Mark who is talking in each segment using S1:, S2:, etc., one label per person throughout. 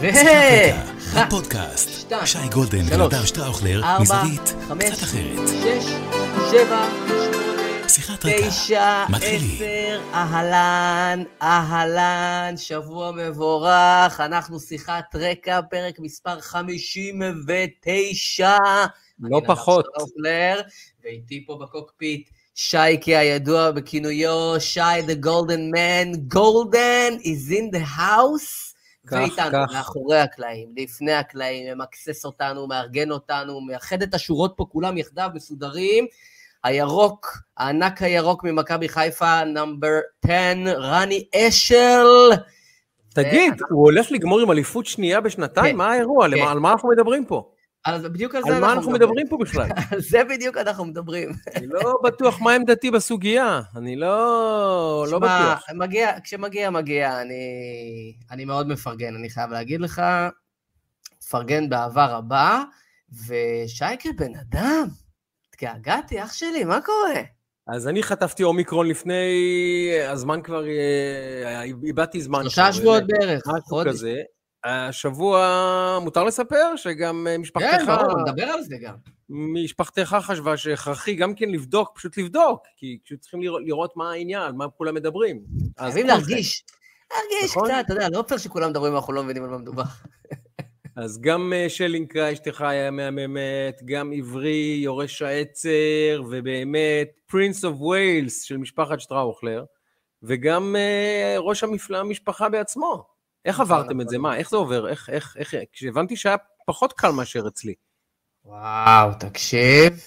S1: ו...
S2: הפודקאסט, שי גולדן ונדב שטראוכלר, מזווית קצת אחרת.
S1: שש, שבע, שמונה,
S2: שיחת רקע,
S1: תשע,
S2: מתחילים.
S1: עשר, אהלן, אהלן, שבוע מבורך, אנחנו שיחת רקע, פרק מספר 59.
S3: לא פחות.
S1: ואיתי פה בקוקפיט. שייקי הידוע בכינויו שי the golden man, golden is in the house, ואיתנו
S3: כך.
S1: מאחורי הקלעים, לפני הקלעים, ממקסס אותנו, מארגן אותנו, מאחד את השורות פה כולם יחדיו מסודרים. הירוק, הענק הירוק ממכבי חיפה, נאמבר 10, רני אשל.
S3: תגיד, הוא הולך לגמור עם אליפות שנייה בשנתיים?
S1: כן.
S3: מה האירוע?
S1: כן.
S3: על מה אנחנו מדברים פה?
S1: אז בדיוק על זה
S3: על מה אנחנו מדברים פה בכלל?
S1: על זה בדיוק אנחנו מדברים.
S3: אני לא בטוח מה עמדתי בסוגיה. אני לא לא בטוח.
S1: מגיע, כשמגיע, מגיע. אני, אני מאוד מפרגן, אני חייב להגיד לך. מפרגן באהבה רבה, ושייקה בן אדם, התגעגעתי, אח שלי, מה קורה?
S3: אז אני חטפתי אומיקרון לפני... הזמן כבר... אה, איבדתי זמן.
S1: שלושה שבועות. בערך, חודש.
S3: השבוע, מותר לספר שגם אה,
S1: כן,
S3: משפחתך,
S1: ברור, נדבר על זה גם.
S3: משפחתך חשבה שהכרחי גם כן לבדוק, פשוט לבדוק, כי פשוט צריכים לראות, לראות מה העניין, מה כולם מדברים.
S1: חייבים. להרגיש, להרגיש
S3: נכון.
S1: קצת, אתה יודע, לא פייר שכולם מדברים ואנחנו לא מבינים על מה מדובר.
S3: אז גם אה, שלינקה, אשתך היה מהממת, גם עברי, יורש העצר, ובאמת Prince of Wales של משפחת שטראוכלר, וגם אה, ראש המפלגה המשפחה בעצמו. איך עברתם את זה? מה, איך זה עובר? איך, איך, איך, כשהבנתי שהיה פחות קל מאשר אצלי.
S1: וואו, תקשיב,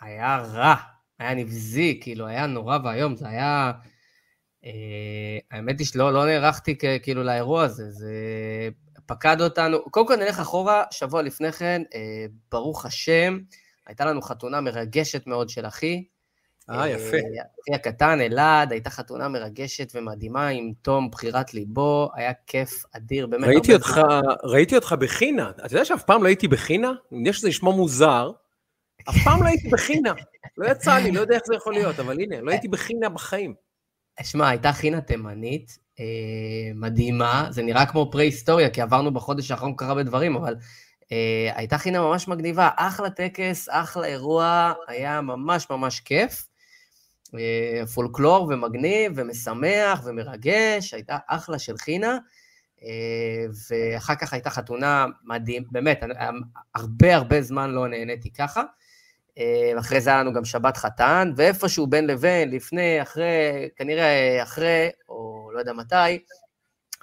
S1: היה רע, היה נבזי, כאילו, היה נורא ואיום, זה היה... אה, האמת היא שלא לא נערכתי כאילו לאירוע הזה, זה פקד אותנו. קודם כל נלך אחורה, שבוע לפני כן, אה, ברוך השם, הייתה לנו חתונה מרגשת מאוד של אחי.
S3: אה, יפה.
S1: אחי הקטן, אלעד, הייתה חתונה מרגשת ומדהימה עם תום בחירת ליבו, היה כיף אדיר, באמת.
S3: ראיתי אותך,
S1: זמן.
S3: ראיתי אותך בחינה. אתה יודע שאף פעם לא הייתי בחינה? אני יודע שזה נשמע מוזר. אף פעם לא הייתי בחינה. לא יצא לי, לא יודע איך זה יכול להיות, אבל הנה, לא הייתי בחינה בחיים.
S1: שמע, הייתה חינה תימנית, אה, מדהימה, זה נראה כמו פרה-היסטוריה, כי עברנו בחודש האחרון כל כך הרבה דברים, אבל אה, הייתה חינה ממש מגניבה, אחלה טקס, אחלה אירוע, היה ממש ממש כיף. אה, פולקלור ומגניב ומשמח ומרגש, הייתה אחלה של חינה. אה, ואחר כך הייתה חתונה מדהים, באמת, אני- הרבה הרבה זמן לא נהניתי ככה. אה, אחרי זה היה לנו גם שבת חתן, ואיפשהו בין לבין, לפני, אחרי, כנראה אחרי, או לא יודע מתי,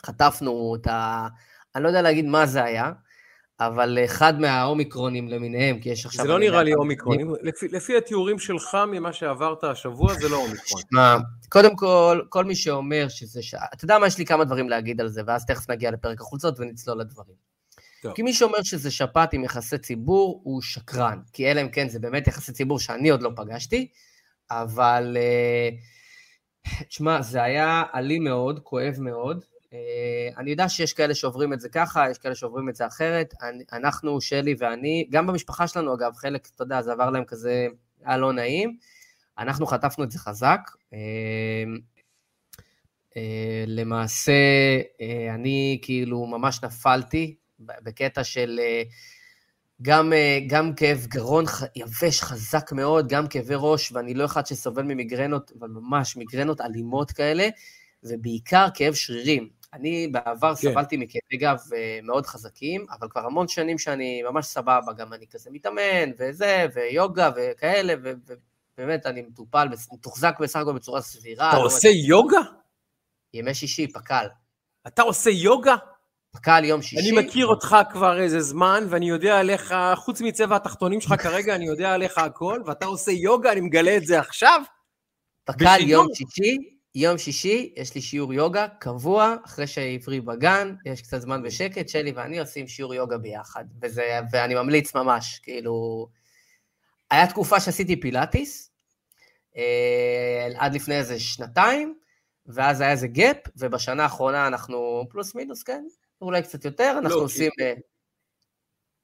S1: חטפנו את ה... אני לא יודע להגיד מה זה היה, אבל אחד מהאומיקרונים למיניהם, כי יש עכשיו...
S3: זה לא נראה לי אומיקרון. אם- לפי- לפי התיאורים שלך ממה שעברת השבוע, זה לא אומיקרון.
S1: שמע, קודם כל, כל מי שאומר שזה... ש... אתה יודע מה, יש לי כמה דברים להגיד על זה, ואז תכף נגיע לפרק החולצות ונצלול לדברים.
S3: טוב.
S1: כי מי שאומר שזה שפעת עם יחסי ציבור, הוא שקרן. כי אלא אם כן זה באמת יחסי ציבור שאני עוד לא פגשתי, אבל... אה, תשמע, זה היה אלים מאוד, כואב מאוד. אה, אני יודע שיש כאלה שעוברים את זה ככה, יש כאלה שעוברים את זה אחרת. אני- אנחנו, שלי ואני, גם במשפחה שלנו, אגב, חלק, אתה יודע, זה עבר להם כזה, היה לא נעים. אנחנו חטפנו את זה חזק. אה, אה, למעשה, אני כאילו ממש נפלתי בקטע של גם, גם כאב גרון יבש חזק מאוד, גם כאבי ראש, ואני לא אחד שסובל ממיגרנות, אבל ממש מיגרנות אלימות כאלה, ובעיקר כאב שרירים. אני בעבר
S3: כן.
S1: סבלתי מכאבי גב אה, מאוד חזקים, אבל כבר המון שנים שאני ממש סבבה, גם אני כזה מתאמן, וזה, ויוגה וכאלה, ובאמת אני מטופל, מתוחזק בסך הכל בצורה סבירה.
S3: אתה
S1: לא
S3: עושה יוגה?
S1: ימי שישי, פק"ל.
S3: אתה עושה יוגה?
S1: פק"ל יום שישי.
S3: אני מכיר אותך כבר איזה זמן, ואני יודע עליך, חוץ מצבע התחתונים שלך כרגע, אני יודע עליך הכל, ואתה עושה יוגה, אני מגלה את זה עכשיו?
S1: פק"ל? יום שישי, יום שישי, יש לי שיעור יוגה קבוע, אחרי שעברי בגן, יש קצת זמן בשקט, שלי ואני עושים שיעור יוגה ביחד, וזה, ואני ממליץ ממש, כאילו... היה תקופה שעשיתי פילאטיס, אה, עד לפני איזה שנתיים, ואז היה איזה gap, ובשנה האחרונה אנחנו פלוס מינוס, כן? אולי קצת יותר, אנחנו
S3: לא,
S1: עושים... אה,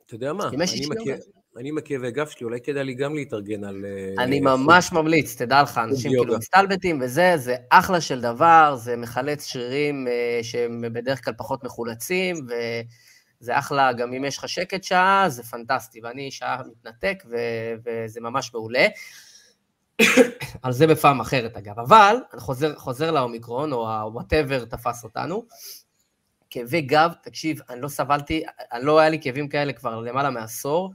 S3: אתה יודע מה, אני מכיר-. אני עם הכאבי גב שלי, אולי כדאי לי גם להתארגן על... אה,
S1: אני ממש ממליץ, תדע לך, אנשים. כאילו מסתלבטים וזה, זה אחלה של דבר, זה מחלץ שרירים אה, שהם בדרך כלל פחות מחולצים, זה אחלה, גם אם יש לך שקט שעה, זה פנטסטי, ואני שעה מתנתק, ו- וזה ממש מעולה. על זה בפעם אחרת אגב, אבל אני חוזר, חוזר לאומיקרון, או ה-whatever תפס אותנו. כאבי גב, תקשיב, אני לא סבלתי, אני לא היה לי כאבים כאלה כבר למעלה מעשור.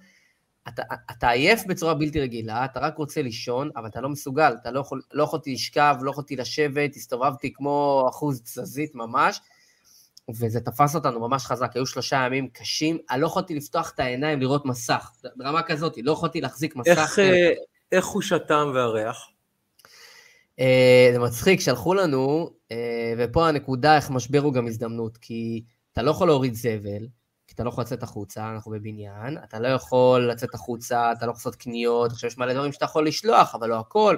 S1: אתה, אתה עייף בצורה בלתי רגילה, אתה רק רוצה לישון, אבל אתה לא מסוגל, אתה לא, יכול, לא יכולתי לשכב, לא יכולתי לשבת, הסתובבתי כמו אחוז תזזית ממש, וזה תפס אותנו ממש חזק, היו שלושה ימים קשים, אני לא יכולתי לפתוח את העיניים לראות מסך, ברמה כזאת, לא יכולתי להחזיק מסך.
S3: איך, אה, איך חוש הטעם והריח?
S1: אה, זה מצחיק, שלחו לנו, אה, ופה הנקודה, איך משבר הוא גם הזדמנות, כי אתה לא יכול להוריד זבל, כי אתה לא יכול לצאת החוצה, אנחנו בבניין, אתה לא יכול לצאת החוצה, אתה לא יכול לעשות קניות, עכשיו יש מלא דברים שאתה יכול לשלוח, אבל לא הכל.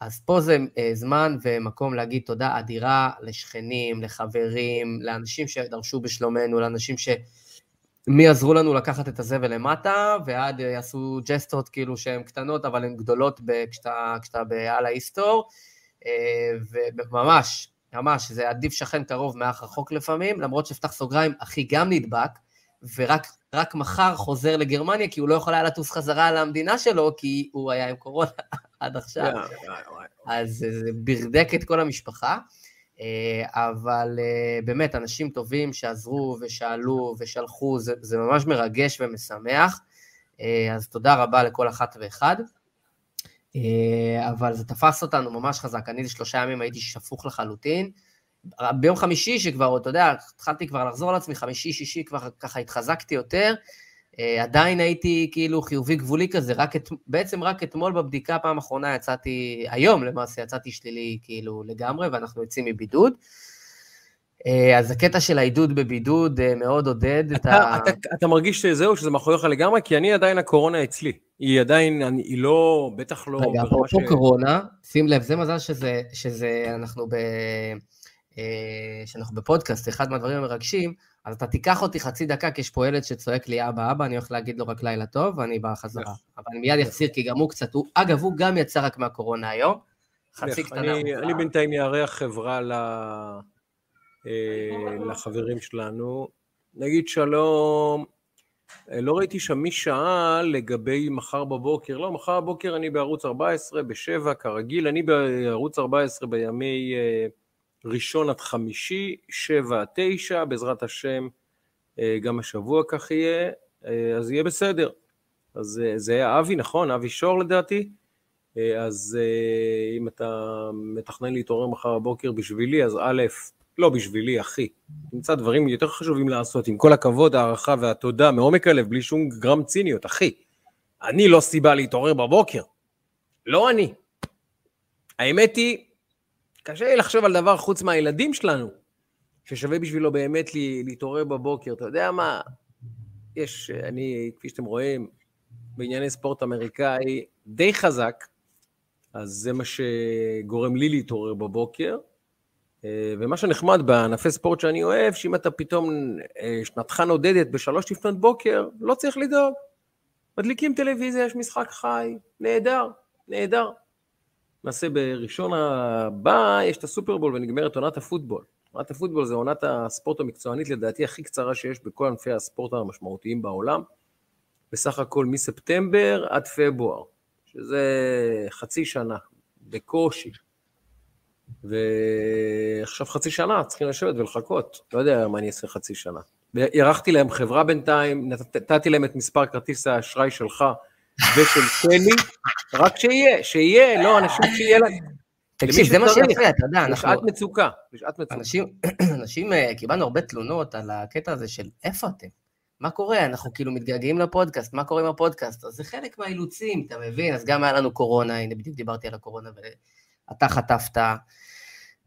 S1: אז פה זה אה, זמן ומקום להגיד תודה אדירה לשכנים, לחברים, לאנשים שדרשו בשלומנו, לאנשים ש... מי עזרו לנו לקחת את הזבל למטה, ועד יעשו ג'סטות כאילו שהן קטנות, אבל הן גדולות כשאתה, כשאתה על ההיסטור, וממש, ממש, זה עדיף שכן קרוב מאח רחוק לפעמים, למרות שאפתח סוגריים, אחי גם נדבק, ורק מחר חוזר לגרמניה, כי הוא לא יכול היה לטוס חזרה למדינה שלו, כי הוא היה עם קורונה עד עכשיו. אז זה ברדק את כל המשפחה. אה, אבל אה, באמת, אנשים טובים שעזרו ושאלו ושלחו, זה, זה ממש מרגש ומשמח. אה, אז תודה רבה לכל אחת ואחד. אבל זה תפס אותנו ממש חזק. אני שלושה ימים הייתי שפוך לחלוטין. ביום חמישי, שכבר, אתה יודע, התחלתי כבר לחזור על עצמי, חמישי, שישי, כבר ככה התחזקתי יותר. Uh, עדיין הייתי כאילו חיובי גבולי כזה, רק את, בעצם רק אתמול בבדיקה פעם אחרונה יצאתי, היום למעשה יצאתי שלילי כאילו לגמרי, ואנחנו יוצאים מבידוד. Uh, אז הקטע של העידוד בבידוד מאוד עודד
S3: אתה, את ה... אתה, אתה מרגיש שזהו, שזה מאחוריך לגמרי? כי אני עדיין הקורונה אצלי. היא עדיין, אני, היא לא, בטח לא...
S1: רגע, אפרופו ש... קורונה, שים לב, זה מזל שזה, שזה אנחנו ב... שאנחנו בפודקאסט, אחד מהדברים המרגשים, אז אתה תיקח אותי חצי דקה, כי יש פה ילד שצועק לי אבא אבא, אני הולך להגיד לו רק לילה טוב, ואני בא חזרה. אבל אני מיד אחזיר, כי גם הוא קצת, הוא, אגב, הוא גם יצא רק מהקורונה היום. חצי קטנה.
S3: אני בינתיים אארח חברה אה, לחברים שלנו. נגיד שלום, אה, לא ראיתי שם מי שאל לגבי מחר בבוקר. לא, מחר בבוקר אני בערוץ 14, בשבע, כרגיל. אני בערוץ 14 בימי... אה, ראשון עד חמישי, שבע עד תשע, בעזרת השם אה, גם השבוע כך יהיה, אה, אז יהיה בסדר. אז אה, זה היה אבי, נכון? אבי שור לדעתי. אז אם אתה מתכנן להתעורר מחר בבוקר בשבילי, אז א', לא בשבילי, אחי. תמצא דברים יותר חשובים לעשות, עם כל הכבוד, הערכה והתודה, מעומק הלב, בלי שום גרם ציניות, אחי. אני לא סיבה להתעורר בבוקר. לא אני. האמת היא, קשה לי לחשוב על דבר חוץ מהילדים שלנו, ששווה בשבילו באמת להתעורר בבוקר. אתה יודע מה? יש, אני, כפי שאתם רואים, בענייני ספורט אמריקאי די חזק, אז זה מה שגורם לי להתעורר בבוקר. אה, ומה שנחמד בענפי ספורט שאני אוהב, שאם אתה פתאום, אה, שנתך נודדת בשלוש לפנות בוקר, לא צריך לדאוג. מדליקים טלוויזיה, יש משחק חי, נהדר, נהדר. למעשה בראשון הבא יש את הסופרבול ונגמרת עונת הפוטבול. עונת הפוטבול זה עונת הספורט המקצוענית לדעתי הכי קצרה שיש בכל ענפי הספורט המשמעותיים בעולם. בסך הכל מספטמבר עד פברואר, שזה חצי שנה, בקושי. ועכשיו חצי שנה צריכים לשבת ולחכות, לא יודע מה אני אעשה חצי שנה. אירחתי להם חברה בינתיים, נתתי להם את מספר כרטיס האשראי שלך, ושל שלי, רק שיהיה, שיהיה, לא, אנשים שיהיה להם.
S1: תקשיב, זה מה שיפה, אתה יודע, אנחנו...
S3: בשעת מצוקה, בשעת מצוקה. אנשים,
S1: אנשים, אה, קיבלנו הרבה תלונות על הקטע הזה של איפה אתם? מה קורה? אנחנו כאילו מתגעגעים לפודקאסט, מה קורה עם הפודקאסט? אז זה חלק מהאילוצים, אתה מבין? אז גם היה לנו קורונה, הנה בדיוק דיברתי על הקורונה, ואתה חטפת,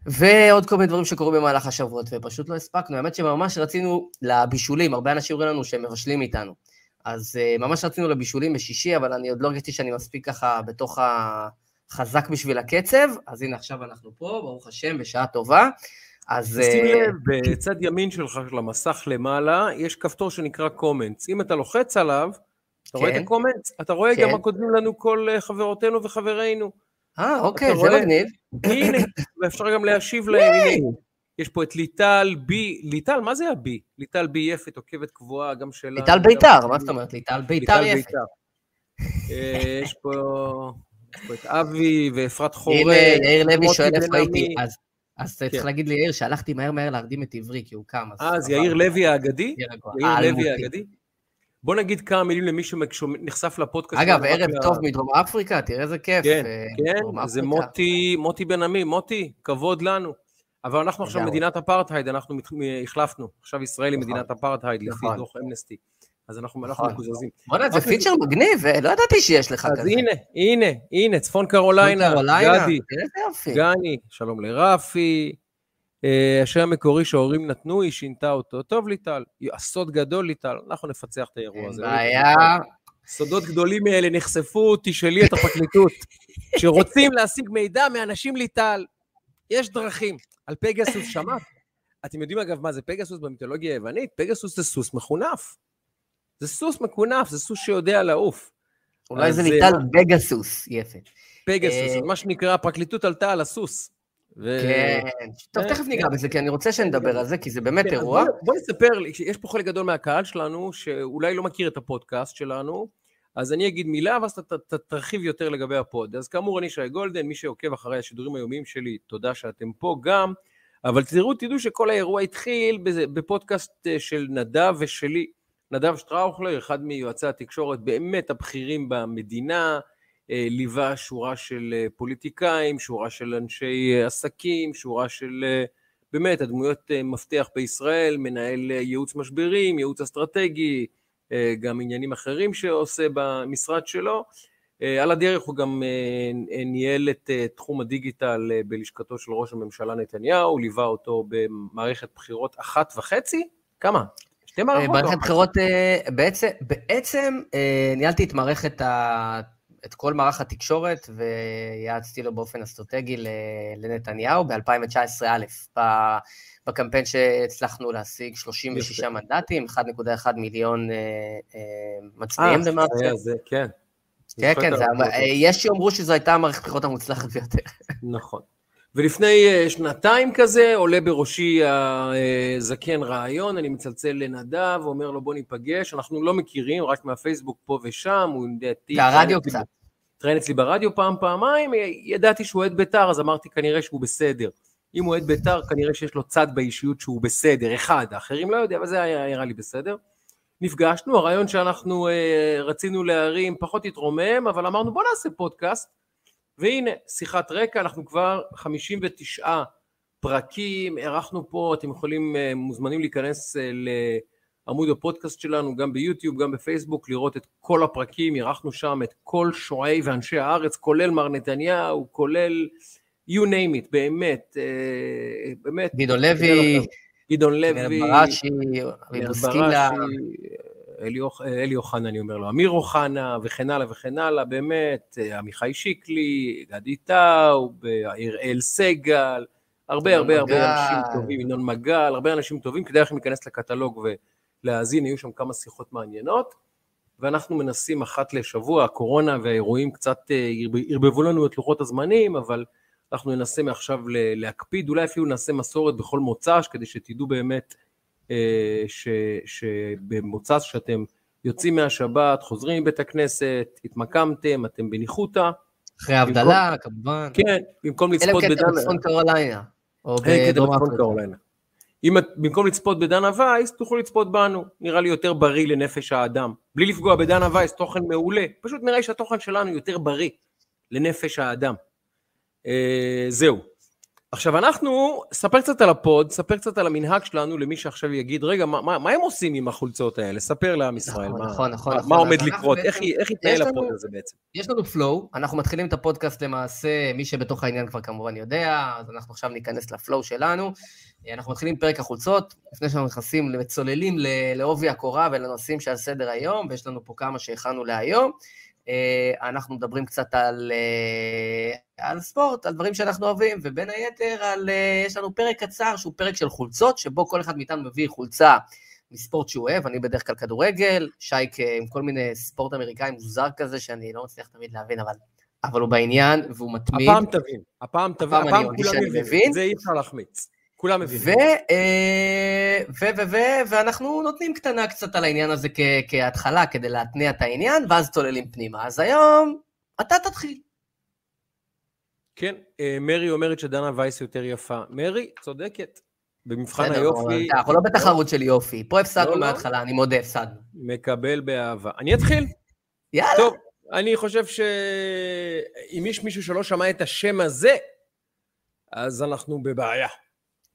S1: ועוד כל מיני דברים שקורים במהלך השבועות, ופשוט לא הספקנו. האמת שממש רצינו לבישולים, הרבה אנשים אומרים לנו שהם מבשלים איתנו. אז uh, ממש רצינו לבישולים בשישי, אבל אני עוד לא הרגשתי שאני מספיק ככה בתוך החזק בשביל הקצב, אז הנה עכשיו אנחנו פה, ברוך השם, בשעה טובה. אז...
S3: שים uh, לב, בצד ימין שלך, של המסך למעלה, יש כפתור שנקרא comments. אם אתה לוחץ עליו, אתה כן. רואה את ה comments? אתה רואה כן. גם מה כותבים לנו כל אה, חברותינו וחברינו.
S1: אה, אוקיי, זה מגניב.
S3: הנה, ואפשר גם להשיב להם, הנה. יש פה את ליטל בי, ליטל, מה זה הבי? ליטל בי יפת, עוקבת קבועה, גם שלה.
S1: ליטל ביתר, מה זאת אומרת? ליטל ביתר יפת.
S3: אה, יש פה את אבי ואפרת חורר.
S1: הנה, יאיר לוי שואל איפה הייתי. אז צריך כן. להגיד לי, יאיר, שהלכתי מהר מהר להרדים את עברי, כי הוא קם.
S3: אה, אז יאיר לוי האגדי? יאיר לוי האגדי? בוא נגיד כמה מילים למי שנחשף לפודקאסט.
S1: אגב, ערב טוב מדרום אפריקה, תראה איזה כיף.
S3: כן, אה, כן, זה מוטי, מוטי בן עמי, מוטי, כבוד לנו. אבל אנחנו עכשיו מדינת אפרטהייד, אנחנו החלפנו. עכשיו ישראל היא נכון. מדינת אפרטהייד, לפי נכון. דוח אמנסטי. אז אנחנו נכון. מקוזזים.
S1: בוא'נה, זה פיצ'ר מגניב, אה, לא ידעתי שיש לך
S3: כזה. אז הנה, הנה, הנה, צפון קרוליינה, גדי, גני, שלום לרפי. אה, השם המקורי שההורים נתנו, היא שינתה אותו. טוב, ליטל, הסוד גדול, ליטל, אנחנו נפצח את האירוע הזה.
S1: אין בעיה.
S3: סודות גדולים מאלה נחשפו, תשאלי את הפרקליטות. כשרוצים להשיג מידע מאנשים ליטל, יש דרכים. על פגסוס שמעת? אתם יודעים אגב מה זה פגסוס במיתולוגיה היוונית? פגסוס זה סוס מכונף. זה סוס מכונף, זה סוס שיודע לעוף.
S1: אולי זה ניתן פגסוס, יפה.
S3: פגסוס, אה, מה שנקרא, הפרקליטות עלתה על הסוס.
S1: כן, טוב, תכף ניגע בזה, כי אני רוצה שנדבר על זה, כי זה באמת כן, אירוע.
S3: בוא נספר, יש פה חלק גדול מהקהל שלנו, שאולי לא מכיר את הפודקאסט שלנו, אז אני אגיד מילה, ואז אתה תרחיב יותר לגבי הפוד. אז כאמור, אני שי גולדן, מי שעוקב אחרי השידורים היומיים שלי, תודה שאתם פה גם, אבל תראו, תדעו שכל האירוע התחיל בפודקאסט אה, של נדב ושלי, נדב שטראוכלר, אחד מיועצי התקשורת באמת הבכירים במדינה, ליווה שורה של אה, פוליטיקאים, שורה של אנשי אה, עסקים, שורה של באמת הדמויות מפתח בישראל, מנהל ייעוץ משברים, ייעוץ אסטרטגי, גם עניינים אחרים שעושה במשרד שלו. על הדרך הוא גם ניהל את תחום הדיגיטל בלשכתו של ראש הממשלה נתניהו, ליווה אותו במערכת בחירות אחת וחצי, כמה?
S1: שתי מערכות? מערכת בחירות, אה, בעצם, בעצם אה, ניהלתי את מערכת, ה, את כל מערך התקשורת, ויעצתי לו באופן אסטרטגי לנתניהו ב-2019 א', בקמפיין שהצלחנו להשיג 36 מנדטים, 1.1 מיליון אה, מצביעים למעשה.
S3: כן.
S1: כן, כן, יש שיאמרו שזו הייתה המערכת הבחירות המוצלחת ביותר.
S3: נכון. ולפני אה, שנתיים כזה עולה בראשי הזקן רעיון, אני מצלצל לנדב, אומר לו בוא ניפגש, אנחנו לא מכירים, רק מהפייסבוק פה ושם, הוא לדעתי...
S1: והרדיו קצת.
S3: התראיין אצלי ברדיו פעם, פעמיים, ידעתי שהוא אוהד בית"ר, אז אמרתי כנראה שהוא בסדר. אם הוא אוהד בית"ר, כנראה שיש לו צד באישיות שהוא בסדר, אחד, האחרים לא יודע, אבל זה היה נראה לי בסדר. נפגשנו, הרעיון שאנחנו אה, רצינו להרים פחות התרומם, אבל אמרנו בוא נעשה פודקאסט, והנה, שיחת רקע, אנחנו כבר 59 פרקים, אירחנו פה, אתם יכולים, אה, מוזמנים להיכנס אה, לעמוד הפודקאסט שלנו, גם ביוטיוב, גם בפייסבוק, לראות את כל הפרקים, אירחנו שם את כל שועי ואנשי הארץ, כולל מר נתניהו, כולל you name it, באמת, אה, באמת.
S1: גדעון לוי.
S3: גדעון לוי.
S1: בראשי, בוסקילה.
S3: אלי אוחנה, אני אומר לו, אמיר אוחנה, וכן הלאה וכן הלאה, באמת, אה, עמיחי שיקלי, גדי טאוב, אראל סגל, הרבה הרבה הרבה אנשים טובים, ינון מגל, הרבה אנשים טובים, כדאי לכם להיכנס לקטלוג ולהאזין, היו שם כמה שיחות מעניינות, ואנחנו מנסים אחת לשבוע, הקורונה והאירועים קצת אה, ערבבו לנו את לוחות הזמנים, אבל אנחנו ננסה מעכשיו להקפיד, אולי אפילו נעשה מסורת בכל מוצ"ש, כדי שתדעו באמת אה, שבמוצ"ש שאתם יוצאים מהשבת, חוזרים מבית הכנסת, התמקמתם, אתם בניחותא.
S1: אחרי ההבדלה, כמובן.
S3: כן, במקום לצפות בדנה. אלא
S1: כן, בצפון קרוליינה. או בדרום
S3: אפריקה. אם במקום לצפות בדנה וייס, תוכלו לצפות בנו. נראה לי יותר בריא לנפש האדם. בלי לפגוע בדנה וייס, תוכן מעולה. פשוט נראה שהתוכן שלנו יותר בריא לנפש האדם. אה, זהו. עכשיו אנחנו, ספר קצת על הפוד, ספר קצת על המנהג שלנו למי שעכשיו יגיד, רגע, מה, מה, מה הם עושים עם החולצות האלה? ספר לעם ישראל,
S1: נכון,
S3: מה,
S1: נכון, נכון,
S3: מה,
S1: נכון.
S3: מה עומד לקרות, איך, איך יתנהל הפוד הזה בעצם?
S1: יש לנו פלואו, אנחנו מתחילים את הפודקאסט למעשה, מי שבתוך העניין כבר כמובן יודע, אז אנחנו עכשיו ניכנס לפלואו שלנו. אנחנו מתחילים פרק החולצות, לפני שאנחנו נכנסים, צוללים לעובי הקורה ולנושאים שעל סדר היום, ויש לנו פה כמה שהכנו להיום. אה, אנחנו מדברים קצת על, אה, על ספורט, על דברים שאנחנו אוהבים, ובין היתר על, אה, יש לנו פרק קצר שהוא פרק של חולצות, שבו כל אחד מאיתנו מביא חולצה מספורט שהוא אוהב, אני בדרך כלל כדורגל, שייק עם כל מיני ספורט אמריקאי מוזר כזה, שאני לא מצליח תמיד להבין, אבל, אבל הוא בעניין, והוא מתמיד.
S3: הפעם תבין, הפעם תבין, הפעם, הפעם כולם מבינים, זה אי אפשר להחמיץ. כולם מבינים.
S1: אה, ו, ו, ו, ואנחנו נותנים קטנה קצת על העניין הזה כ, כהתחלה, כדי להתניע את העניין, ואז צוללים פנימה. אז היום, אתה תתחיל.
S3: כן, אה, מרי אומרת שדנה וייס יותר יפה. מרי, צודקת. במבחן היופי...
S1: אנחנו לא בתחרות של יופי. פה הפסדנו לא, לא. מההתחלה, אני מודה, הפסדנו.
S3: מקבל באהבה. אני אתחיל?
S1: יאללה.
S3: טוב, אני חושב שאם יש מישהו שלא שמע את השם הזה, אז אנחנו בבעיה.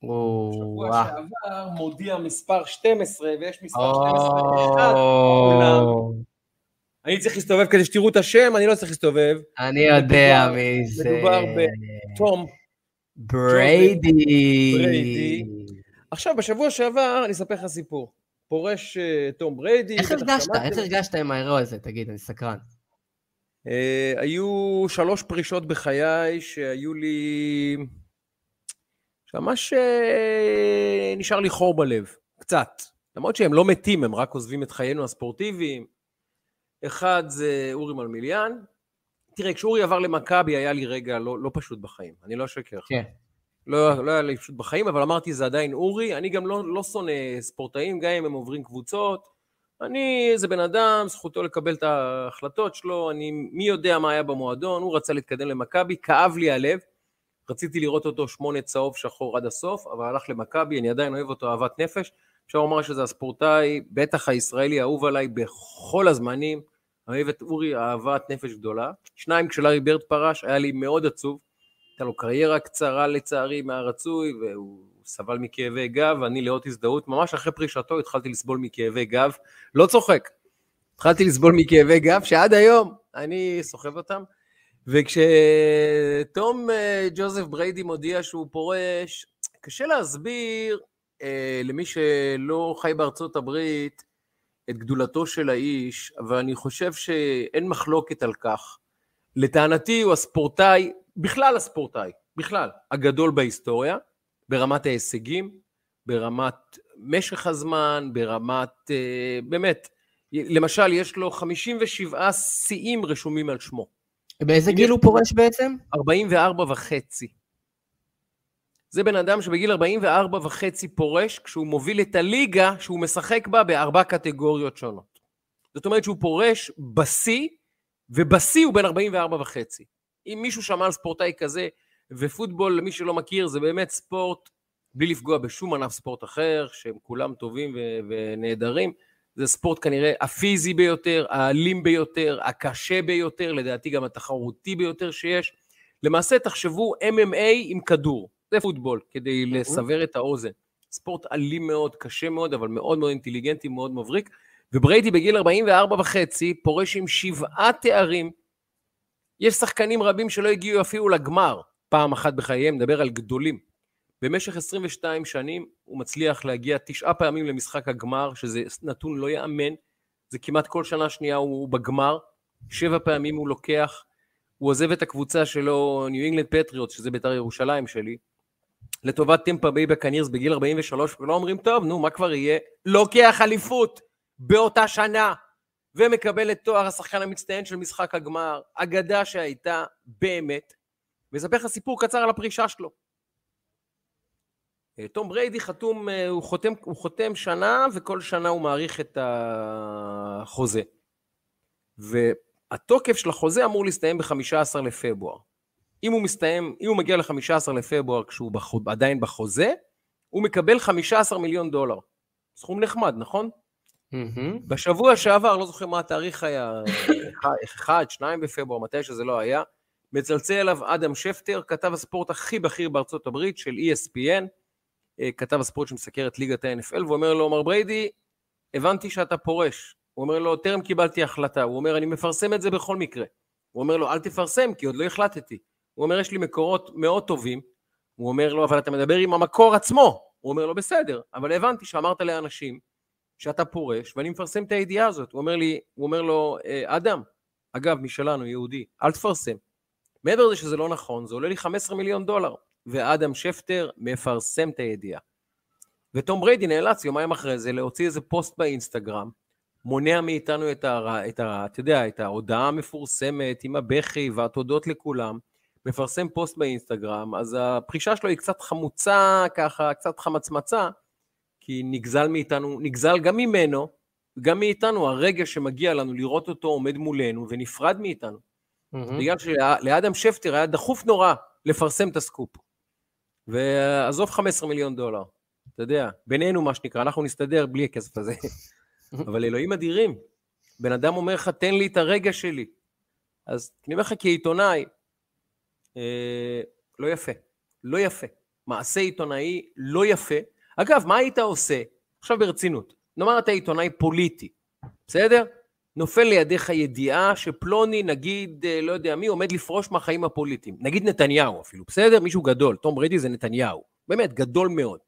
S3: שבוע שעבר מודיע מספר 12, ויש מספר 12 אחד בעולם. אני צריך להסתובב כדי שתראו את השם, אני לא צריך להסתובב.
S1: אני יודע מי זה.
S3: מדובר בתום.
S1: בריידי.
S3: עכשיו, בשבוע שעבר אני אספר לך סיפור. פורש תום אה, בריידי.
S1: איך הרגשת? איך הרגשת עם האירוע הזה? תגיד, אני סקרן.
S3: Uh, היו שלוש פרישות בחיי שהיו לי... שממש uh, נשאר לי חור בלב, קצת. למרות שהם לא מתים, הם רק עוזבים את חיינו הספורטיביים. אחד זה אורי מלמיליאן. תראה, כשאורי עבר למכבי היה לי רגע לא, לא פשוט בחיים, אני לא אשקר. כן. לא, לא היה לי פשוט בחיים, אבל אמרתי, זה עדיין אורי. אני גם לא, לא שונא ספורטאים, גם אם הם עוברים קבוצות. אני איזה בן אדם, זכותו לקבל את ההחלטות שלו, אני, מי יודע מה היה במועדון, הוא רצה להתקדם למכבי, כאב לי הלב, רציתי לראות אותו שמונה צהוב שחור עד הסוף, אבל הלך למכבי, אני עדיין אוהב אותו אהבת נפש, אפשר לומר שזה הספורטאי, בטח הישראלי האהוב עליי בכל הזמנים, אני אוהב את אורי אהבת נפש גדולה. שניים, כשלארי ברד פרש, היה לי מאוד עצוב, הייתה לו קריירה קצרה לצערי מהרצוי, והוא סבל מכאבי גב, ואני לאות הזדהות, ממש אחרי פרישתו התחלתי לסבול מכאבי גב, לא צוחק, התחלתי לסבול מכאבי גב שעד היום אני סוחב אותם, וכשתום אה, ג'וזף בריידי מודיע שהוא פורש, קשה להסביר אה, למי שלא חי בארצות הברית את גדולתו של האיש, אבל אני חושב שאין מחלוקת על כך. לטענתי הוא הספורטאי, בכלל הספורטאי, בכלל, הגדול בהיסטוריה. ברמת ההישגים, ברמת משך הזמן, ברמת, אה, באמת, למשל, יש לו 57 שיאים רשומים על שמו.
S1: באיזה גיל הוא פורש בעצם?
S3: 44 וחצי. זה בן אדם שבגיל 44 וחצי פורש, כשהוא מוביל את הליגה שהוא משחק בה בארבע קטגוריות שונות. זאת אומרת שהוא פורש בשיא, ובשיא הוא בן 44 וחצי. אם מישהו שמע על ספורטאי כזה, ופוטבול, למי שלא מכיר, זה באמת ספורט, בלי לפגוע בשום ענף ספורט אחר, שהם כולם טובים ו- ונהדרים. זה ספורט כנראה הפיזי ביותר, האלים ביותר, הקשה ביותר, לדעתי גם התחרותי ביותר שיש. למעשה, תחשבו MMA עם כדור, זה פוטבול, כדי לסבר את האוזן. ספורט אלים מאוד, קשה מאוד, אבל מאוד מאוד אינטליגנטי, מאוד מבריק. ובריידי בגיל 44 וחצי פורש עם שבעה תארים. יש שחקנים רבים שלא הגיעו אפילו לגמר. פעם אחת בחייהם, נדבר על גדולים. במשך 22 שנים הוא מצליח להגיע תשעה פעמים למשחק הגמר, שזה נתון לא ייאמן, זה כמעט כל שנה שנייה הוא בגמר, שבע פעמים הוא לוקח, הוא עוזב את הקבוצה שלו, ניו אינגלנד פטריוטס, שזה בית"ר ירושלים שלי, לטובת טמפה ביי בקנירס בגיל 43, ולא אומרים, טוב, נו, מה כבר יהיה? לוקח אליפות באותה שנה, ומקבל את תואר השחקן המצטיין של משחק הגמר, אגדה שהייתה באמת, ואספר לך סיפור קצר על הפרישה שלו. אה, תום בריידי חתום, אה, הוא חותם, הוא חותם שנה וכל שנה הוא מאריך את החוזה. והתוקף של החוזה אמור להסתיים ב-15 לפברואר. אם הוא מסתיים, אם הוא מגיע ל-15 לפברואר כשהוא בחו, עדיין בחוזה, הוא מקבל 15 מיליון דולר. סכום נחמד, נכון? Mm-hmm. בשבוע שעבר, לא זוכר מה התאריך היה, 1, 2 בפברואר, מתי שזה לא היה, מצלצל אליו אדם שפטר, כתב הספורט הכי בכיר בארצות הברית של ESPN, כתב הספורט שמסקר את ליגת ה-NFL, ואומר לו, מר בריידי, הבנתי שאתה פורש. הוא אומר לו, טרם קיבלתי החלטה. הוא אומר, אני מפרסם את זה בכל מקרה. הוא אומר לו, אל תפרסם, כי עוד לא החלטתי. הוא אומר, יש לי מקורות מאוד טובים. הוא אומר לו, אבל אתה מדבר עם המקור עצמו. הוא אומר לו, בסדר, אבל הבנתי שאמרת לאנשים שאתה פורש, ואני מפרסם את הידיעה הזאת. הוא אומר לי, הוא אומר לו, אה, אדם, אגב, משלנו, יהודי, אל תפרסם. מעבר לזה שזה לא נכון, זה עולה לי 15 מיליון דולר, ואדם שפטר מפרסם את הידיעה. וטום בריידי נאלץ יומיים אחרי זה להוציא איזה פוסט באינסטגרם, מונע מאיתנו את ה... את ה אתה יודע, את ההודעה המפורסמת עם הבכי והתודות לכולם, מפרסם פוסט באינסטגרם, אז הפרישה שלו היא קצת חמוצה, ככה, קצת חמצמצה, כי נגזל מאיתנו, נגזל גם ממנו, גם מאיתנו, הרגע שמגיע לנו לראות אותו עומד מולנו ונפרד מאיתנו. Mm-hmm. בגלל שלאדם שפטר היה דחוף נורא לפרסם את הסקופ. ועזוב 15 מיליון דולר, אתה יודע, בינינו מה שנקרא, אנחנו נסתדר בלי הכסף הזה. אבל אלוהים אדירים, בן אדם אומר לך, תן לי את הרגע שלי. אז אני אומר לך כעיתונאי, אה, לא יפה, לא יפה. מעשה עיתונאי לא יפה. אגב, מה היית עושה? עכשיו ברצינות. נאמר אתה עיתונאי פוליטי, בסדר? נופל לידיך ידיעה שפלוני, נגיד, אה, לא יודע מי, עומד לפרוש מהחיים הפוליטיים. נגיד נתניהו אפילו, בסדר? מישהו גדול. תום ברדי זה נתניהו. באמת, גדול מאוד.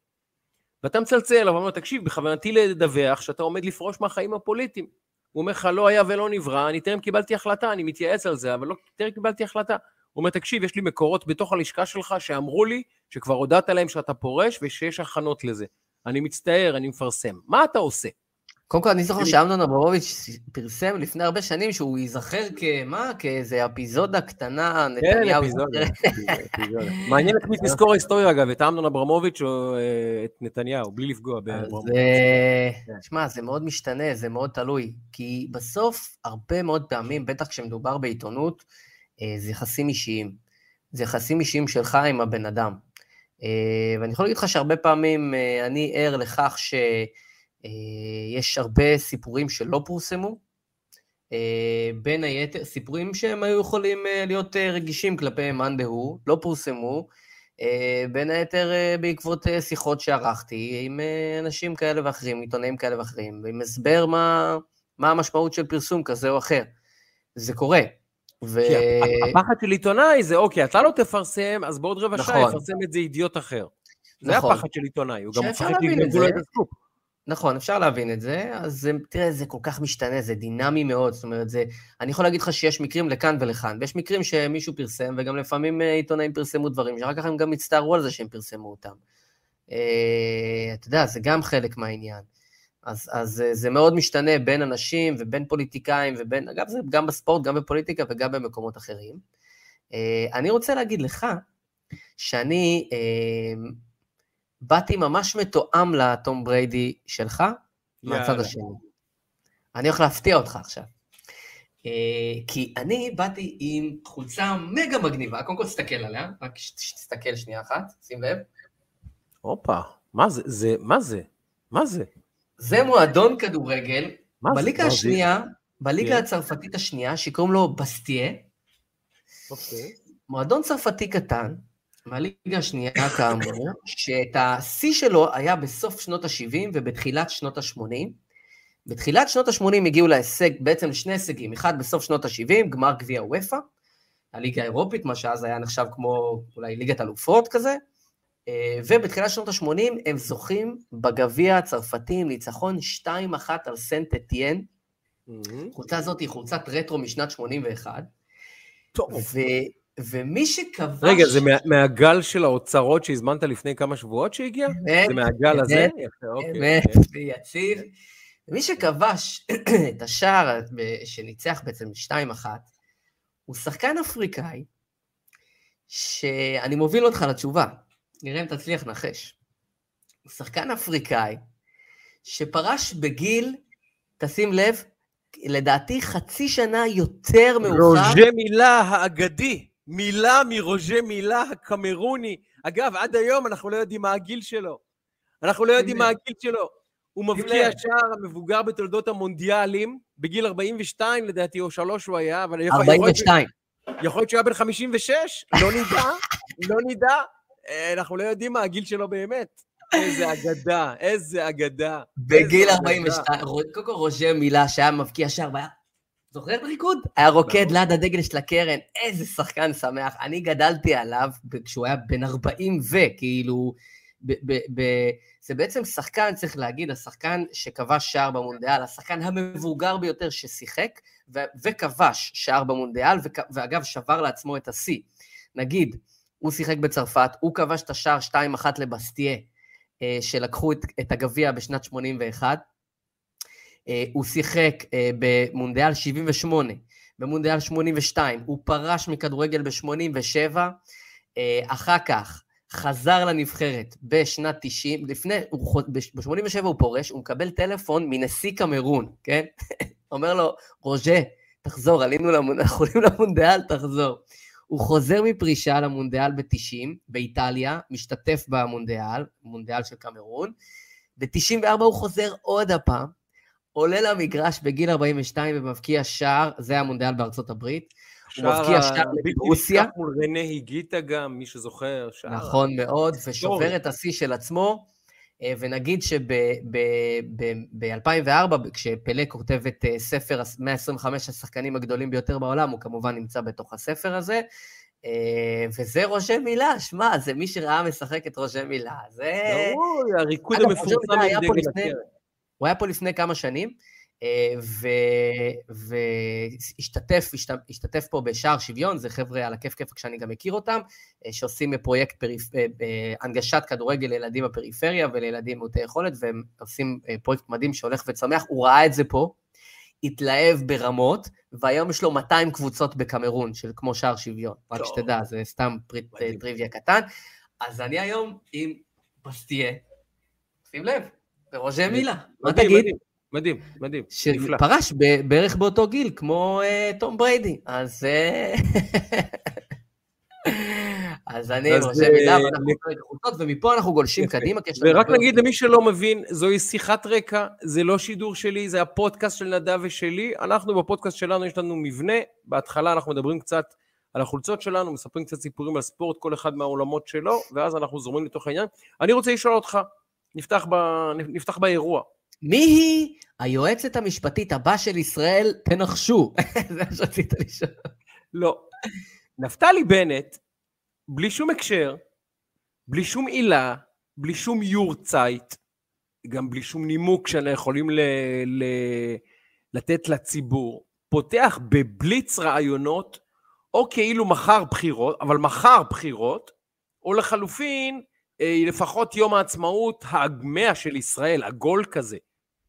S3: ואתה מצלצל אליו ואומר, תקשיב, בכוונתי לדווח שאתה עומד לפרוש מהחיים הפוליטיים. הוא אומר לך, לא היה ולא נברא, אני טרם קיבלתי החלטה, אני מתייעץ על זה, אבל לא, טרם קיבלתי החלטה. הוא אומר, תקשיב, יש לי מקורות בתוך הלשכה שלך שאמרו לי שכבר הודעת להם שאתה פורש ושיש הכנות לזה. אני מצטער, אני מפרסם. מה אתה עושה?
S1: קודם כל, אני זוכר שאמנון אברמוביץ' פרסם לפני הרבה שנים שהוא ייזכר כמה? כאיזה אפיזודה קטנה,
S3: כן, נתניהו. כן, אפיזודה. מעניין את מי תזכור ההיסטוריה, אגב, את אמנון אברמוביץ' או אה, את נתניהו, בלי לפגוע באברמוביץ'.
S1: אה, זה מאוד משתנה, זה מאוד תלוי. כי בסוף, הרבה מאוד פעמים, בטח כשמדובר בעיתונות, אה, זה יחסים אישיים. זה יחסים אישיים שלך עם הבן אדם. ואני יכול להגיד לך שהרבה פעמים אני ער לכך ש... אה, יש הרבה סיפורים שלא פורסמו, אה, בין היתר, סיפורים שהם היו יכולים אה, להיות רגישים כלפי מאן דהוא, לא פורסמו, בין היתר בעקבות שיחות שערכתי עם אנשים כאלה ואחרים, עיתונאים כאלה ואחרים, עם הסבר מה, מה המשמעות של פרסום כזה או אחר. זה קורה.
S3: ו... הפחד של עיתונאי זה, אוקיי, אתה לא תפרסם, אז בעוד רבע נכון. שעה יפרסם את זה אידיוט אחר. זה נכון. הפחד של עיתונאי, הוא גם מפחד לו את הסקופ.
S1: נכון, אפשר להבין את זה, אז תראה, זה כל כך משתנה, זה דינמי מאוד, זאת אומרת, זה, אני יכול להגיד לך שיש מקרים לכאן ולכאן, ויש מקרים שמישהו פרסם, וגם לפעמים אה, עיתונאים פרסמו דברים, שאחר כך הם גם הצטערו על זה שהם פרסמו אותם. אה, אתה יודע, זה גם חלק מהעניין. אז, אז אה, זה מאוד משתנה בין אנשים ובין פוליטיקאים ובין, אגב, זה גם בספורט, גם בפוליטיקה וגם במקומות אחרים. אני רוצה להגיד לך שאני באתי ממש מתואם לטום בריידי שלך, מהצד השני. אני הולך להפתיע אותך עכשיו. Uh, כי אני באתי עם חולצה מגה מגניבה, קודם כל תסתכל עליה, רק תסתכל שנייה אחת, שים לב.
S3: הופה, מה זה? זה, מה זה? מה זה?
S1: זה מועדון כדורגל, בליגה השנייה, בליגה כן. הצרפתית השנייה, שקוראים לו בסטיה. אוקיי. מועדון צרפתי קטן, מהליגה השנייה כאמור, שאת השיא שלו היה בסוף שנות ה-70 ובתחילת שנות ה-80. בתחילת שנות ה-80 הגיעו להישג, בעצם לשני הישגים, אחד בסוף שנות ה-70, גמר גביע וופא, הליגה האירופית, מה שאז היה נחשב כמו אולי ליגת אלופות כזה, אה, ובתחילת שנות ה-80 הם זוכים בגביע הצרפתי עם ניצחון 2-1 על סנט אתיין. החולצה הזאת היא חולצת רטרו משנת 81. טוב. ומי שכבש...
S3: רגע, זה מה, מהגל של האוצרות שהזמנת לפני כמה שבועות שהגיע? אמת, זה מהגל הזה?
S1: אוקיי, אמת, ויציב. ומי שכבש את השער שניצח בעצם 2-1, הוא שחקן אפריקאי, שאני מוביל אותך לתשובה, נראה אם תצליח לנחש. הוא שחקן אפריקאי שפרש בגיל, תשים לב, לדעתי חצי שנה יותר מאוחר.
S3: רוז'ה מילה האגדי. מילה מרוז'ה מילה הקמרוני. אגב, עד היום אנחנו לא יודעים מה הגיל שלו. אנחנו לא יודעים מה הגיל שלו. הוא מבקיע שער המבוגר בתולדות המונדיאלים, בגיל 42 לדעתי, או שלוש הוא היה, אבל...
S1: 42.
S3: יכול להיות שהוא היה בן 56, לא נדע, לא נדע. אה, אנחנו לא יודעים מה הגיל שלו באמת. איזה אגדה, איזה אגדה.
S1: בגיל 42, קודם כל רוז'ה מילה שהיה מבקיע שער, והיה זוכר את הריקוד? היה רוקד ליד הדגל של הקרן, איזה שחקן שמח. אני גדלתי עליו כשהוא היה בן 40 וכאילו, זה בעצם שחקן, צריך להגיד, השחקן שכבש שער במונדיאל, השחקן המבוגר ביותר ששיחק, וכבש שער במונדיאל, ואגב, שבר לעצמו את השיא. נגיד, הוא שיחק בצרפת, הוא כבש את השער 2-1 לבסטיה, אה, שלקחו את, את הגביע בשנת 81, אה, הוא שיחק אה, במונדיאל 78, במונדיאל 82, הוא פרש מכדורגל ב-87, אחר כך חזר לנבחרת בשנת 90, לפני, ב-87 הוא פורש, הוא מקבל טלפון מנשיא קמרון, כן? אומר לו, רוז'ה, תחזור, עלינו למונדיאל, אנחנו למונדיאל, תחזור. הוא חוזר מפרישה למונדיאל ב-90, באיטליה, משתתף במונדיאל, מונדיאל של קמרון. ב-94 הוא חוזר עוד הפעם, עולה למגרש בגיל 42 ומבקיע שער, זה המונדיאל בארצות הברית. הוא מבקיע שער ברוסיה.
S3: מול רנה היגיטה גם, מי שזוכר. שער.
S1: נכון מאוד, ושובר את השיא של עצמו. אה, ונגיד שב-2004, כשפלא כותב את אה, ספר 125 השחקנים הגדולים ביותר בעולם, הוא כמובן נמצא בתוך הספר הזה. אה, וזה רושם מילה, שמע, זה מי שראה משחק את רושם מילה. זה...
S3: ברור, הריקוד המפורסם עם דגל הקרן.
S1: הוא היה פה לפני כמה שנים, אה, והשתתף השתתף פה בשער שוויון, זה חבר'ה על הכיף כיף כשאני גם מכיר אותם, אה, שעושים פרויקט פריפ... אה, הנגשת כדורגל לילדים בפריפריה ולילדים מעוטי יכולת, והם עושים פרויקט מדהים שהולך וצומח, הוא ראה את זה פה, התלהב ברמות, והיום יש לו 200 קבוצות בקמרון, של כמו שער שוויון, רק שתדע, זה סתם פריט, טריוויה קטן. אז אני היום עם פסטיה, שים לב, ורוז'ה מילה, מה תגיד? מדהים.
S3: מדהים,
S1: נפלא. שפרש בערך באותו גיל, כמו תום בריידי. אז... אה, אז אני רושם מילה, ואנחנו נקרא את החולצות, ומפה אנחנו גולשים קדימה.
S3: ורק נגיד למי שלא מבין, זוהי שיחת רקע, זה לא שידור שלי, זה הפודקאסט של נדב ושלי. אנחנו בפודקאסט שלנו, יש לנו מבנה, בהתחלה אנחנו מדברים קצת על החולצות שלנו, מספרים קצת סיפורים על ספורט, כל אחד מהעולמות שלו, ואז אנחנו זורמים לתוך העניין. אני רוצה לשאול אותך, נפתח, ב... נפתח באירוע.
S1: מי היא היועצת המשפטית הבא של ישראל? תנחשו. זה מה שרצית לשאול.
S3: לא. נפתלי בנט, בלי שום הקשר, בלי שום עילה, בלי שום יורצייט, גם בלי שום נימוק שאנחנו יכולים ל- ל- לתת לציבור, פותח בבליץ רעיונות, או כאילו מחר בחירות, אבל מחר בחירות, או לחלופין, לפחות יום העצמאות המאה של ישראל, עגול כזה,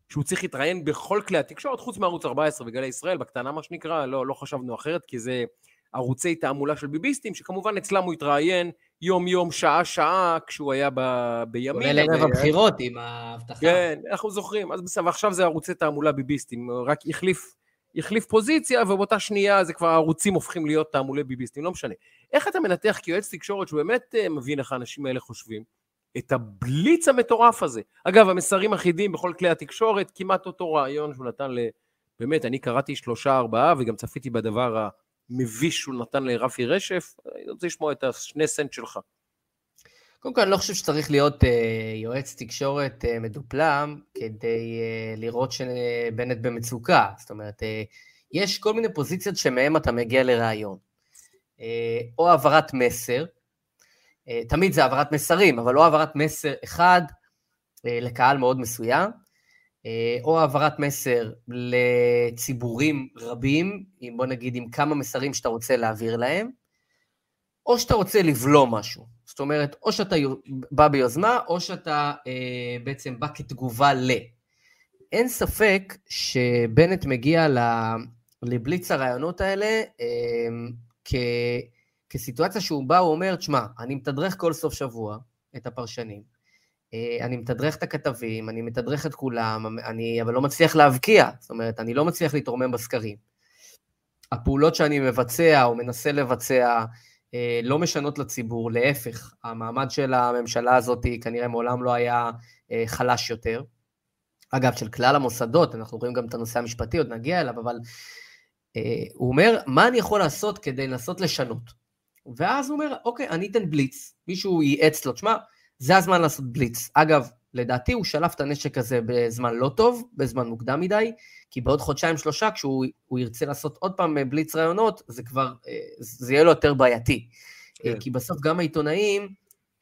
S3: שהוא צריך להתראיין בכל כלי התקשורת, חוץ מערוץ 14 וגלי ישראל, בקטנה מה שנקרא, לא, לא חשבנו אחרת, כי זה ערוצי תעמולה של ביביסטים, שכמובן אצלם הוא התראיין יום-יום, שעה-שעה, כשהוא היה ב... בימין.
S1: כולל ערב הבחירות עם ההבטחה.
S3: כן, אנחנו זוכרים, אז בסדר, ועכשיו זה ערוצי תעמולה ביביסטים, רק החליף, החליף פוזיציה, ובאותה שנייה זה כבר הערוצים הופכים להיות תעמולי ביביסטים, לא משנה. איך אתה מנתח כיועץ תקשורת שהוא באמת אה, מבין איך האנשים האלה חושבים? את הבליץ המטורף הזה. אגב, המסרים אחידים בכל כלי התקשורת, כמעט אותו רעיון שהוא נתן ל... באמת, אני קראתי שלושה ארבעה וגם צפיתי בדבר המביש שהוא נתן לרפי רשף, אני רוצה לשמוע את השני סנט שלך.
S1: קודם כל, אני לא חושב שצריך להיות uh, יועץ תקשורת uh, מדופלם כדי uh, לראות שבנט במצוקה. זאת אומרת, uh, יש כל מיני פוזיציות שמהן אתה מגיע לראיון. Uh, או העברת מסר, אה, תמיד זה העברת מסרים, אבל לא העברת מסר אחד אה, לקהל מאוד מסוים, אה, או העברת מסר לציבורים רבים, עם, בוא נגיד עם כמה מסרים שאתה רוצה להעביר להם, או שאתה רוצה לבלום משהו. זאת אומרת, או שאתה בא ביוזמה, או שאתה אה, בעצם בא כתגובה ל. אין ספק שבנט מגיע לבליץ הרעיונות האלה אה, כ... כסיטואציה שהוא בא, הוא אומר, תשמע, אני מתדרך כל סוף שבוע את הפרשנים, אה, אני מתדרך את הכתבים, אני מתדרך את כולם, אני אבל לא מצליח להבקיע, זאת אומרת, אני לא מצליח להתרומם בסקרים. הפעולות שאני מבצע או מנסה לבצע לא משנות לציבור, להפך, המעמד של הממשלה הזאת כנראה מעולם לא היה אה, חלש יותר. אגב, של כלל המוסדות, אנחנו רואים גם את הנושא המשפטי, עוד נגיע אליו, אבל הוא אומר, מה אני יכול לעשות כדי לנסות לשנות? ואז הוא אומר, אוקיי, אני אתן בליץ. מישהו ייעץ לו, תשמע, זה הזמן לעשות בליץ. אגב, לדעתי הוא שלף את הנשק הזה בזמן לא טוב, בזמן מוקדם מדי, כי בעוד חודשיים-שלושה, כשהוא ירצה לעשות עוד פעם בליץ רעיונות, זה כבר, אה, זה יהיה לו יותר בעייתי. אה, כן. כי בסוף גם העיתונאים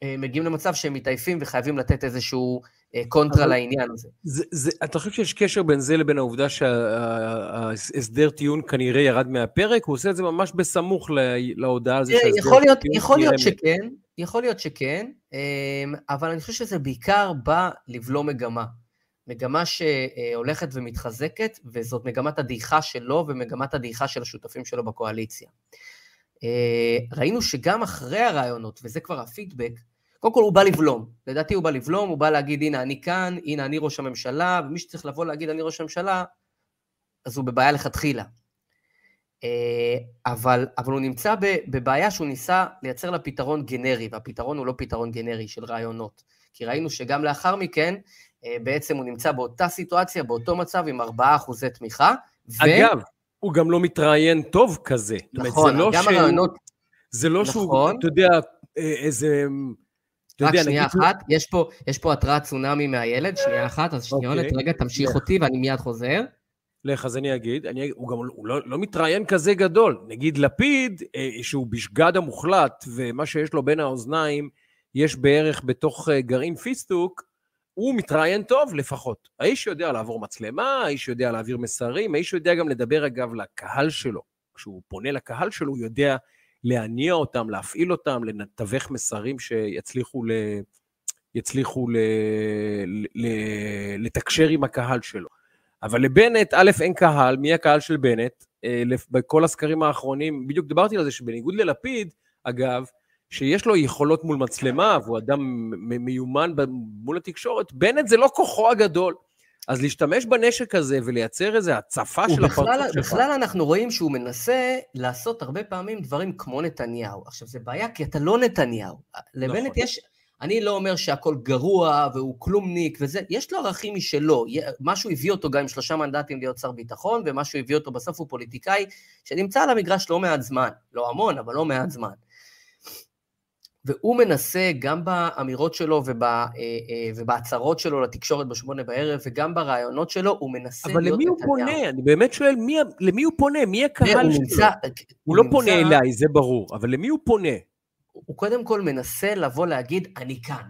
S1: אה, מגיעים למצב שהם מתעייפים וחייבים לתת איזשהו קונטרה לעניין הזה.
S3: זה, זה, אתה חושב שיש קשר בין זה לבין העובדה שההסדר טיעון כנראה ירד מהפרק? הוא עושה את זה ממש בסמוך להודעה על זה
S1: שההסדר יכול להיות, טיעון יכול להיות שכן, יכול להיות שכן, אמ, אבל אני חושב שזה בעיקר בא לבלום מגמה. מגמה שהולכת ומתחזקת, וזאת מגמת הדעיכה שלו ומגמת הדעיכה של השותפים שלו בקואליציה. אה, ראינו שגם אחרי הרעיונות, וזה כבר הפידבק, קודם כל הוא בא לבלום. לדעתי הוא בא לבלום, הוא בא להגיד, הנה אני כאן, הנה אני ראש הממשלה, ומי שצריך לבוא להגיד אני ראש הממשלה, אז הוא בבעיה לכתחילה. אה, אבל, אבל הוא נמצא בבעיה שהוא ניסה לייצר לה פתרון גנרי, והפתרון הוא לא פתרון גנרי של רעיונות. כי ראינו שגם לאחר מכן, אה, בעצם הוא נמצא באותה סיטואציה, באותו מצב, עם 4 אחוזי תמיכה.
S3: אגב, ו... הוא גם לא מתראיין טוב כזה.
S1: נכון, לא גם שהוא, הרעיונות...
S3: זה לא נכון. שהוא, אתה יודע, אה, איזה...
S1: רק יודע, שנייה נגיד... אחת, יש פה, יש פה התרעת צונאמי מהילד, שנייה אחת, אז שניונת, okay. אוקיי. רגע, תמשיך yeah. אותי ואני מיד חוזר.
S3: לך, אז אני אגיד, אני, הוא גם הוא לא, לא מתראיין כזה גדול. נגיד לפיד, אה, שהוא בשגד המוחלט, ומה שיש לו בין האוזניים, יש בערך בתוך אה, גרעין פיסטוק, הוא מתראיין טוב לפחות. האיש יודע לעבור מצלמה, האיש יודע להעביר מסרים, האיש יודע גם לדבר אגב לקהל שלו. כשהוא פונה לקהל שלו, הוא יודע להניע אותם, להפעיל אותם, לתווך מסרים שיצליחו ל... יצליחו ל... ל... לתקשר עם הקהל שלו. אבל לבנט, א', אין קהל, מי הקהל של בנט? אה, בכל הסקרים האחרונים, בדיוק דיברתי על זה, שבניגוד ללפיד, אגב, שיש לו יכולות מול מצלמה, והוא אדם מיומן מול התקשורת, בנט זה לא כוחו הגדול. אז להשתמש בנשק הזה ולייצר איזו הצפה של הפרצוף
S1: שלך. בכלל אנחנו רואים שהוא מנסה לעשות הרבה פעמים דברים כמו נתניהו. עכשיו, זה בעיה כי אתה לא נתניהו. לבנט נכון. יש... אני לא אומר שהכל גרוע והוא כלומניק וזה, יש לו ערכים משלו. משהו הביא אותו גם עם שלושה מנדטים להיות שר ביטחון, ומשהו הביא אותו בסוף הוא פוליטיקאי שנמצא על המגרש לא מעט זמן. לא המון, אבל לא מעט זמן. והוא מנסה גם באמירות שלו ובא, אה, אה, ובהצהרות שלו לתקשורת בשמונה בערב, וגם ברעיונות שלו, הוא מנסה
S3: להיות נתניהו. אבל למי הוא פונה? אני באמת שואל, מי, למי הוא פונה? מי הקהל שלו? הוא, נמצא, הוא, הוא לא נמצא, פונה אליי, זה ברור, אבל למי הוא פונה?
S1: הוא קודם כל מנסה לבוא להגיד, אני כאן.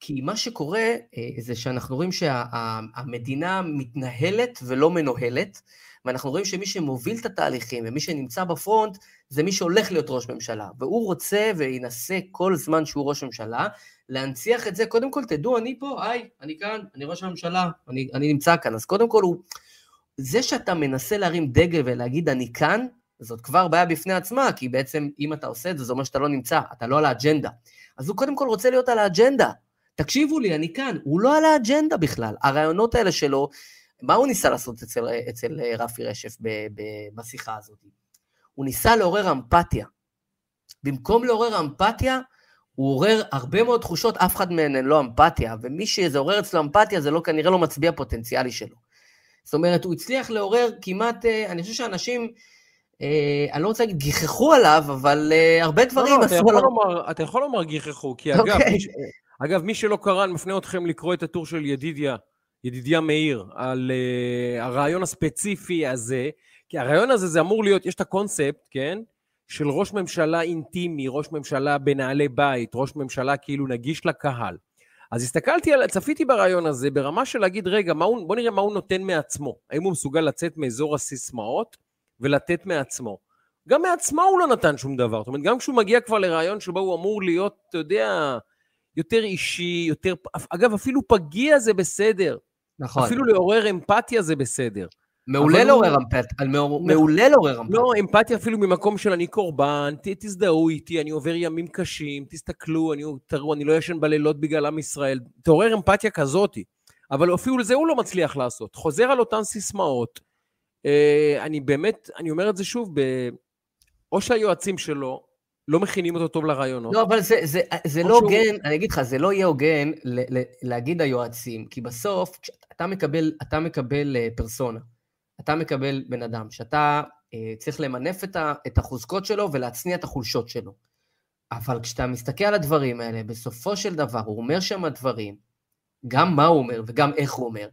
S1: כי מה שקורה אה, זה שאנחנו רואים שהמדינה שה, מתנהלת ולא מנוהלת, ואנחנו רואים שמי שמוביל את התהליכים ומי שנמצא בפרונט זה מי שהולך להיות ראש ממשלה, והוא רוצה וינסה כל זמן שהוא ראש ממשלה להנציח את זה, קודם כל תדעו, אני פה, היי, אני כאן, אני ראש הממשלה, אני, אני נמצא כאן, אז קודם כל הוא, זה שאתה מנסה להרים דגל ולהגיד אני כאן, זאת כבר בעיה בפני עצמה, כי בעצם אם אתה עושה את זה, זה אומר שאתה לא נמצא, אתה לא על האג'נדה. אז הוא קודם כל רוצה להיות על האג'נדה. תקשיבו לי, אני כאן. הוא לא על האג'נדה בכלל. הרעיונות האלה שלו, מה הוא ניסה לעשות אצל, אצל רפי רשף בשיחה הזאת? הוא ניסה לעורר אמפתיה. במקום לעורר אמפתיה, הוא עורר הרבה מאוד תחושות, אף אחד מהן הן לא אמפתיה, ומי שזה עורר אצלו אמפתיה זה לא, כנראה לא מצביע פוטנציאלי שלו. זאת אומרת, הוא הצליח לעורר כמעט, אה, אני חושב שאנשים, אה, אני לא רוצה להגיד גיחכו עליו, אבל אה, הרבה לא, דברים
S3: לא, עשו עליו. אתה יכול לומר גיחכו, כי אגב. אוקיי. מי, אגב, מי שלא קרא, אני מפנה אתכם לקרוא את הטור של ידידיה, ידידיה מאיר, על uh, הרעיון הספציפי הזה, כי הרעיון הזה זה אמור להיות, יש את הקונספט, כן? של ראש ממשלה אינטימי, ראש ממשלה בנעלי בית, ראש ממשלה כאילו נגיש לקהל. אז הסתכלתי על, צפיתי ברעיון הזה ברמה של להגיד, רגע, הוא, בוא נראה מה הוא נותן מעצמו. האם הוא מסוגל לצאת מאזור הסיסמאות ולתת מעצמו. גם מעצמו הוא לא נתן שום דבר. זאת אומרת, גם כשהוא מגיע כבר לרעיון שבו הוא אמור להיות, אתה יודע, יותר אישי, יותר... אגב, אפילו פגיע זה בסדר. נכון. אפילו לעורר אמפתיה זה בסדר.
S1: מעולה לעורר אמפתיה, מעולה לעורר אמפתיה.
S3: לא, אמפתיה אפילו ממקום של אני קורבן, תזדהו איתי, אני עובר ימים קשים, תסתכלו, אני, תראו, אני לא ישן בלילות בגלל עם ישראל. תעורר אמפתיה כזאתי. אבל אפילו לזה הוא לא מצליח לעשות. חוזר על אותן סיסמאות. אה, אני באמת, אני אומר את זה שוב, או שהיועצים שלו לא מכינים אותו טוב לרעיונות.
S1: לא, אבל זה, זה, זה לא הוגן, שהוא... אני אגיד לך, זה לא יהיה הוגן להגיד היועצים, כי בסוף, אתה מקבל, אתה מקבל אה, פרסונה. אתה מקבל בן אדם שאתה אה, צריך למנף את, ה, את החוזקות שלו ולהצניע את החולשות שלו. אבל כשאתה מסתכל על הדברים האלה, בסופו של דבר הוא אומר שם דברים, גם מה הוא אומר וגם איך הוא אומר.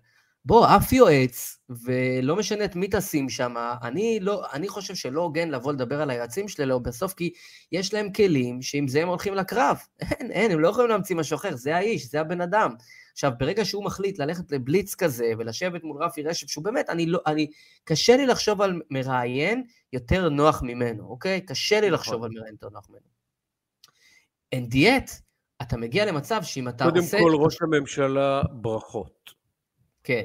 S1: בוא, אף יועץ, ולא משנה את מי תשים שם, אני, לא, אני חושב שלא הוגן לבוא לדבר על היועצים שלו בסוף, כי יש להם כלים שעם זה הם הולכים לקרב. אין, אין, הם לא יכולים להמציא משהו אחר, זה האיש, זה הבן אדם. עכשיו, ברגע שהוא מחליט ללכת לבליץ כזה ולשבת מול רפי רשף, שהוא באמת, אני לא, אני, קשה לי לחשוב על מראיין יותר נוח ממנו, אוקיי? קשה לי לחשוב נכון. על מראיין יותר נוח ממנו. אין דיאט, אתה מגיע למצב שאם אתה
S3: קודם עושה... קודם כל, ראש הממשלה, ברכות.
S1: כן.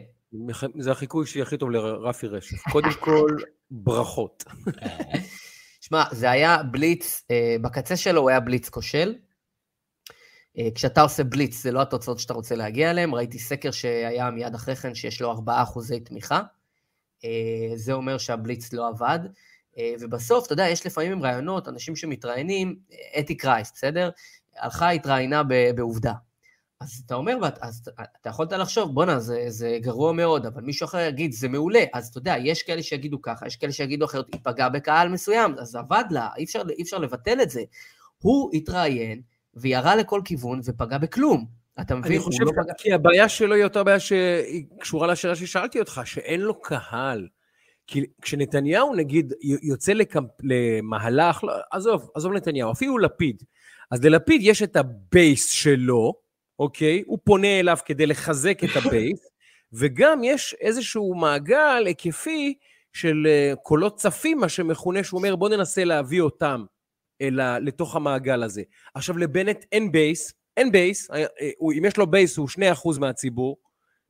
S3: זה החיקוי שלי הכי טוב לרפי רשף. קודם כל, ברכות.
S1: שמע, זה היה בליץ, אה, בקצה שלו הוא היה בליץ כושל. אה, כשאתה עושה בליץ, זה לא התוצאות שאתה רוצה להגיע אליהן. ראיתי סקר שהיה מיד אחרי כן, שיש לו 4 אחוזי תמיכה. אה, זה אומר שהבליץ לא עבד. ובסוף, אתה יודע, יש לפעמים עם רעיונות, אנשים שמתראיינים, אתי קרייס, בסדר? הלכה, התראיינה בעובדה. אז אתה אומר, אז אתה יכולת לחשוב, בואנה, זה, זה גרוע מאוד, אבל מישהו אחר יגיד, זה מעולה. אז אתה יודע, יש כאלה שיגידו ככה, יש כאלה שיגידו אחרת, היא פגעה בקהל מסוים, אז עבד לה, אי אפשר, אי אפשר לבטל את זה. הוא התראיין וירה לכל כיוון ופגע בכלום. אתה מבין?
S3: אני חושב, לא פגע... כי הבעיה שלו היא אותה בעיה שהיא קשורה לשאלה ששאלתי אותך, שאין לו קהל. כי כשנתניהו, נגיד, יוצא לקמפ... למהלך, לא, עזוב, עזוב נתניהו, אפילו לפיד. אז ללפיד יש את הבייס שלו, אוקיי? הוא פונה אליו כדי לחזק את הבייס, וגם יש איזשהו מעגל היקפי של אה, קולות צפים, מה שמכונה, שהוא אומר, בוא ננסה להביא אותם אל, לתוך המעגל הזה. עכשיו, לבנט אין בייס, אין בייס, אה, אה, אם יש לו בייס הוא 2% מהציבור,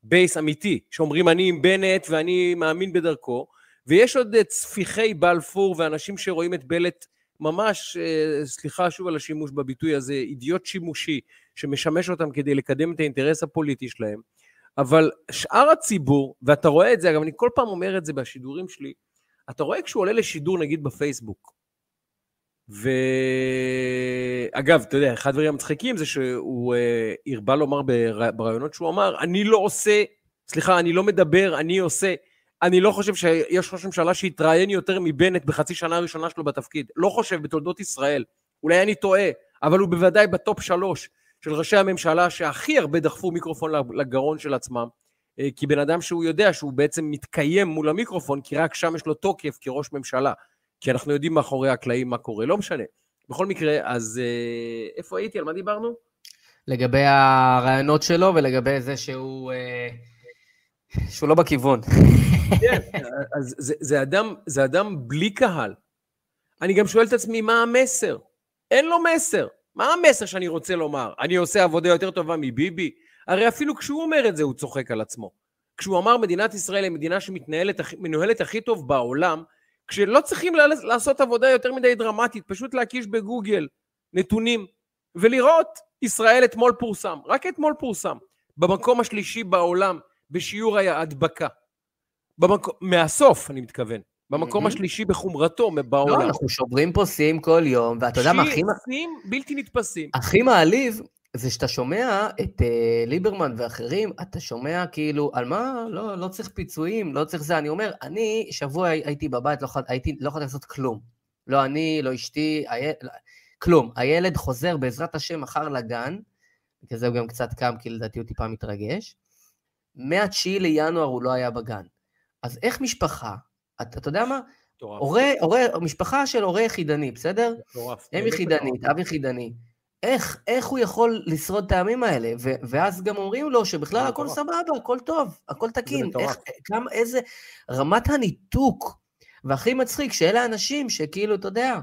S3: בייס אמיתי, שאומרים אני עם בנט ואני מאמין בדרכו, ויש עוד צפיחי בלפור ואנשים שרואים את בנט ממש, סליחה שוב על השימוש בביטוי הזה, אידיוט שימושי, שמשמש אותם כדי לקדם את האינטרס הפוליטי שלהם, אבל שאר הציבור, ואתה רואה את זה, אגב, אני כל פעם אומר את זה בשידורים שלי, אתה רואה כשהוא עולה לשידור, נגיד בפייסבוק, ואגב, אתה יודע, אחד הדברים המצחיקים זה שהוא אה, הרבה לומר ברעיונות שהוא אמר, אני לא עושה, סליחה, אני לא מדבר, אני עושה. אני לא חושב שיש ראש ממשלה שהתראיין יותר מבנט בחצי שנה הראשונה שלו בתפקיד. לא חושב בתולדות ישראל. אולי אני טועה, אבל הוא בוודאי בטופ שלוש של ראשי הממשלה שהכי הרבה דחפו מיקרופון לגרון של עצמם, אה, כי בן אדם שהוא יודע שהוא בעצם מתקיים מול המיקרופון, כי רק שם יש לו תוקף כראש ממשלה, כי אנחנו יודעים מאחורי הקלעים מה קורה, לא משנה. בכל מקרה, אז אה, איפה הייתי? על מה דיברנו?
S1: לגבי הרעיונות שלו ולגבי זה שהוא... אה, שהוא לא בכיוון.
S3: כן, אז זה, זה, אדם, זה אדם בלי קהל. אני גם שואל את עצמי, מה המסר? אין לו מסר. מה המסר שאני רוצה לומר? אני עושה עבודה יותר טובה מביבי? הרי אפילו כשהוא אומר את זה הוא צוחק על עצמו. כשהוא אמר מדינת ישראל היא מדינה שמנוהלת הכי טוב בעולם, כשלא צריכים לעשות עבודה יותר מדי דרמטית, פשוט להקיש בגוגל נתונים ולראות, ישראל אתמול פורסם, רק אתמול פורסם, במקום השלישי בעולם בשיעור ההדבקה. במקום, מהסוף, אני מתכוון. במקום mm-hmm. השלישי בחומרתו בעולם.
S1: לא, אנחנו שוברים פה שיאים כל יום, ואתה יודע מה הכי...
S3: שיאים בלתי נתפסים.
S1: הכי מעליב זה שאתה שומע את uh, ליברמן ואחרים, אתה שומע כאילו, על מה? לא, לא צריך פיצויים, לא צריך זה. אני אומר, אני שבוע הייתי בבית, לא, הייתי, לא יכולתי לעשות כלום. לא אני, לא אשתי. לא, כלום. הילד חוזר בעזרת השם מחר לגן, בגלל זה הוא גם קצת קם, כי לדעתי הוא טיפה מתרגש. מה-9 לינואר הוא לא היה בגן. אז איך משפחה אתה, אתה יודע מה? הורה, הורה, משפחה של הורה יחידני, בסדר? מטורף. אם יחידנית, אב יחידני. איך, איך הוא יכול לשרוד את הימים האלה? ו, ואז גם אומרים לו שבכלל הכל סבבה, הכל טוב, הכל תקין. איך, כמה, איזה... רמת הניתוק. והכי מצחיק, שאלה אנשים שכאילו, אתה יודע,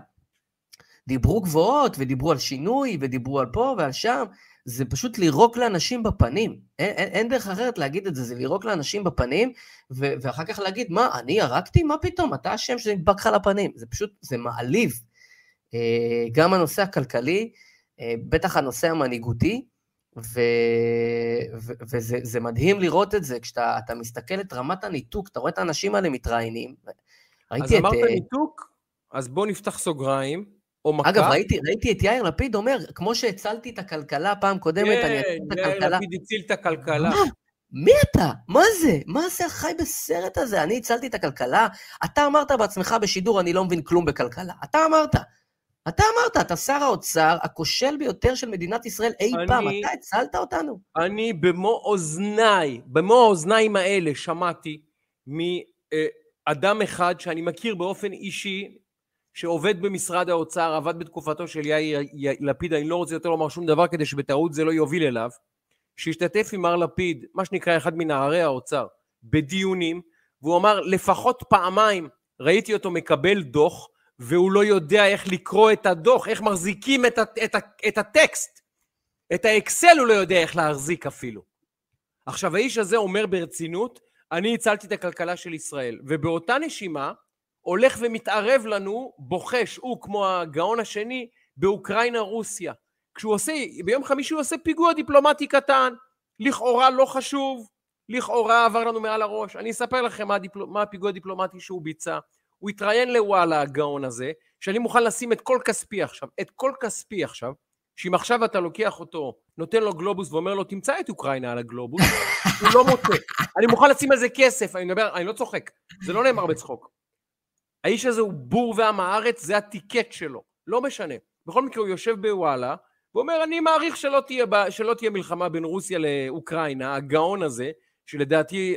S1: דיברו גבוהות, ודיברו על שינוי, ודיברו על פה ועל שם, זה פשוט לירוק לאנשים בפנים. אין, אין, אין דרך אחרת להגיד את זה, זה לירוק לאנשים בפנים, ו, ואחר כך להגיד, מה, אני הרגתי? מה פתאום? אתה אשם שזה נדבק לך לפנים. זה פשוט, זה מעליב. אה, גם הנושא הכלכלי, אה, בטח הנושא המנהיגותי, ו, ו, וזה מדהים לראות את זה, כשאתה מסתכל את רמת הניתוק, אתה רואה את האנשים האלה מתראיינים.
S3: אז אמרת את, אה, ניתוק, אז בואו נפתח סוגריים.
S1: או מכה. אגב, ראיתי, ראיתי את יאיר לפיד אומר, כמו שהצלתי את הכלכלה פעם קודמת, כן, אני אציל את הכלכלה. יאיר
S3: לפיד הציל את הכלכלה. מה?
S1: מי אתה? מה זה? מה זה החי בסרט הזה? אני הצלתי את הכלכלה? אתה אמרת בעצמך בשידור, אני לא מבין כלום בכלכלה. אתה אמרת. אתה אמרת, אתה שר האוצר הכושל ביותר של מדינת ישראל אי אני, פעם, אתה הצלת אותנו.
S3: אני במו אוזניי, במו האוזניים האלה שמעתי מאדם אחד שאני מכיר באופן אישי, שעובד במשרד האוצר, עבד בתקופתו של יאיר לפיד, אני לא רוצה יותר לומר שום דבר כדי שבטעות זה לא יוביל אליו, שהשתתף עם מר לפיד, מה שנקרא אחד מנערי האוצר, בדיונים, והוא אמר לפחות פעמיים ראיתי אותו מקבל דוח, והוא לא יודע איך לקרוא את הדוח, איך מחזיקים את, את, את, את הטקסט. את האקסל הוא לא יודע איך להחזיק אפילו. עכשיו, האיש הזה אומר ברצינות, אני הצלתי את הכלכלה של ישראל, ובאותה נשימה הולך ומתערב לנו, בוחש, הוא כמו הגאון השני, באוקראינה-רוסיה. כשהוא עושה, ביום חמישי הוא עושה פיגוע דיפלומטי קטן, לכאורה לא חשוב, לכאורה עבר לנו מעל הראש. אני אספר לכם מה, הדיפל... מה הפיגוע הדיפלומטי שהוא ביצע. הוא התראיין לוואלה, הגאון הזה, שאני מוכן לשים את כל כספי עכשיו, את כל כספי עכשיו, שאם עכשיו אתה לוקח אותו, נותן לו גלובוס ואומר לו, תמצא את אוקראינה על הגלובוס, הוא לא מוצא. אני מוכן לשים על זה כסף, אני מדבר, אני לא צוחק, זה לא נאמר בצחוק. האיש הזה הוא בור ועם הארץ, זה הטיקט שלו, לא משנה. בכל מקרה, הוא יושב בוואלה, ואומר, אני מעריך שלא תהיה, שלא תהיה מלחמה בין רוסיה לאוקראינה, הגאון הזה, שלדעתי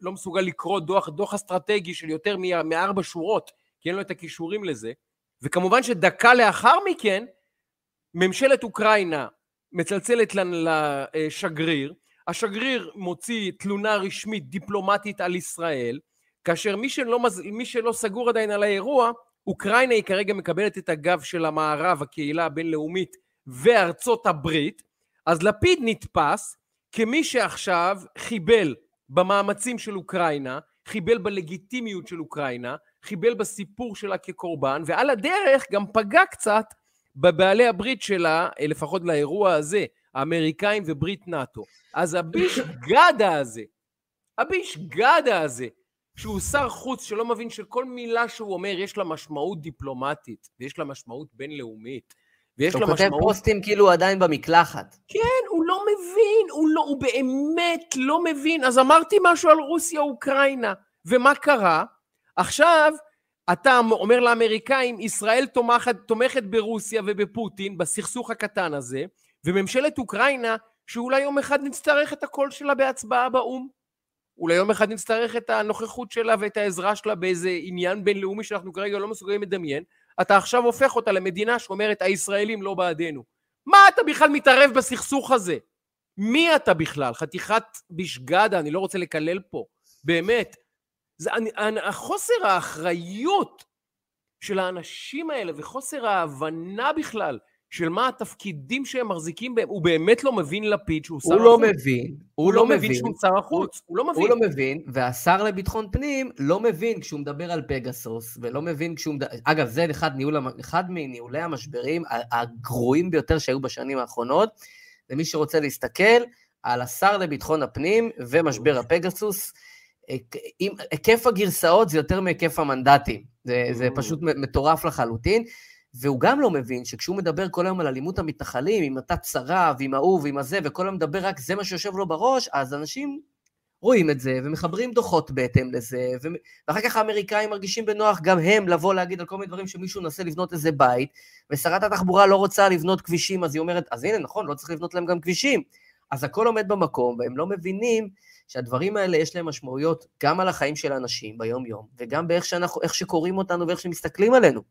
S3: לא מסוגל לקרוא דוח, דוח אסטרטגי של יותר מארבע שורות, כי אין לו את הכישורים לזה. וכמובן שדקה לאחר מכן, ממשלת אוקראינה מצלצלת לשגריר, השגריר מוציא תלונה רשמית דיפלומטית על ישראל, כאשר מי שלא, מי שלא סגור עדיין על האירוע, אוקראינה היא כרגע מקבלת את הגב של המערב, הקהילה הבינלאומית וארצות הברית, אז לפיד נתפס כמי שעכשיו חיבל במאמצים של אוקראינה, חיבל בלגיטימיות של אוקראינה, חיבל בסיפור שלה כקורבן, ועל הדרך גם פגע קצת בבעלי הברית שלה, לפחות לאירוע הזה, האמריקאים וברית נאט"ו. אז הביש גדה הזה, הביש גדה הזה, שהוא שר חוץ שלא מבין שכל מילה שהוא אומר יש לה משמעות דיפלומטית, ויש לה משמעות בינלאומית, ויש לה משמעות...
S1: הוא כותב פוסטים כאילו הוא עדיין במקלחת.
S3: כן, הוא לא מבין, הוא, לא, הוא באמת לא מבין. אז אמרתי משהו על רוסיה-אוקראינה, ומה קרה? עכשיו, אתה אומר לאמריקאים, ישראל תומכת, תומכת ברוסיה ובפוטין, בסכסוך הקטן הזה, וממשלת אוקראינה, שאולי יום אחד נצטרך את הקול שלה בהצבעה באו"ם. אולי יום אחד נצטרך את הנוכחות שלה ואת העזרה שלה באיזה עניין בינלאומי שאנחנו כרגע לא מסוגלים לדמיין, אתה עכשיו הופך אותה למדינה שאומרת הישראלים לא בעדינו. מה אתה בכלל מתערב בסכסוך הזה? מי אתה בכלל? חתיכת בשגדה, אני לא רוצה לקלל פה. באמת. זה, אני, אני, חוסר האחריות של האנשים האלה וחוסר ההבנה בכלל של מה התפקידים שהם מחזיקים בהם, הוא באמת לא מבין לפיד שהוא שר
S1: החוץ. הוא לא מבין.
S3: הוא לא מבין שהוא שר החוץ, הוא לא מבין.
S1: הוא לא מבין, והשר לביטחון פנים לא מבין כשהוא מדבר על פגסוס, ולא מבין כשהוא מדבר... אגב, זה אחד, ניהול, אחד מניהולי המשברים הגרועים ביותר שהיו בשנים האחרונות. למי שרוצה להסתכל על השר לביטחון הפנים ומשבר הפגסוס, היקף הגרסאות זה יותר מהיקף המנדטים. זה, זה פשוט מטורף לחלוטין. והוא גם לא מבין שכשהוא מדבר כל היום על אלימות המתנחלים, עם אותה צרה ועם ההוא ועם הזה, וכל היום מדבר רק זה מה שיושב לו בראש, אז אנשים רואים את זה ומחברים דוחות בהתאם לזה, ו... ואחר כך האמריקאים מרגישים בנוח גם הם לבוא להגיד על כל מיני דברים שמישהו מנסה לבנות איזה בית, ושרת התחבורה לא רוצה לבנות כבישים, אז היא אומרת, אז הנה, נכון, לא צריך לבנות להם גם כבישים. אז הכל עומד במקום, והם לא מבינים שהדברים האלה יש להם משמעויות גם על החיים של האנשים ביום-יום, וגם באיך שאנחנו, שקוראים אותנו ואיך שמסתכלים עלינו.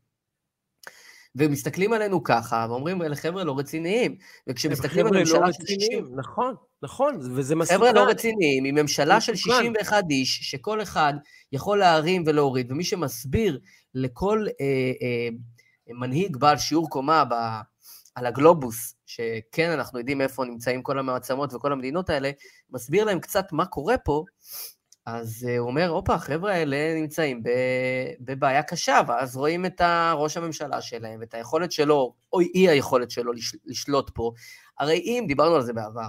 S1: ומסתכלים עלינו ככה, ואומרים, אלה חבר'ה לא רציניים. וכשמסתכלים על
S3: לא ממשלה לא של 60... נכון, נכון, וזה מסוכן.
S1: חבר'ה לא רציניים, עם ממשלה של 61 איש, שכל אחד יכול להרים ולהוריד, ומי שמסביר לכל אה, אה, מנהיג בעל שיעור קומה ב, על הגלובוס, שכן, אנחנו יודעים איפה נמצאים כל המעצמות וכל המדינות האלה, מסביר להם קצת מה קורה פה, אז אה, הוא אומר, הופה, החבר'ה האלה נמצאים בבעיה קשה, ואז רואים את ראש הממשלה שלהם, את היכולת שלו, או אי היכולת שלו לשלוט פה. הרי אם, דיברנו על זה בעבר,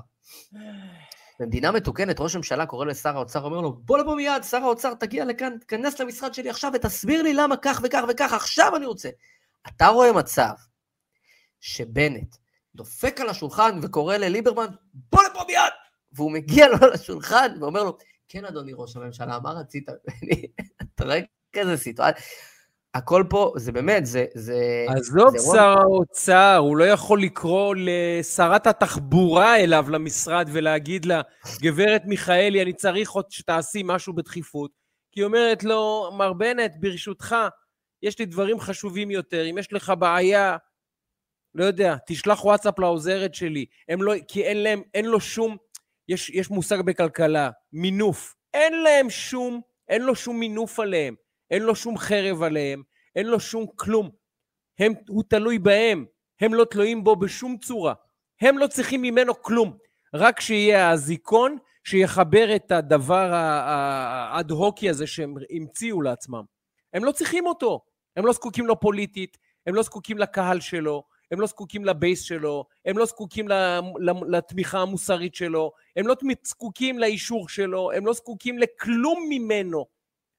S1: במדינה מתוקנת, ראש הממשלה קורא לשר האוצר, אומר לו, בוא לבוא מיד, שר האוצר, תגיע לכאן, תיכנס למשרד שלי עכשיו ותסביר לי למה כך וכך וכך, עכשיו אני רוצה. אתה רואה מצב שבנט דופק על השולחן וקורא לליברמן, בוא לפה מיד! והוא מגיע לו לשולחן ואומר לו, כן, אדוני ראש הממשלה, מה רצית? אתה רואה כזה סיטואציה. הכל פה, זה באמת, זה... זה
S3: עזוב זה שר האוצר, הוא לא יכול לקרוא לשרת התחבורה אליו למשרד ולהגיד לה, גברת מיכאלי, אני צריך עוד שתעשי משהו בדחיפות. כי היא אומרת לו, מר בנט, ברשותך, יש לי דברים חשובים יותר, אם יש לך בעיה, לא יודע, תשלח וואטסאפ לעוזרת שלי. הם לא, כי אין להם, אין לו שום, יש, יש מושג בכלכלה, מינוף. אין להם שום, אין לו שום מינוף עליהם, אין לו שום חרב עליהם, אין לו שום כלום. הם, הוא תלוי בהם, הם לא תלויים בו בשום צורה. הם לא צריכים ממנו כלום, רק שיהיה האזיקון שיחבר את הדבר האד-הוקי הזה שהם המציאו לעצמם. הם לא צריכים אותו, הם לא זקוקים לו פוליטית, הם לא זקוקים לקהל שלו, הם לא זקוקים לבייס שלו, הם לא זקוקים לתמיכה המוסרית שלו, הם לא זקוקים לאישור שלו, הם לא זקוקים לכלום ממנו,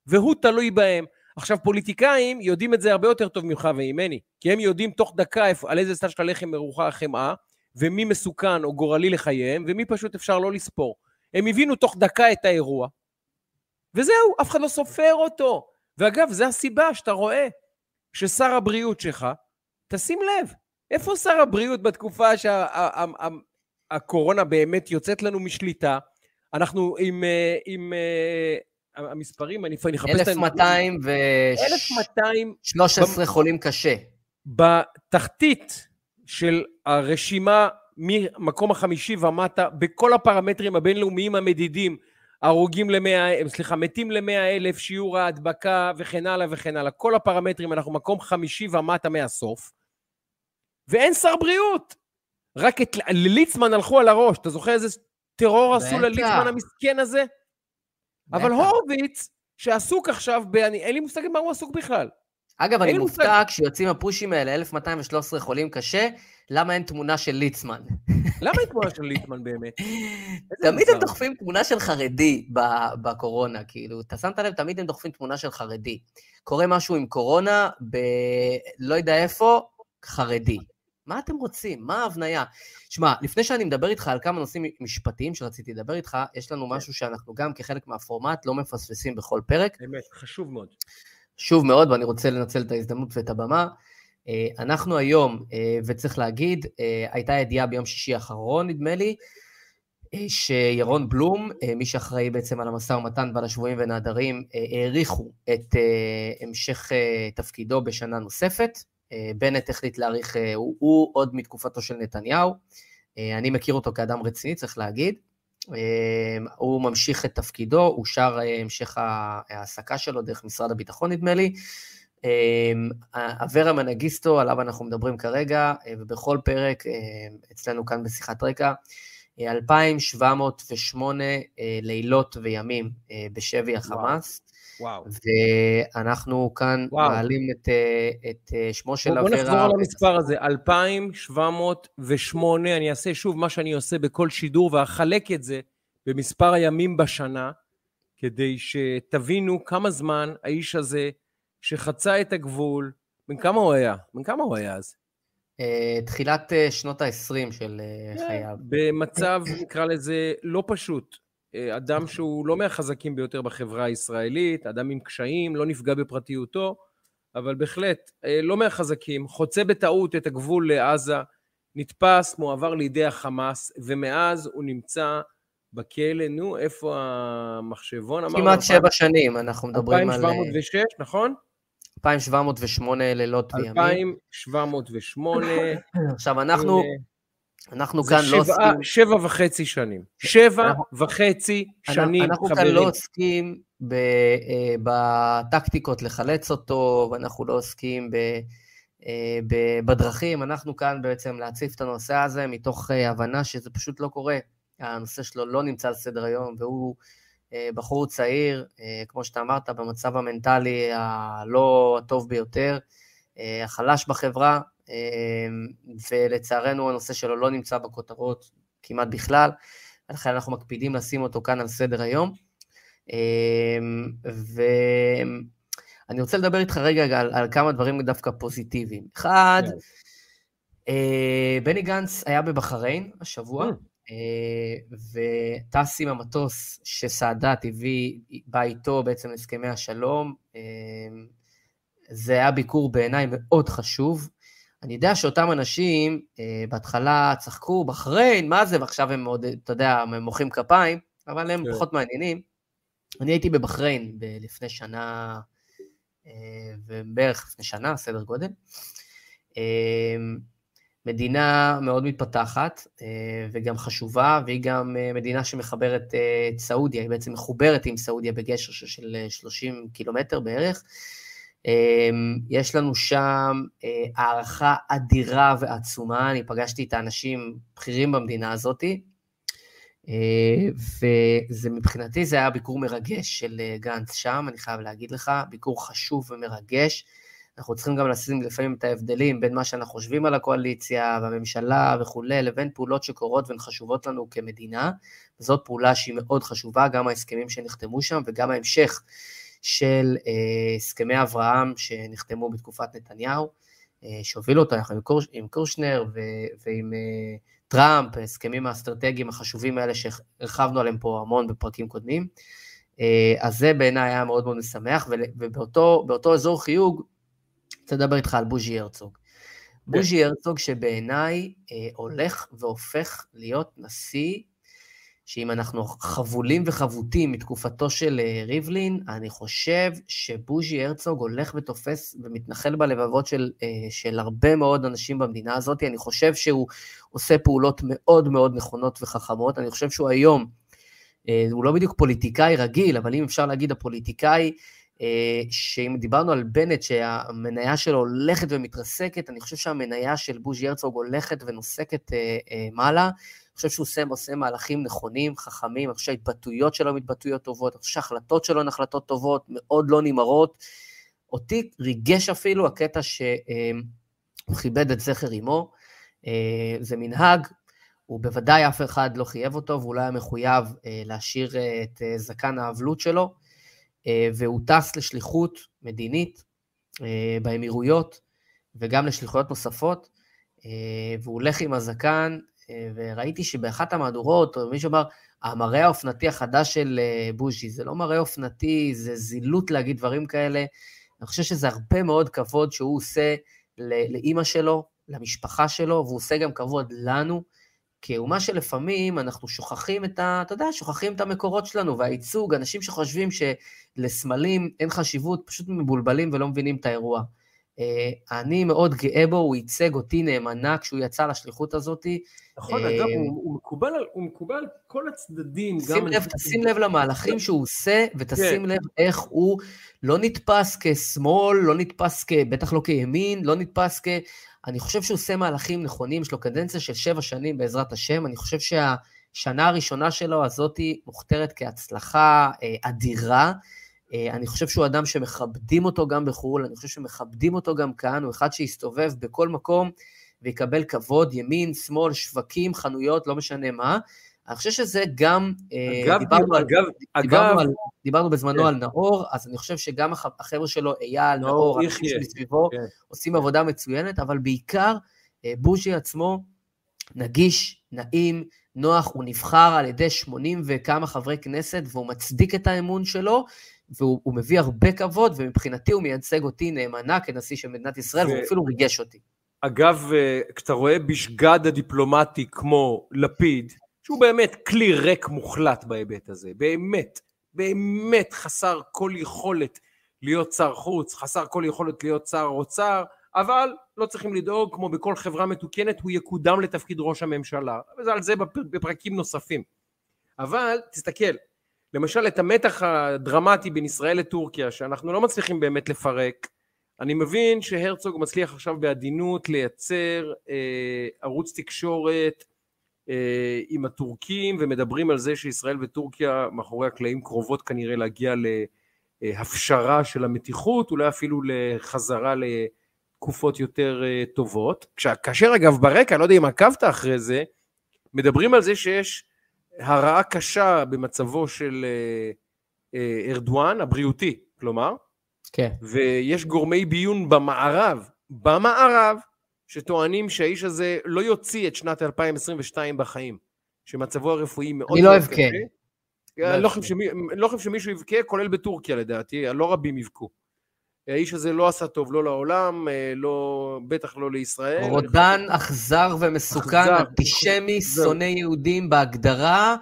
S3: והוא תלוי בהם. עכשיו, פוליטיקאים יודעים את זה הרבה יותר טוב ממך וממני, כי הם יודעים תוך דקה על איזה צד של הלחם מרוחה החמאה, ומי מסוכן או גורלי לחייהם, ומי פשוט אפשר לא לספור. הם הבינו תוך דקה את האירוע, וזהו, אף אחד לא סופר אותו. ואגב, זו הסיבה שאתה רואה ששר הבריאות שלך, תשים לב, איפה שר הבריאות בתקופה שהקורונה שה, באמת יוצאת לנו משליטה? אנחנו עם, אה, עם אה, המספרים, אני אחפש
S1: את... 1200 ו... 1200... 13 חולים קשה.
S3: בתחתית של הרשימה ממקום החמישי ומטה, בכל הפרמטרים הבינלאומיים המדידים, הרוגים ל-100, סליחה, מתים ל-100 אלף, שיעור ההדבקה וכן הלאה וכן הלאה. כל הפרמטרים, אנחנו מקום חמישי ומטה מהסוף. ואין שר בריאות. רק את ליצמן הלכו על הראש. אתה זוכר איזה טרור עשו לליצמן המסכן הזה? אבל הורוביץ, שעסוק עכשיו ב... אני, אין לי מושג מה הוא עסוק בכלל.
S1: אגב, אני מופתע כשיוצאים הפושים האלה, 1213 חולים קשה, למה אין תמונה של ליצמן?
S3: למה אין תמונה של ליצמן באמת?
S1: תמיד הם דוחפים תמונה של חרדי בקורונה, כאילו, אתה שמת לב, תמיד הם דוחפים תמונה של חרדי. קורה משהו עם קורונה, ב... לא יודע איפה, חרדי. מה אתם רוצים? מה ההבניה? שמע, לפני שאני מדבר איתך על כמה נושאים משפטיים שרציתי לדבר איתך, יש לנו כן. משהו שאנחנו גם כחלק מהפורמט לא מפספסים בכל פרק.
S3: באמת, חשוב מאוד.
S1: חשוב מאוד, ואני רוצה לנצל את ההזדמנות ואת הבמה. אה, אנחנו היום, אה, וצריך להגיד, אה, הייתה ידיעה ביום שישי האחרון, נדמה לי, שירון בלום, מי שאחראי בעצם על המשא ומתן ועל השבויים ונעדרים, האריכו את המשך תפקידו בשנה נוספת. בנט החליט להאריך, הוא, הוא עוד מתקופתו של נתניהו. אני מכיר אותו כאדם רציני, צריך להגיד. הוא ממשיך את תפקידו, אושר המשך ההעסקה שלו דרך משרד הביטחון, נדמה לי. אברה מנגיסטו, עליו אנחנו מדברים כרגע, ובכל פרק אצלנו כאן בשיחת רקע, 2,708 לילות וימים בשבי החמאס.
S3: וואו.
S1: ואנחנו כאן וואו. מעלים את, את שמו של אברה.
S3: בוא נחזור על המספר הזה, 2,708, אני אעשה שוב מה שאני עושה בכל שידור, ואחלק את זה במספר הימים בשנה, כדי שתבינו כמה זמן האיש הזה, שחצה את הגבול, בן כמה הוא היה? בן כמה הוא היה אז?
S1: Uh, תחילת שנות ה-20 של uh, חייו.
S3: במצב, נקרא לזה, לא פשוט. אה, אדם שהוא לא מהחזקים ביותר בחברה הישראלית, אדם עם קשיים, לא נפגע בפרטיותו, אבל בהחלט אה, לא מהחזקים, חוצה בטעות את הגבול לעזה, נתפס, מועבר לידי החמאס, ומאז הוא נמצא בכלא, נו, איפה המחשבון?
S1: כמעט שבע שנים, אנחנו מדברים
S3: 2706, על... 2706, נכון?
S1: 2708 לילות וימים.
S3: 2708.
S1: עכשיו, אנחנו... אנחנו כאן
S3: שבע,
S1: לא עוסקים...
S3: שבע וחצי שנים. שבע וחצי שנים,
S1: אנחנו חברים. אנחנו כאן לא עוסקים ב, אה, בטקטיקות לחלץ אותו, ואנחנו לא עוסקים ב, אה, ב, בדרכים, אנחנו כאן בעצם להציף את הנושא הזה מתוך אה, הבנה שזה פשוט לא קורה. הנושא שלו לא נמצא על סדר היום, והוא בחור צעיר, כמו שאתה אמרת, במצב המנטלי הלא הטוב ביותר, החלש בחברה, ולצערנו הנושא שלו לא נמצא בכותרות כמעט בכלל, לכן אנחנו מקפידים לשים אותו כאן על סדר היום. אמ, ואני רוצה לדבר איתך רגע על, על כמה דברים דווקא פוזיטיביים. אחד, yeah. אה, בני גנץ היה בבחריין השבוע, mm. וטס עם המטוס שסאדאת הביא, בא איתו בעצם הסכמי השלום. אמ, זה היה ביקור בעיניי מאוד חשוב. אני יודע שאותם אנשים אה, בהתחלה צחקו, בחריין, מה זה, ועכשיו הם מאוד, אתה יודע, הם מוחאים כפיים, אבל הם כן. פחות מעניינים. אני הייתי בבחריין לפני שנה, אה, ובערך לפני שנה, סדר גודל. אה, מדינה מאוד מתפתחת אה, וגם חשובה, והיא גם אה, מדינה שמחברת אה, את סעודיה, היא בעצם מחוברת עם סעודיה בגשר של 30 קילומטר בערך. אמ, יש לנו שם אה, הערכה אדירה ועצומה, אני פגשתי את האנשים בכירים במדינה הזאת, וזה מבחינתי, זה היה ביקור מרגש של גנץ שם, אני חייב להגיד לך, ביקור חשוב ומרגש. אנחנו צריכים גם לשים לפעמים את ההבדלים בין מה שאנחנו חושבים על הקואליציה והממשלה וכולי, לבין פעולות שקורות והן חשובות לנו כמדינה. וזאת פעולה שהיא מאוד חשובה, גם ההסכמים שנחתמו שם וגם ההמשך של אה, הסכמי אברהם שנחתמו בתקופת נתניהו, אה, שהובילו אותו יחד עם, קור, עם קורשנר ו, ועם אה, טראמפ, ההסכמים האסטרטגיים החשובים האלה שהרחבנו עליהם פה המון בפרקים קודמים. אז זה בעיניי היה מאוד מאוד משמח, ובאותו אזור חיוג, רוצה לדבר איתך על בוז'י הרצוג. כן. בוז'י הרצוג שבעיניי אה, הולך והופך להיות נשיא, שאם אנחנו חבולים וחבוטים מתקופתו של אה, ריבלין, אני חושב שבוז'י הרצוג הולך ותופס ומתנחל בלבבות של, אה, של הרבה מאוד אנשים במדינה הזאת. אני חושב שהוא עושה פעולות מאוד מאוד נכונות וחכמות. אני חושב שהוא היום, אה, הוא לא בדיוק פוליטיקאי רגיל, אבל אם אפשר להגיד הפוליטיקאי, שאם דיברנו על בנט שהמניה שלו הולכת ומתרסקת, אני חושב שהמניה של בוז'י הרצוג הולכת ונוסקת מעלה. חושב שהוא עושה, עושה מהלכים נכונים, חכמים, אני חושב שההתבטאויות שלו הן התבטאויות טובות, אני חושב שההחלטות שלו הן החלטות טובות, מאוד לא נמהרות. אותי ריגש אפילו הקטע שהוא כיבד את זכר אמו. זה מנהג, הוא בוודאי אף אחד לא חייב אותו, והוא לא היה מחויב להשאיר את זקן האבלות שלו. אה, והוא טס לשליחות מדינית אה, באמירויות וגם לשליחויות נוספות, אה, והוא הולך עם הזקן, וראיתי שבאחת המהדורות, מישהו אמר, המראה האופנתי החדש של בוז'י, זה לא מראה אופנתי, זה זילות להגיד דברים כאלה. אני חושב שזה הרבה מאוד כבוד שהוא עושה לאימא שלו, למשפחה שלו, והוא עושה גם כבוד לנו. כאומה שלפעמים אנחנו שוכחים את ה... אתה יודע, שוכחים את המקורות שלנו והייצוג, אנשים שחושבים שלסמלים אין חשיבות, פשוט מבולבלים ולא מבינים את האירוע. אה, אני מאוד גאה בו, הוא ייצג אותי נאמנה כשהוא יצא לשליחות הזאת.
S3: נכון, אגב, אה, הוא מקובל על, הוא מקובל כל הצדדים.
S1: שים לב, תשים לב למהלכים שהוא עושה, ותשים כן. לב איך הוא לא נתפס כשמאל, לא נתפס כ... בטח לא כימין, לא נתפס כ... אני חושב שהוא עושה מהלכים נכונים, יש לו קדנציה של שבע שנים בעזרת השם, אני חושב שהשנה הראשונה שלו הזאתי מוכתרת כהצלחה אה, אדירה. אה, אני חושב שהוא אדם שמכבדים אותו גם בחו"ל, אני חושב שמכבדים אותו גם כאן, הוא אחד שיסתובב בכל מקום ויקבל כבוד, ימין, שמאל, שווקים, חנויות, לא משנה מה. אני חושב שזה גם,
S3: אה, אגב, דיברנו, אגב, על,
S1: אגב, דיברנו, על, דיברנו בזמנו כן. על נאור, אז אני חושב שגם החבר'ה שלו, אייל, נאור, נאור אנשים מסביבו, כן. עושים עבודה מצוינת, אבל בעיקר אה, בוז'י עצמו נגיש, נעים, נוח, הוא נבחר על ידי 80 וכמה חברי כנסת, והוא מצדיק את האמון שלו, והוא מביא הרבה כבוד, ומבחינתי הוא מייצג אותי נאמנה כנשיא של מדינת ישראל, ו... והוא אפילו ריגש אותי.
S3: אגב, אה, כשאתה רואה בשגד הדיפלומטי כמו לפיד, שהוא באמת כלי ריק מוחלט בהיבט הזה, באמת, באמת חסר כל יכולת להיות שר חוץ, חסר כל יכולת להיות שר אוצר, אבל לא צריכים לדאוג, כמו בכל חברה מתוקנת, הוא יקודם לתפקיד ראש הממשלה, ועל זה בפרקים נוספים. אבל תסתכל, למשל את המתח הדרמטי בין ישראל לטורקיה, שאנחנו לא מצליחים באמת לפרק, אני מבין שהרצוג מצליח עכשיו בעדינות לייצר אה, ערוץ תקשורת אה, עם הטורקים ומדברים על זה שישראל וטורקיה מאחורי הקלעים קרובות כנראה להגיע להפשרה של המתיחות, אולי אפילו לחזרה לתקופות יותר אה, טובות. כאשר אגב ברקע, לא יודע אם עקבת אחרי זה, מדברים על זה שיש הרעה קשה במצבו של אה, ארדואן, הבריאותי, כלומר,
S1: כן.
S3: ויש גורמי ביון במערב, במערב, שטוענים שהאיש הזה לא יוציא את שנת 2022 בחיים, שמצבו הרפואי מאוד
S1: אני לא אבכה.
S3: אני לא, לא חושב שמישהו יבכה, כולל בטורקיה לדעתי, לא רבים יבכו. האיש הזה לא עשה טוב לא לעולם, אה, לא, בטח לא לישראל.
S1: רודן אכזר ומסוכן, אנטישמי, שונא יהודים בהגדרה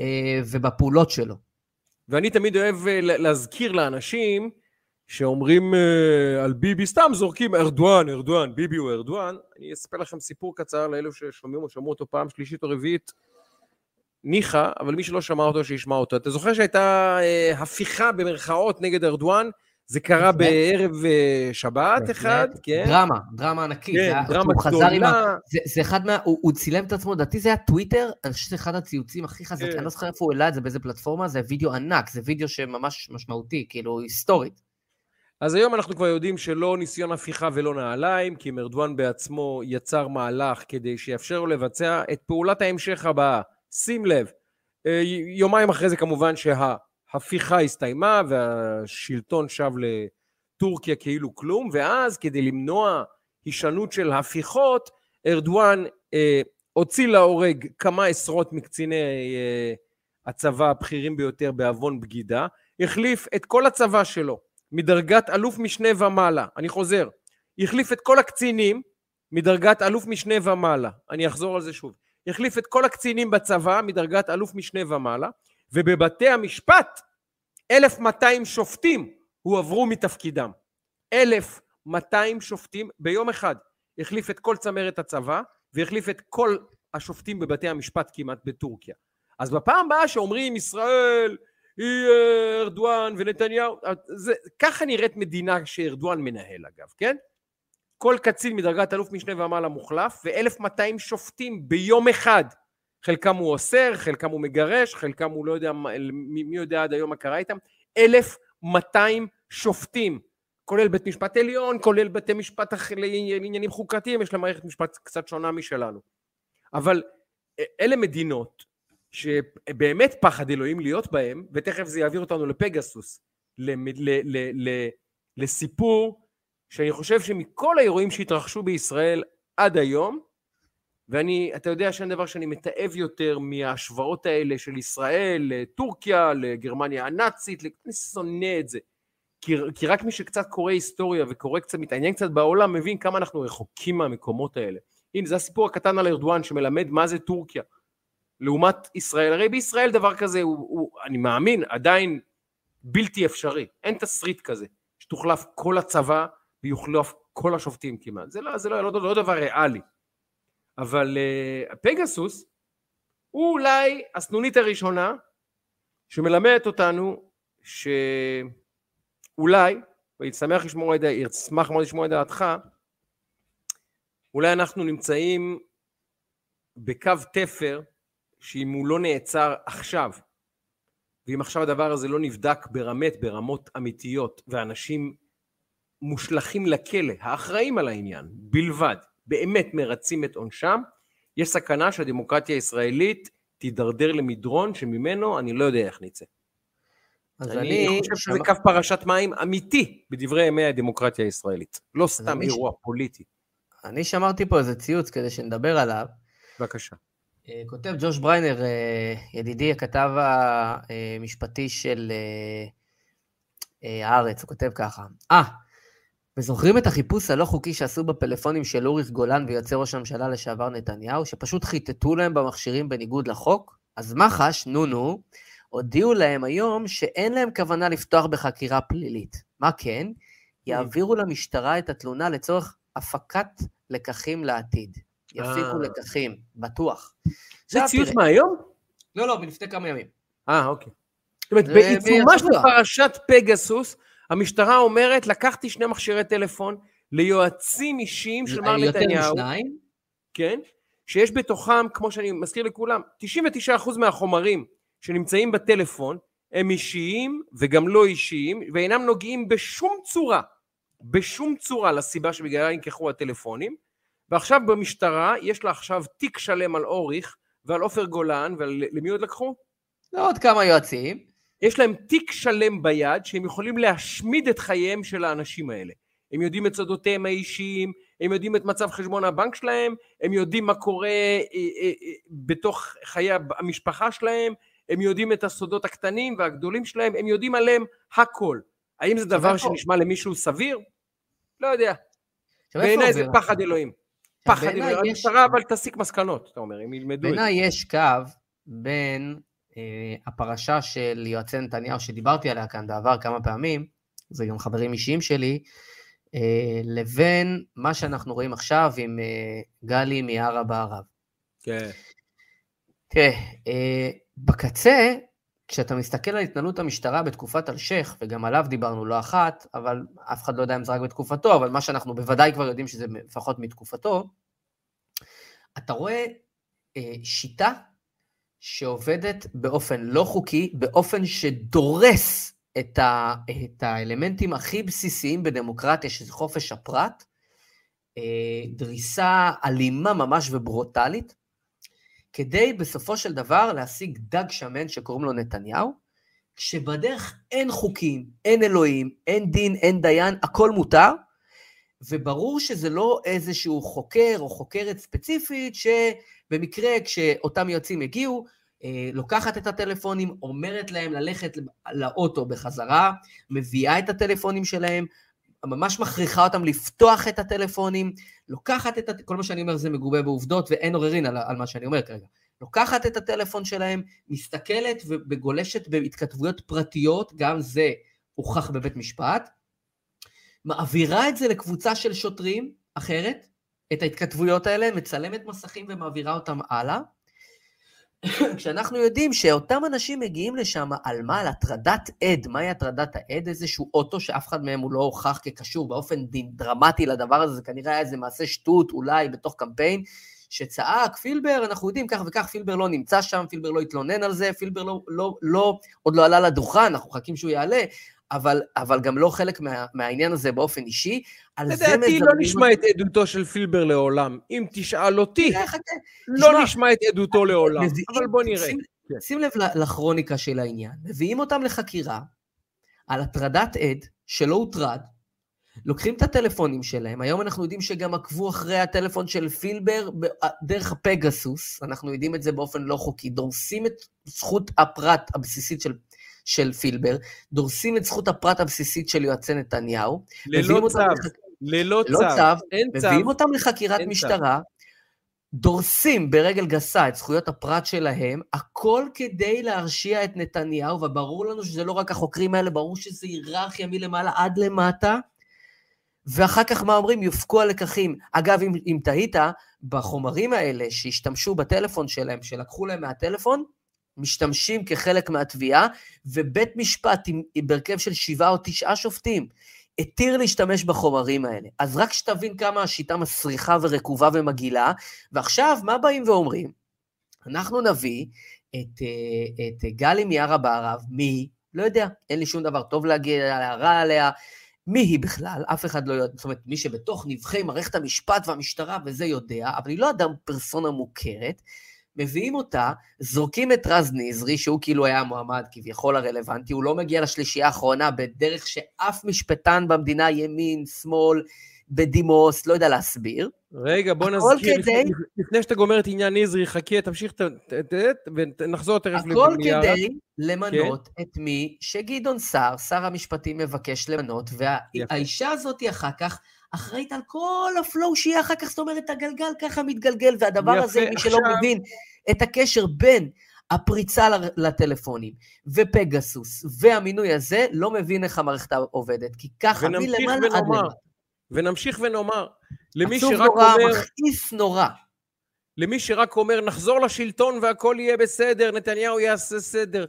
S1: אה, ובפעולות שלו.
S3: ואני תמיד אוהב אה, להזכיר לאנשים, שאומרים על ביבי, סתם זורקים ארדואן, ארדואן, ביבי הוא ארדואן. אני אספר לכם סיפור קצר לאלו ששומעים או שמעו אותו פעם שלישית או רביעית. ניחא, אבל מי שלא שמע אותו שישמע אותו. אתה זוכר שהייתה הפיכה במרכאות נגד ארדואן זה קרה בערב אה, שבת אחד, כן?
S1: דרמה, דרמה ענקית.
S3: כן, דרמה גדולה.
S1: זה, זה אחד מה... הוא, הוא צילם את עצמו, לדעתי זה היה טוויטר, אני חושב שזה אחד הציוצים הכי חזקים, כן. אני לא זוכר איפה הוא העלה את זה, באיזה פלטפורמה, זה וידאו ענק, זה וידאו שממש משמעותי, כאילו היסטורית.
S3: אז היום אנחנו כבר יודעים שלא ניסיון הפיכה ולא נעליים, כי מרדואן בעצמו יצר מהלך כדי שיאפשר לו לבצע את פעולת ההמשך הבאה. שים לב, אה, יומיים אחרי זה כמובן שההפיכה הסתיימה והשלטון שב לטורקיה כאילו כלום, ואז כדי למנוע הישנות של הפיכות, ארדואן אה, הוציא להורג כמה עשרות מקציני אה, הצבא הבכירים ביותר בעוון בגידה, החליף את כל הצבא שלו מדרגת אלוף משנה ומעלה, אני חוזר, החליף את כל הקצינים מדרגת אלוף משנה ומעלה, אני אחזור על זה שוב, החליף את כל הקצינים בצבא מדרגת אלוף משנה ומעלה, ובבתי המשפט 1,200 שופטים הועברו מתפקידם. 1,200 שופטים ביום אחד. החליף את כל צמרת הצבא והחליף את כל השופטים בבתי המשפט כמעט בטורקיה. אז בפעם הבאה שאומרים ישראל היא ארדואן ונתניהו, זה, ככה נראית מדינה שארדואן מנהל אגב, כן? כל קצין מדרגת אלוף משנה ומעלה מוחלף ו-1200 שופטים ביום אחד. חלקם הוא אוסר, חלקם הוא מגרש, חלקם הוא לא יודע, מי, מי יודע עד היום מה קרה איתם. 1200 שופטים, כולל בית משפט עליון, כולל בתי משפט לעניינים חוקתיים, יש להם מערכת משפט קצת שונה משלנו. אבל אלה מדינות שבאמת פחד אלוהים להיות בהם, ותכף זה יעביר אותנו לפגסוס, לסיפור שאני חושב שמכל האירועים שהתרחשו בישראל עד היום, ואני, אתה יודע שאין דבר שאני מתעב יותר מההשוואות האלה של ישראל לטורקיה, לגרמניה הנאצית, אני שונא את זה. כי, כי רק מי שקצת קורא היסטוריה וקורא קצת, מתעניין קצת בעולם, מבין כמה אנחנו רחוקים מהמקומות האלה. הנה, זה הסיפור הקטן על ארדואן שמלמד מה זה טורקיה. לעומת ישראל, הרי בישראל דבר כזה הוא, הוא אני מאמין, עדיין בלתי אפשרי. אין תסריט כזה, שתוחלף כל הצבא ויוחלף כל השופטים כמעט. זה לא, זה לא, לא, לא דבר ריאלי. אבל uh, פגסוס הוא אולי הסנונית הראשונה שמלמדת אותנו שאולי, וישמח לשמוע את דעתי, אשמח מאוד לשמוע את דעתך, אולי אנחנו נמצאים בקו תפר שאם הוא לא נעצר עכשיו, ואם עכשיו הדבר הזה לא נבדק ברמת, ברמות אמיתיות, ואנשים מושלכים לכלא, האחראים על העניין, בלבד, באמת מרצים את עונשם, יש סכנה שהדמוקרטיה הישראלית תידרדר למדרון שממנו אני לא יודע איך נצא. אז אני, אני חושב שזה קו פרשת מים אמיתי בדברי ימי הדמוקרטיה הישראלית, לא סתם אירוע ש... פוליטי.
S1: אני שמרתי פה איזה ציוץ כדי שנדבר עליו.
S3: בבקשה.
S1: אה, כותב ג'וש בריינר, אה, ידידי הכתב המשפטי של אה, הארץ, הוא כותב ככה, אה, וזוכרים את החיפוש הלא חוקי שעשו בפלאפונים של אוריך גולן ויועצי ראש הממשלה לשעבר נתניהו, שפשוט חיטטו להם במכשירים בניגוד לחוק? אז מח"ש, נו נו, הודיעו להם היום שאין להם כוונה לפתוח בחקירה פלילית. מה כן? יעבירו למשטרה את התלונה לצורך הפקת לקחים לעתיד. יפיקו לקחים, בטוח.
S3: זה ציוץ מהיום?
S1: לא, לא, מלפני כמה ימים.
S3: אה, אוקיי. זאת אומרת, בעיצומה של פרשת פגסוס, המשטרה אומרת, לקחתי שני מכשירי טלפון ליועצים אישיים של מר נתניהו. יותר משניים? כן, שיש בתוכם, כמו שאני מזכיר לכולם, 99% מהחומרים שנמצאים בטלפון הם אישיים וגם לא אישיים, ואינם נוגעים בשום צורה, בשום צורה לסיבה שבגללה נלקחו הטלפונים, ועכשיו במשטרה יש לה עכשיו תיק שלם על אוריך ועל עופר גולן, ולמי עוד לקחו?
S1: עוד כמה יועצים.
S3: יש להם תיק שלם ביד שהם יכולים להשמיד את חייהם של האנשים האלה. הם יודעים את סודותיהם האישיים, הם יודעים את מצב חשבון הבנק שלהם, הם יודעים מה קורה אה, אה, אה, בתוך חיי המשפחה שלהם, הם יודעים את הסודות הקטנים והגדולים שלהם, הם יודעים עליהם הכל. האם זה דבר שנשמע למישהו סביר? לא יודע. בעיניי זה פחד אלוהים. פחד אלוהים. המשטרה אבל תסיק מסקנות, אתה אומר, הם ילמדו.
S1: בעיניי יש קו בין הפרשה של יועצי נתניהו, שדיברתי עליה כאן בעבר כמה פעמים, זה גם חברים אישיים שלי, אה, לבין מה שאנחנו רואים עכשיו עם אה, גלי מיארה בערב.
S3: כן.
S1: תראה, בקצה, כשאתה מסתכל על התנהלות המשטרה בתקופת אלשיך, וגם עליו דיברנו לא אחת, אבל אף אחד לא יודע אם זה רק בתקופתו, אבל מה שאנחנו בוודאי כבר יודעים שזה לפחות מתקופתו, אתה רואה אה, שיטה שעובדת באופן לא חוקי, באופן שדורס את, ה, את האלמנטים הכי בסיסיים בדמוקרטיה, שזה חופש הפרט, אה, דריסה אלימה ממש וברוטלית, כדי בסופו של דבר להשיג דג שמן שקוראים לו נתניהו, כשבדרך אין חוקים, אין אלוהים, אין דין, אין דיין, הכל מותר, וברור שזה לא איזשהו חוקר או חוקרת ספציפית שבמקרה כשאותם יועצים הגיעו, אה, לוקחת את הטלפונים, אומרת להם ללכת לאוטו בחזרה, מביאה את הטלפונים שלהם, ממש מכריחה אותם לפתוח את הטלפונים, לוקחת את, הט... כל מה שאני אומר זה מגובה בעובדות ואין עוררין על, על מה שאני אומר כרגע. לוקחת את הטלפון שלהם, מסתכלת וגולשת בהתכתבויות פרטיות, גם זה הוכח בבית משפט, מעבירה את זה לקבוצה של שוטרים אחרת, את ההתכתבויות האלה, מצלמת מסכים ומעבירה אותם הלאה, כשאנחנו יודעים שאותם אנשים מגיעים לשם על מה? על הטרדת עד. מהי הטרדת העד? איזשהו אוטו שאף אחד מהם הוא לא הוכח כקשור באופן דרמטי לדבר הזה, זה כנראה היה איזה מעשה שטות אולי בתוך קמפיין, שצעק, פילבר, אנחנו יודעים כך וכך, פילבר לא נמצא שם, פילבר לא התלונן על זה, פילבר לא, לא, לא, עוד לא עלה לדוכן, אנחנו מחכים שהוא יעלה, אבל, אבל גם לא חלק מה, מהעניין הזה באופן אישי.
S3: על זה מזמנים... לדעתי לא נשמע את עדותו של פילבר לעולם. אם תשאל אותי, לא נשמע את עדותו לעולם, אבל בוא נראה. שים,
S1: כן. שים לב לכרוניקה של העניין. מביאים אותם לחקירה על הטרדת עד שלא הוטרד, לוקחים את הטלפונים שלהם, היום אנחנו יודעים שגם עקבו אחרי הטלפון של פילבר דרך הפגסוס, אנחנו יודעים את זה באופן לא חוקי, דורסים את זכות הפרט הבסיסית של של פילבר, דורסים את זכות הפרט הבסיסית של יועצי נתניהו.
S3: ללא צו, לח... ללא צו,
S1: אין צו. מביאים אותם לחקירת משטרה. דורסים ברגל גסה את זכויות הפרט שלהם, הכל כדי להרשיע את נתניהו, וברור לנו שזה לא רק החוקרים האלה, ברור שזה היררכיה מלמעלה עד למטה. ואחר כך מה אומרים? יופקו הלקחים. אגב, אם, אם תהית, בחומרים האלה שהשתמשו בטלפון שלהם, שלקחו להם מהטלפון, משתמשים כחלק מהתביעה, ובית משפט עם, עם בהרכב של שבעה או תשעה שופטים התיר להשתמש בחומרים האלה. אז רק שתבין כמה השיטה מסריחה ורקובה ומגעילה, ועכשיו מה באים ואומרים? אנחנו נביא את, אה, את גלי מיארה בערב, מי? לא יודע, אין לי שום דבר טוב להגיד עליה, רע עליה. מי היא בכלל? אף אחד לא יודע, זאת אומרת, מי שבתוך נבחי מערכת המשפט והמשטרה וזה יודע, אבל היא לא אדם פרסונה מוכרת, מביאים אותה, זורקים את רז נזרי, שהוא כאילו היה המועמד כביכול הרלוונטי, הוא לא מגיע לשלישייה האחרונה בדרך שאף משפטן במדינה, ימין, שמאל, בדימוס, לא יודע להסביר.
S3: רגע, בוא נזכיר, כדי... לפני, לפני שאתה גומר את עניין נזרי, חכה, תמשיך, ת, ת, ת, ונחזור תכף
S1: לבנייה. הכל כדי למנות כן? את מי שגדעון סער, שר המשפטים, מבקש למנות, והאישה הזאת אחר כך אחראית על כל הפלואו שיהיה אחר כך, זאת אומרת, הגלגל ככה מתגלגל, והדבר יפה, הזה, מי שלא עכשיו... מבין את הקשר בין הפריצה לטלפונים ופגסוס והמינוי הזה, לא מבין איך המערכת עובדת, כי ככה מלמעלה עד למטה.
S3: ונמשיך ונאמר,
S1: למי שרק נורא, אומר... מכעיס נורא.
S3: למי שרק אומר, נחזור לשלטון והכל יהיה בסדר, נתניהו יעשה סדר.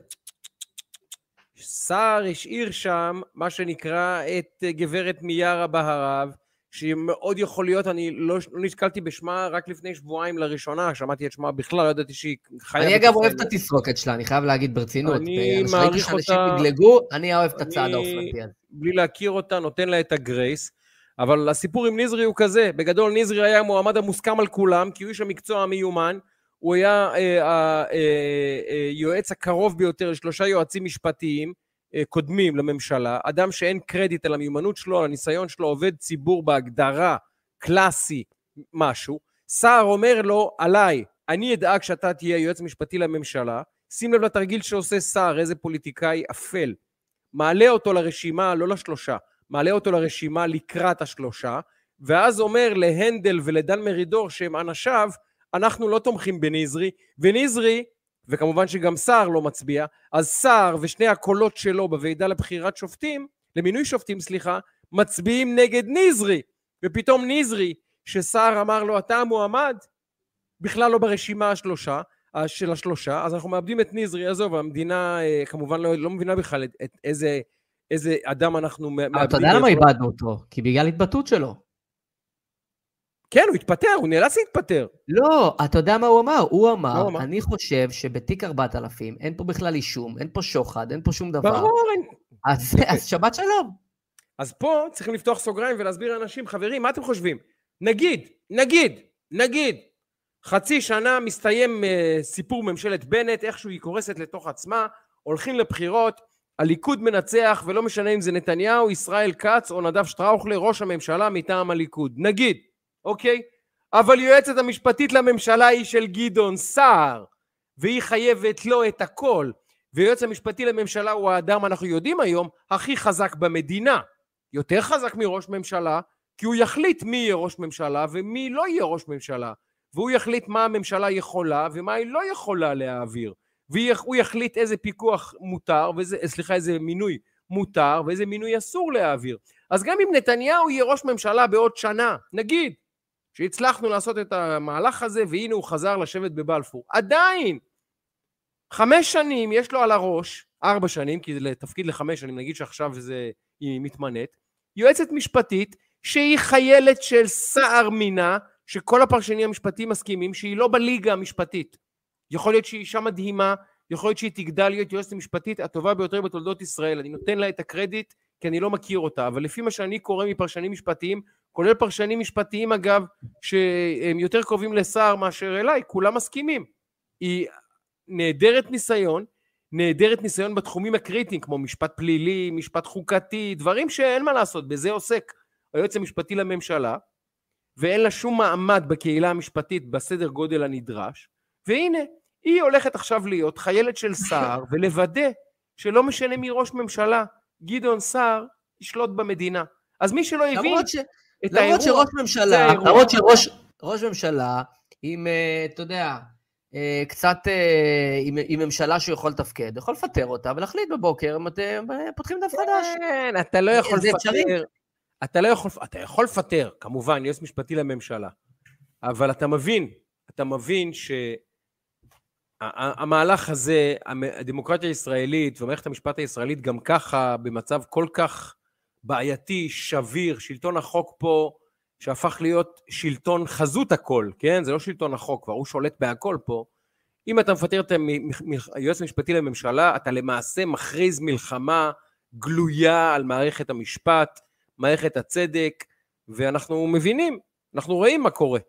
S3: סער השאיר שם, מה שנקרא, את גברת מיארה בהרב, שמאוד יכול להיות, אני לא, לא נתקלתי בשמה רק לפני שבועיים לראשונה, שמעתי את שמה בכלל, לא ידעתי שהיא חיה...
S1: אני אגב אוהב את התסרוקת שלה, אני חייב להגיד ברצינות. אני מעריך אותה... שאנשים יגלגו, אני אוהב את הצעד האופנתי הזה.
S3: בלי להכיר אותה, נותן לה את הגרייס. אבל הסיפור עם נזרי הוא כזה, בגדול נזרי היה המועמד המוסכם על כולם, כי הוא איש המקצוע המיומן, הוא היה היועץ אה, אה, אה, הקרוב ביותר לשלושה יועצים משפטיים, אה, קודמים לממשלה, אדם שאין קרדיט על המיומנות שלו, על הניסיון שלו, עובד ציבור בהגדרה, קלאסי, משהו. סער אומר לו, עליי, אני אדאג שאתה תהיה יועץ משפטי לממשלה, שים לב לתרגיל שעושה סער, איזה פוליטיקאי אפל. מעלה אותו לרשימה, לא לשלושה, מעלה אותו לרשימה לקראת השלושה, ואז אומר להנדל ולדן מרידור שהם אנשיו, אנחנו לא תומכים בנזרי, ונזרי וכמובן שגם סער לא מצביע, אז סער ושני הקולות שלו בוועידה לבחירת שופטים, למינוי שופטים, סליחה, מצביעים נגד נזרי, ופתאום נזרי, שסער אמר לו אתה המועמד, בכלל לא ברשימה השלושה, של השלושה, אז אנחנו מאבדים את נזרי, עזוב, המדינה אה, כמובן לא, לא מבינה בכלל את, את איזה, איזה אדם אנחנו מאבדים.
S1: אבל אתה יודע למה איבדנו אותו? כי בגלל התבטאות שלו.
S3: כן, הוא התפטר, הוא נאלץ להתפטר.
S1: לא, אתה יודע מה הוא אמר? הוא אמר, לא אני חושב שבתיק 4000 אין פה בכלל אישום, אין פה שוחד, אין פה שום דבר.
S3: ברור, אין...
S1: אז, אז שבת שלום.
S3: אז פה צריכים לפתוח סוגריים ולהסביר לאנשים, חברים, מה אתם חושבים? נגיד, נגיד, נגיד, חצי שנה מסתיים uh, סיפור ממשלת בנט, איכשהו היא קורסת לתוך עצמה, הולכים לבחירות, הליכוד מנצח, ולא משנה אם זה נתניהו, ישראל כץ או נדב שטראוכלר, ראש הממשלה מטעם הליכוד. נגיד, אוקיי? אבל יועצת המשפטית לממשלה היא של גדעון סער, והיא חייבת לו את הכל. ויועץ המשפטי לממשלה הוא האדם, אנחנו יודעים היום, הכי חזק במדינה. יותר חזק מראש ממשלה, כי הוא יחליט מי יהיה ראש ממשלה ומי לא יהיה ראש ממשלה. והוא יחליט מה הממשלה יכולה ומה היא לא יכולה להעביר. והוא יחליט איזה פיקוח מותר, וזה, סליחה, איזה מינוי מותר ואיזה מינוי אסור להעביר. אז גם אם נתניהו יהיה ראש ממשלה בעוד שנה, נגיד, שהצלחנו לעשות את המהלך הזה והנה הוא חזר לשבת בבלפור, עדיין, חמש שנים יש לו על הראש, ארבע שנים, כי זה לתפקיד לחמש שנים, נגיד שעכשיו זה, היא מתמנית, יועצת משפטית שהיא חיילת של סער מינה, שכל הפרשנים המשפטיים מסכימים שהיא לא בליגה המשפטית. יכול להיות שהיא אישה מדהימה, יכול להיות שהיא תגדל להיות יועצת המשפטית הטובה ביותר בתולדות ישראל. אני נותן לה את הקרדיט כי אני לא מכיר אותה, אבל לפי מה שאני קורא מפרשנים משפטיים, כולל פרשנים משפטיים אגב, שהם יותר קרובים לסער מאשר אליי, כולם מסכימים. היא נעדרת ניסיון, נעדרת ניסיון בתחומים הקריטיים, כמו משפט פלילי, משפט חוקתי, דברים שאין מה לעשות, בזה עוסק היועץ המשפטי לממשלה, ואין לה שום מעמד בקהילה המשפטית בסדר גודל הנדרש, והנה, היא הולכת עכשיו להיות חיילת של סער, ולוודא שלא משנה מי ראש ממשלה, גדעון סער ישלוט במדינה. אז מי שלא הבין ש...
S1: את האירוע... למרות שראש ממשלה, למרות שראש ממשלה עם, אה, אתה יודע, אה, קצת אה, עם, עם ממשלה שהוא יכול לתפקד, יכול לפטר אותה ולהחליט בבוקר אם אתם פותחים דף חדש.
S3: כן, אתה לא יכול לפטר. אתה לא יכול, אתה יכול לפטר, כמובן, יועץ משפטי לממשלה, אבל אתה מבין, אתה מבין שהמהלך הזה, הדמוקרטיה הישראלית ומערכת המשפט הישראלית גם ככה במצב כל כך בעייתי, שביר, שלטון החוק פה שהפך להיות שלטון חזות הכל, כן? זה לא שלטון החוק, כבר הוא שולט בהכל פה. אם אתה מפטר את היועץ המשפטי לממשלה, אתה למעשה מכריז מלחמה גלויה על מערכת המשפט, מערכת הצדק, ואנחנו מבינים, אנחנו רואים מה קורה.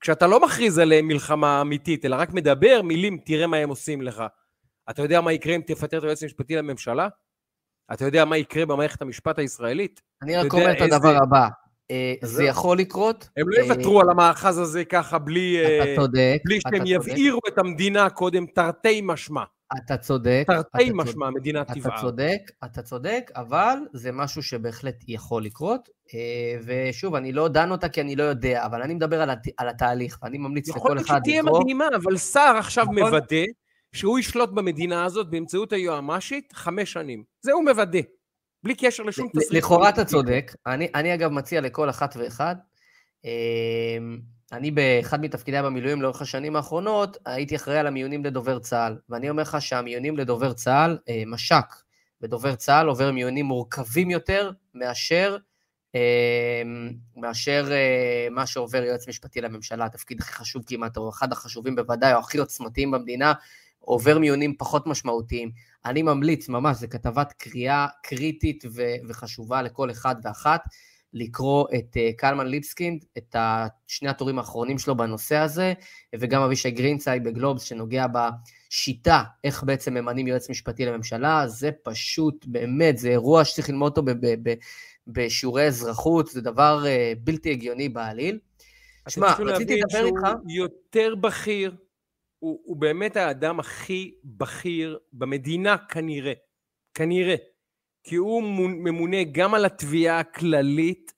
S3: כשאתה לא מכריז עליהם מלחמה אמיתית, אלא רק מדבר מילים, תראה מה הם עושים לך. אתה יודע מה יקרה אם תפטר את היועץ המשפטי לממשלה? אתה יודע מה יקרה במערכת המשפט הישראלית?
S1: אני רק אומר את הדבר הבא, אה, זה יכול לקרות.
S3: הם לא יוותרו על המאחז הזה ככה בלי... אתה אה, צודק. בלי שהם יבעירו את המדינה קודם תרתי משמע.
S1: אתה צודק.
S3: תרתי משמע, מדינה
S1: תבער. אתה צודק, אתה צודק, אבל זה משהו שבהחלט יכול לקרות. אה, ושוב, אני לא דן אותה כי אני לא יודע, אבל אני מדבר. על התהליך, ואני ממליץ לכל אחד לקרוא...
S3: יכול להיות שתהיה מדהימה, אבל שר עכשיו נכון. מוודא שהוא ישלוט במדינה הזאת באמצעות היועמ"שית חמש שנים. זה הוא מוודא. בלי קשר לשום תסריט.
S1: לכאורה אתה צודק. אני, אני אגב מציע לכל אחת ואחד, אה, אני באחד מתפקידיי במילואים לאורך השנים האחרונות, הייתי אחראי על המיונים לדובר צה"ל, ואני אומר לך שהמיונים לדובר צה"ל, אה, מש"ק בדובר צה"ל עובר מיונים מורכבים יותר מאשר, אה, מאשר אה, מה שעובר יועץ משפטי לממשלה, התפקיד הכי חשוב כמעט, או אחד החשובים בוודאי, או הכי עוצמתיים במדינה, עובר מיונים פחות משמעותיים. אני ממליץ, ממש, זו כתבת קריאה קריטית ו- וחשובה לכל אחד ואחת. לקרוא את uh, קלמן ליבסקינד, את שני הטורים האחרונים שלו בנושא הזה, וגם אבישי גרינצייג בגלובס שנוגע בשיטה, איך בעצם ממנים יועץ משפטי לממשלה, זה פשוט, באמת, זה אירוע שצריך ללמוד אותו בשיעורי אזרחות, זה דבר uh, בלתי הגיוני בעליל.
S3: שמע, רציתי לדבר איתך... יותר בכיר, הוא, הוא באמת האדם הכי בכיר במדינה כנראה, כנראה. כי הוא ממונה גם על התביעה הכללית,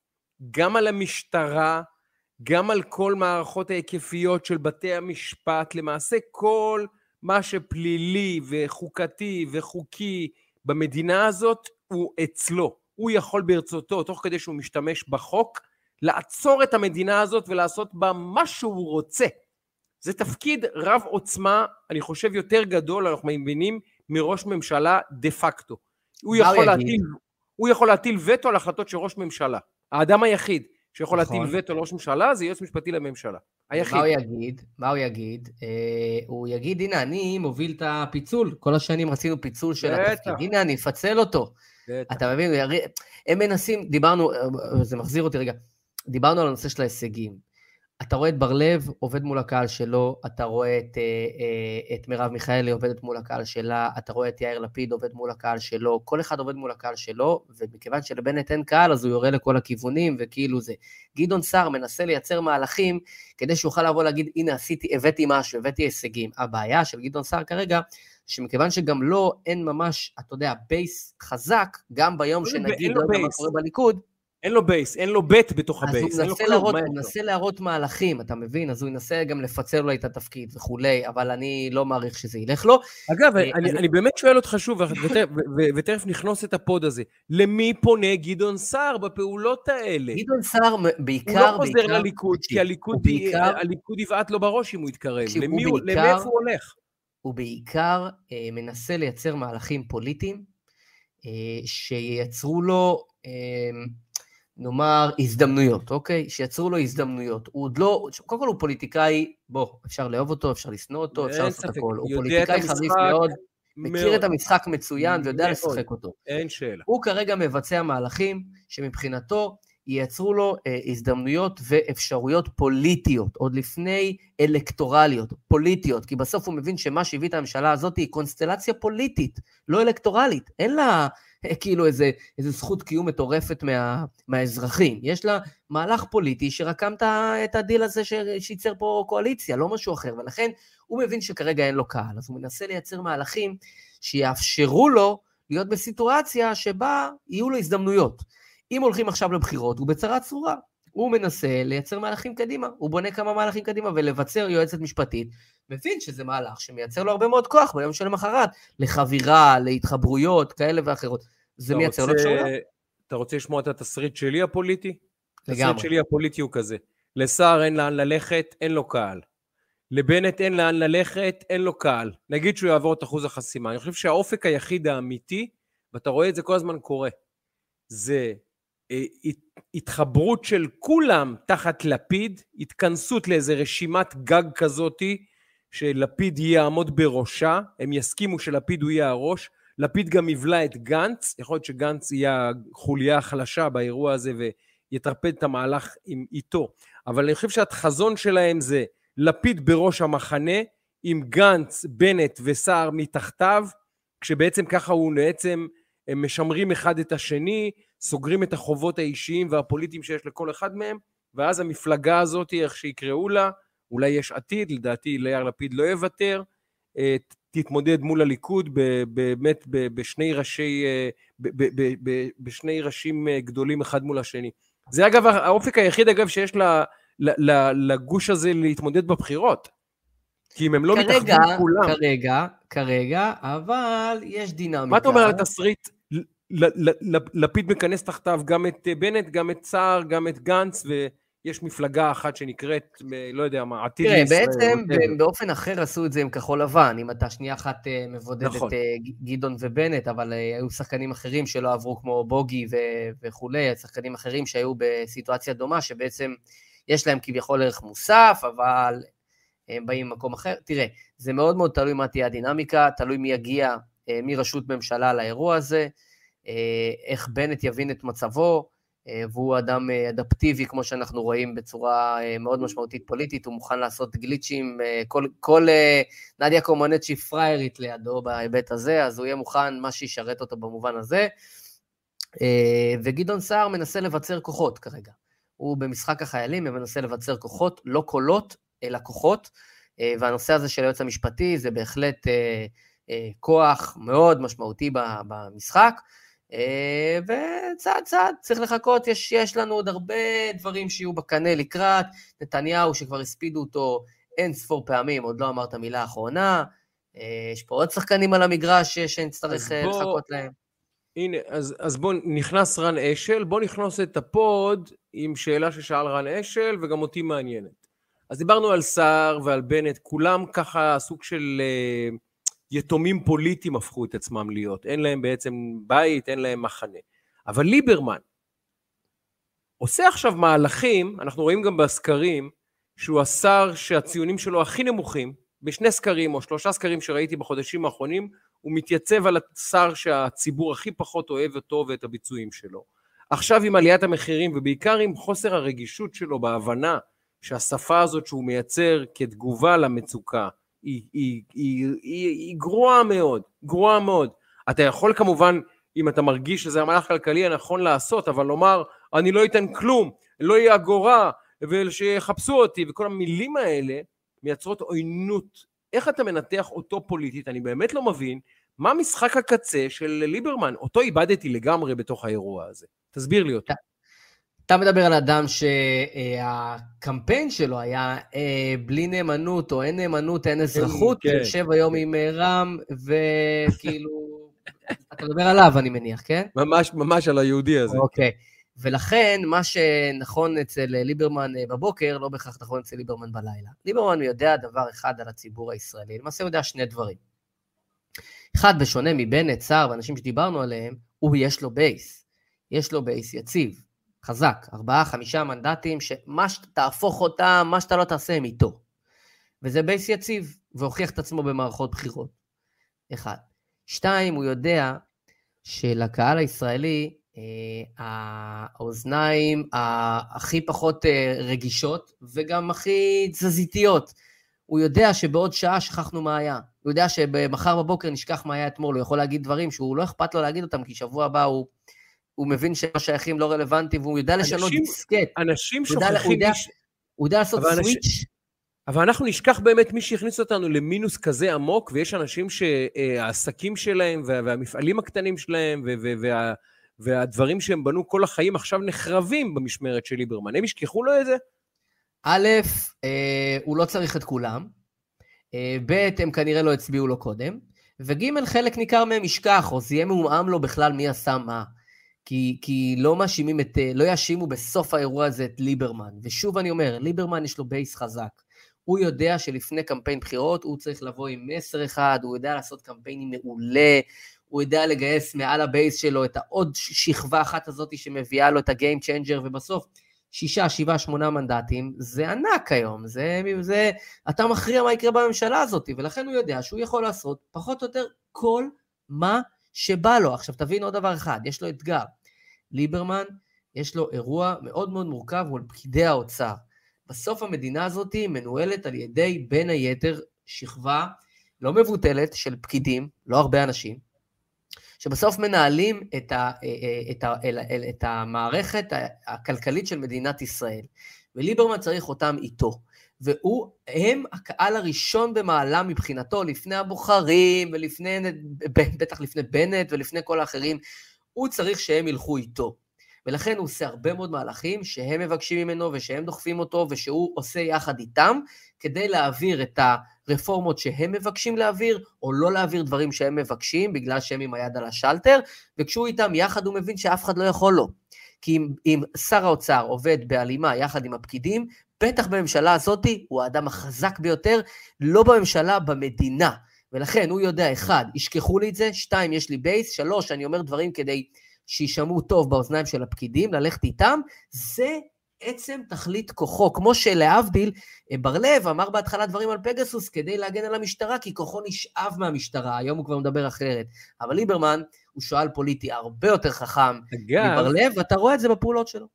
S3: גם על המשטרה, גם על כל מערכות ההיקפיות של בתי המשפט, למעשה כל מה שפלילי וחוקתי וחוקי במדינה הזאת הוא אצלו. הוא יכול ברצותו, תוך כדי שהוא משתמש בחוק, לעצור את המדינה הזאת ולעשות בה מה שהוא רוצה. זה תפקיד רב עוצמה, אני חושב יותר גדול, אנחנו מבינים, מראש ממשלה דה פקטו. הוא יכול, להטיל, הוא יכול להטיל וטו על החלטות של ראש ממשלה. האדם היחיד שיכול נכון. להטיל וטו על ראש ממשלה זה יועץ משפטי לממשלה. היחיד.
S1: מה הוא יגיד? מה הוא יגיד? אה, הוא יגיד, הנה, אני מוביל את הפיצול. כל השנים רצינו פיצול של התפקיד. הנה, אני אפצל אותו. בטח. אתה מבין? הם מנסים, דיברנו, אה, זה מחזיר אותי רגע, דיברנו על הנושא של ההישגים. אתה רואה את בר-לב עובד מול הקהל שלו, אתה רואה את, אה, אה, את מרב מיכאלי עובדת מול הקהל שלה, אתה רואה את יאיר לפיד עובד מול הקהל שלו, כל אחד עובד מול הקהל שלו, ומכיוון שלבנט אין קהל, אז הוא יורה לכל הכיוונים, וכאילו זה. גדעון סער מנסה לייצר מהלכים כדי שיוכל לבוא להגיד, הנה עשיתי, הבאתי משהו, הבאתי הישגים. הבעיה של גדעון סער כרגע, שמכיוון שגם לו אין ממש, אתה יודע, בייס חזק, גם ביום שנגיד, לא יודע מה קורה בליכוד,
S3: אין לו בייס, אין לו בית בתוך הבייס.
S1: אז הוא מנסה, להראות, הוא מנסה להראות מהלכים, אתה מבין? אז הוא ינסה גם לפצל לו את התפקיד וכולי, אבל אני לא מעריך שזה ילך לו.
S3: אגב, אה, אני. אני באמת שואל אותך שוב, ותכף נכנוס את ה pod הזה, למי פונה גדעון סער בפעולות האלה?
S1: גדעון סער בעיקר,
S3: הוא לא חוזר לליכוד, כי הליכוד, בעיקר, הליכוד יבעט לו בראש אם הוא יתקרב. למי הוא, בעיקר, למי הוא הולך?
S1: הוא בעיקר אה, מנסה לייצר מהלכים פוליטיים, אה, שייצרו לו... נאמר, הזדמנויות, אוקיי? שיצרו לו הזדמנויות. הוא עוד לא, קודם כל הוא פוליטיקאי, בוא, אפשר לאהוב אותו, אפשר לשנוא אותו, אפשר לעשות הכל. הוא פוליטיקאי חריף מאוד, מכיר את המשחק מצוין ויודע לשחק אותו.
S3: אין שאלה.
S1: הוא כרגע מבצע מהלכים שמבחינתו ייצרו לו אה, הזדמנויות ואפשרויות פוליטיות, עוד לפני אלקטורליות, פוליטיות, כי בסוף הוא מבין שמה שהביא את הממשלה הזאת היא קונסטלציה פוליטית, לא אלקטורלית. אין לה כאילו איזה, איזה זכות קיום מטורפת מה, מהאזרחים. יש לה מהלך פוליטי שרקם את הדיל הזה שייצר פה קואליציה, לא משהו אחר, ולכן הוא מבין שכרגע אין לו קהל, אז הוא מנסה לייצר מהלכים שיאפשרו לו להיות בסיטואציה שבה יהיו לו הזדמנויות. אם הולכים עכשיו לבחירות, הוא בצרה צרורה. הוא מנסה לייצר מהלכים קדימה, הוא בונה כמה מהלכים קדימה ולבצר יועצת משפטית, מבין שזה מהלך שמייצר לו הרבה מאוד כוח ביום שלמחרת, לחבירה, להתחברויות כאלה ואחרות. זה מייצר לו אפשרויות.
S3: אתה רוצה לשמוע את התסריט שלי הפוליטי? לגמרי. התסריט שלי הפוליטי הוא כזה. לסער אין לאן ללכת, אין לו קהל. לבנט אין לאן ללכת, אין לו קהל. נגיד שהוא יעבור את אחוז החסימה. אני חושב שהאופק היחיד האמיתי, ואתה רואה את זה כל הזמן קורה, זה אה, התחברות של כולם תחת לפיד, התכנסות לאיזה רשימת גג כזאתי, שלפיד יעמוד בראשה, הם יסכימו שלפיד הוא יהיה הראש, לפיד גם יבלע את גנץ, יכול להיות שגנץ יהיה החוליה החלשה באירוע הזה ויטרפד את המהלך עם, איתו, אבל אני חושב שהחזון שלהם זה לפיד בראש המחנה, עם גנץ, בנט וסער מתחתיו, כשבעצם ככה הוא בעצם, הם משמרים אחד את השני, סוגרים את החובות האישיים והפוליטיים שיש לכל אחד מהם, ואז המפלגה הזאת, איך שיקראו לה, אולי יש עתיד, לדעתי ליאיר לפיד לא יוותר, אה, תתמודד מול הליכוד באמת בשני ראשי, אה, בשני ראשים אה, גדולים אחד מול השני. זה אגב האופק היחיד אגב שיש לגוש הזה להתמודד בבחירות. כי אם הם לא מתאחדים כולם...
S1: כרגע, כרגע, אבל יש דינמיקה.
S3: מה אתה אומר על התסריט? לפיד מכנס תחתיו גם את בנט, גם את סער, גם את גנץ, יש מפלגה אחת שנקראת, לא יודע מה, עתיד
S1: תראה, לישראל. תראה, בעצם באופן אחר עשו את זה עם כחול לבן, אם אתה שנייה אחת אה, מבודד נכון. את אה, גדעון ובנט, אבל אה, היו שחקנים אחרים שלא עברו כמו בוגי ו- וכולי, שחקנים אחרים שהיו בסיטואציה דומה, שבעצם יש להם כביכול ערך מוסף, אבל הם באים ממקום אחר. תראה, זה מאוד מאוד תלוי מה תהיה הדינמיקה, תלוי מי יגיע מראשות ממשלה לאירוע הזה, איך בנט יבין את מצבו, והוא אדם אה, אדפטיבי, כמו שאנחנו רואים, בצורה אה, מאוד משמעותית פוליטית, הוא מוכן לעשות גליצ'ים, כל, כל נדיה קומנצ'י פריירית לידו בהיבט הזה, אז הוא יהיה מוכן, מה שישרת אותו במובן הזה. וגדעון סער מנסה לבצר כוחות כרגע. הוא במשחק החיילים מנסה לבצר כוחות, לא קולות, אלא כוחות, והנושא הזה של היועץ המשפטי זה בהחלט כוח מאוד משמעותי במשחק. אה, וצעד צעד, צריך לחכות, יש, יש לנו עוד הרבה דברים שיהיו בקנה לקראת, נתניהו שכבר הספידו אותו אין ספור פעמים, עוד לא אמרת מילה אחרונה, אה, יש פה עוד שחקנים על המגרש שנצטרך אה, בוא, לחכות להם.
S3: הנה, אז, אז בוא, נכנס רן אשל, בוא נכנס את הפוד עם שאלה ששאל רן אשל וגם אותי מעניינת. אז דיברנו על סער ועל בנט, כולם ככה סוג של uh, יתומים פוליטיים הפכו את עצמם להיות. אין להם בעצם בית, אין להם מחנה. אבל ליברמן עושה עכשיו מהלכים, אנחנו רואים גם בסקרים, שהוא השר שהציונים שלו הכי נמוכים, בשני סקרים או שלושה סקרים שראיתי בחודשים האחרונים, הוא מתייצב על השר שהציבור הכי פחות אוהב אותו ואת הביצועים שלו. עכשיו עם עליית המחירים ובעיקר עם חוסר הרגישות שלו בהבנה שהשפה הזאת שהוא מייצר כתגובה למצוקה היא, היא, היא, היא, היא גרועה מאוד, גרועה מאוד. אתה יכול כמובן, אם אתה מרגיש שזה המהלך הכלכלי הנכון לעשות, אבל לומר, אני לא אתן כלום, לא יהיה אגורה, ושיחפשו אותי, וכל המילים האלה מייצרות עוינות. איך אתה מנתח אותו פוליטית? אני באמת לא מבין מה משחק הקצה של ליברמן. אותו איבדתי לגמרי בתוך האירוע הזה. תסביר לי אותו.
S1: אתה מדבר על אדם שהקמפיין שלו היה אה, בלי נאמנות, או אין נאמנות, אין אזרחות, כן, יושב. היום עם אה, רם, וכאילו... אתה מדבר עליו, אני מניח, כן?
S3: ממש, ממש על היהודי הזה.
S1: אוקיי. ולכן, מה שנכון אצל ליברמן אה, בבוקר, לא בהכרח נכון אצל ליברמן בלילה. ליברמן יודע דבר אחד על הציבור הישראלי, למעשה הוא יודע שני דברים. אחד, בשונה מבנט, סער ואנשים שדיברנו עליהם, הוא יש לו בייס. יש לו בייס יציב. חזק, ארבעה, חמישה מנדטים, שמה שתהפוך אותם, מה שאתה לא תעשה, הם איתו. וזה בייס יציב, והוכיח את עצמו במערכות בחירות. אחד. שתיים, הוא יודע שלקהל הישראלי, אה, האוזניים הכי פחות אה, רגישות, וגם הכי תזזיתיות. הוא יודע שבעוד שעה שכחנו מה היה. הוא יודע שמחר בבוקר נשכח מה היה אתמול, הוא יכול להגיד דברים שהוא לא אכפת לו להגיד אותם, כי שבוע הבא הוא... הוא מבין שהשייכים לא רלוונטיים, והוא יודע לשנות דיסקט.
S3: אנשים שוכחים...
S1: הוא יודע, הוא יודע לעשות סוויץ'.
S3: אבל אנחנו נשכח באמת מי שהכניס אותנו למינוס כזה עמוק, ויש אנשים שהעסקים שלהם והמפעלים הקטנים שלהם וה, והדברים שהם בנו כל החיים עכשיו נחרבים במשמרת של ליברמן. הם ישכחו לו את זה?
S1: א', אה, הוא לא צריך את כולם, אה, ב', הם כנראה לא הצביעו לו קודם, וג', חלק ניכר מהם ישכח, או זה יהיה מעומעם לו בכלל מי עשה מה. כי, כי לא מאשימים את, לא יאשימו בסוף האירוע הזה את ליברמן. ושוב אני אומר, ליברמן יש לו בייס חזק. הוא יודע שלפני קמפיין בחירות הוא צריך לבוא עם מסר אחד, הוא יודע לעשות קמפיינים מעולה, הוא יודע לגייס מעל הבייס שלו את העוד שכבה אחת הזאת שמביאה לו את ה game changer, ובסוף שישה, שבעה, שמונה מנדטים, זה ענק היום, זה, זה, אתה מכריע מה יקרה בממשלה הזאת, ולכן הוא יודע שהוא יכול לעשות פחות או יותר כל מה שבא לו. עכשיו תבין עוד דבר אחד, יש לו אתגר. ליברמן, יש לו אירוע מאוד מאוד מורכב מול פקידי האוצר. בסוף המדינה הזאת מנוהלת על ידי, בין היתר, שכבה לא מבוטלת של פקידים, לא הרבה אנשים, שבסוף מנהלים את, ה, אה, אה, את, ה, את המערכת הכלכלית של מדינת ישראל. וליברמן צריך אותם איתו. והוא, הם הקהל הראשון במעלה מבחינתו, לפני הבוחרים, ולפני, בטח לפני בנט ולפני כל האחרים, הוא צריך שהם ילכו איתו. ולכן הוא עושה הרבה מאוד מהלכים שהם מבקשים ממנו ושהם דוחפים אותו ושהוא עושה יחד איתם, כדי להעביר את הרפורמות שהם מבקשים להעביר, או לא להעביר דברים שהם מבקשים, בגלל שהם עם היד על השלטר, וכשהוא איתם יחד הוא מבין שאף אחד לא יכול לו. כי אם, אם שר האוצר עובד בהלימה יחד עם הפקידים, בטח בממשלה הזאת הוא האדם החזק ביותר, לא בממשלה, במדינה. ולכן הוא יודע, אחד, ישכחו לי את זה, שתיים, יש לי בייס, שלוש, אני אומר דברים כדי שישמעו טוב באוזניים של הפקידים, ללכת איתם, זה עצם תכלית כוחו. כמו שלהבדיל, בר לב אמר בהתחלה דברים על פגסוס כדי להגן על המשטרה, כי כוחו נשאב מהמשטרה, היום הוא כבר מדבר אחרת. אבל ליברמן הוא שואל פוליטי הרבה יותר חכם מבר לב, ואתה רואה את זה בפעולות שלו.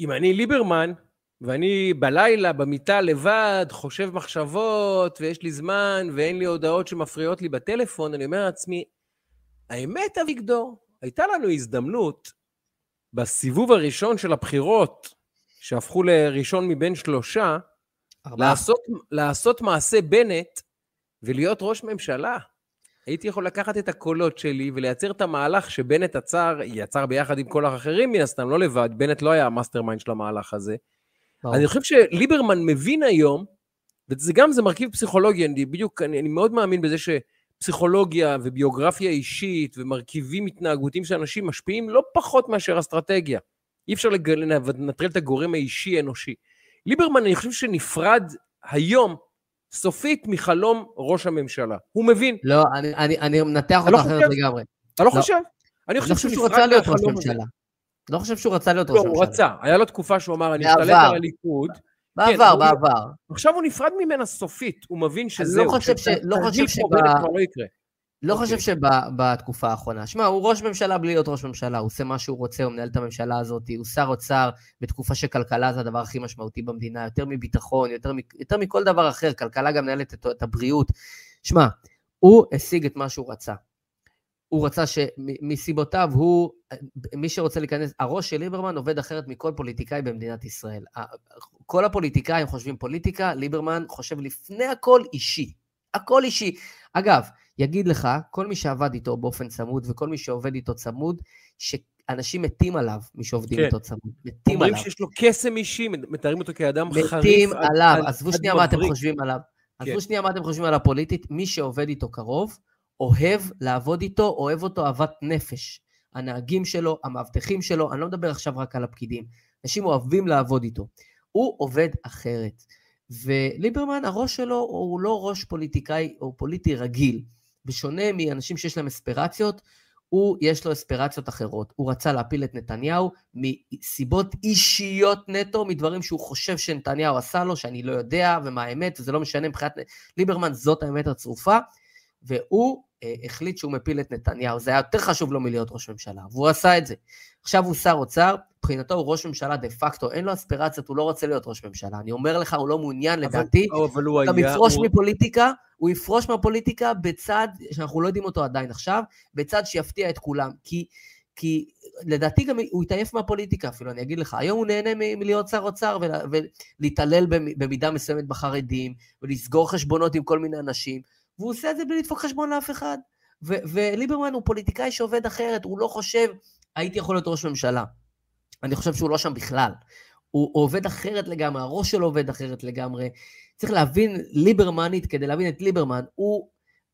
S3: אם אני ליברמן, ואני בלילה, במיטה לבד, חושב מחשבות, ויש לי זמן, ואין לי הודעות שמפריעות לי בטלפון, אני אומר לעצמי, האמת, אביגדור, הייתה לנו הזדמנות בסיבוב הראשון של הבחירות, שהפכו לראשון מבין שלושה, לעשות, לעשות מעשה בנט ולהיות ראש ממשלה. הייתי יכול לקחת את הקולות שלי ולייצר את המהלך שבנט עצר, יצר ביחד עם כל האחרים מן הסתם, לא לבד, בנט לא היה ה mastermind של המהלך הזה. אני חושב שליברמן מבין היום, וזה גם, זה מרכיב פסיכולוגי, אני בדיוק, אני, אני מאוד מאמין בזה שפסיכולוגיה וביוגרפיה אישית ומרכיבים התנהגותיים של אנשים משפיעים לא פחות מאשר אסטרטגיה. אי אפשר לנטרל את הגורם האישי-אנושי. ליברמן, אני חושב שנפרד היום סופית מחלום ראש הממשלה. הוא מבין.
S1: לא, אני, אני, אני מנתח אותך לא אחרת לגמרי.
S3: אתה לא, לא חושב?
S1: אני חושב שהוא רצה להיות ראש ממשלה. לא חושב שהוא רצה להיות ראש ממשלה.
S3: לא, הוא רצה. היה לו תקופה שהוא אמר, אני אשתלט על הליכוד.
S1: בעבר, כן, בעבר.
S3: עכשיו הוא נפרד ממנה סופית, הוא מבין שזהו.
S1: לא חושב ש... לא חושב שב... לא. לא חושב אוקיי. שבתקופה האחרונה. שמע, הוא ראש ממשלה בלי להיות ראש ממשלה, הוא עושה מה שהוא רוצה, הוא מנהל את הממשלה הזאת, הוא שר אוצר בתקופה שכלכלה זה הדבר הכי משמעותי במדינה, יותר מביטחון, יותר, יותר מכל דבר אחר, כלכלה גם מנהלת את, את הבריאות. שמע, הוא השיג את מה שהוא רצה. הוא רצה שמסיבותיו הוא, מי שרוצה להיכנס, הראש של ליברמן עובד אחרת מכל פוליטיקאי במדינת ישראל. כל הפוליטיקאים חושבים פוליטיקה, ליברמן חושב לפני הכל אישי. הכל אישי. אגב, יגיד לך, כל מי שעבד איתו באופן צמוד וכל מי שעובד איתו צמוד, שאנשים מתים עליו, מי שעובדים כן. איתו צמוד, מתים
S3: אומרים עליו. אומרים שיש לו קסם אישי, מתארים אותו כאדם
S1: מתים
S3: חריף.
S1: מתים עליו, עזבו שנייה מה אתם חושבים עליו. כן. עזבו שנייה מה אתם חושבים על הפוליטית, מי שעובד איתו קרוב, אוהב לעבוד איתו, אוהב אותו אהבת נפש. הנהגים שלו, המאבטחים שלו, אני לא מדבר עכשיו רק על הפקידים. אנשים אוהבים לעבוד איתו. הוא עובד אחרת. וליברמן, הראש שלו הוא לא ראש פוליטיקאי או פוליטי רגיל. בשונה מאנשים שיש להם אספירציות, הוא, יש לו אספירציות אחרות. הוא רצה להפיל את נתניהו מסיבות אישיות נטו, מדברים שהוא חושב שנתניהו עשה לו, שאני לא יודע, ומה האמת, וזה לא משנה מבחינת ליברמן, זאת האמת הצרופה. והוא אה, החליט שהוא מפיל את נתניהו. זה היה יותר חשוב לו מלהיות ראש ממשלה, והוא עשה את זה. עכשיו הוא שר אוצר, מבחינתו הוא ראש ממשלה דה פקטו, אין לו אספירציות, הוא לא רוצה להיות ראש ממשלה. אני אומר לך, הוא לא מעוניין, אבל, לדעתי. אבל הוא גם היה... יפרוש הוא... מפוליטיקה, הוא יפרוש מהפוליטיקה בצד, שאנחנו לא יודעים אותו עדיין עכשיו, בצד שיפתיע את כולם. כי, כי לדעתי גם הוא התעייף מהפוליטיקה אפילו, אני אגיד לך. היום הוא נהנה מלהיות שר אוצר ולהתעלל במידה מסוימת בחרדים, ולסגור חשבונות עם כל מיני אנשים. והוא עושה את זה בלי לדפוק חשבון לאף אחד. ו- וליברמן הוא פוליטיקאי שעובד אחרת, הוא לא חושב, הייתי יכול להיות ראש ממשלה. אני חושב שהוא לא שם בכלל. הוא, עובד אחרת לגמרי, הראש שלו עובד אחרת לגמרי. צריך להבין ליברמנית, כדי להבין את ליברמן, הוא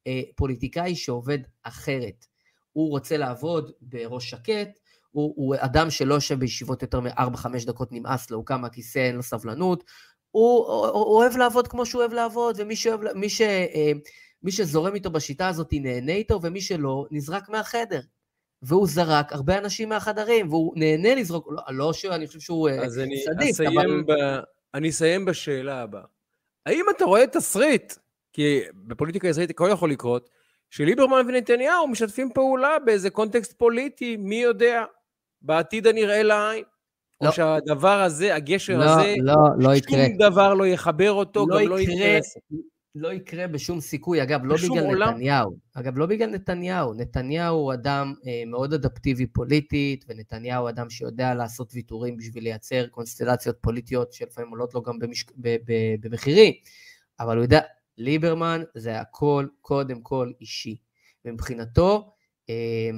S1: אה, פוליטיקאי שעובד אחרת. הוא רוצה לעבוד בראש שקט, הוא, הוא אדם שלא יושב בישיבות יותר מ-4-5 דקות, נמאס לו, הוא קם מהכיסא, אין לו סבלנות. הוא, הוא, הוא אוהב לעבוד כמו שהוא אוהב לעבוד, ומי שאוהב, מי ש, אה, מי שזורם איתו בשיטה הזאת נהנה איתו, ומי שלא, נזרק מהחדר. והוא זרק הרבה אנשים מהחדרים, והוא נהנה לזרוק, לא, לא שאני חושב שהוא אה,
S3: אז אני סדיק, אסיים אבל... ב... אני אסיים בשאלה הבאה. האם אתה רואה תסריט, כי בפוליטיקה הישראלית הכל יכול לקרות, שליברמן ונתניהו משתפים פעולה באיזה קונטקסט פוליטי, מי יודע, בעתיד הנראה לעין? לא. או שהדבר הזה, הגשר
S1: לא,
S3: הזה,
S1: לא, לא יקרה.
S3: שום דבר לא יחבר אותו, לא גם לא יקרה, לא אינטרס.
S1: לא יקרה בשום סיכוי, אגב, לא בגלל עולם. נתניהו. אגב, לא בגלל נתניהו. נתניהו הוא אדם אה, מאוד אדפטיבי פוליטית, ונתניהו הוא אדם שיודע לעשות ויתורים בשביל לייצר קונסטלציות פוליטיות שלפעמים עולות לו גם במשק... במחירים. אבל הוא יודע, ליברמן זה הכל קודם כל אישי. ומבחינתו, אה,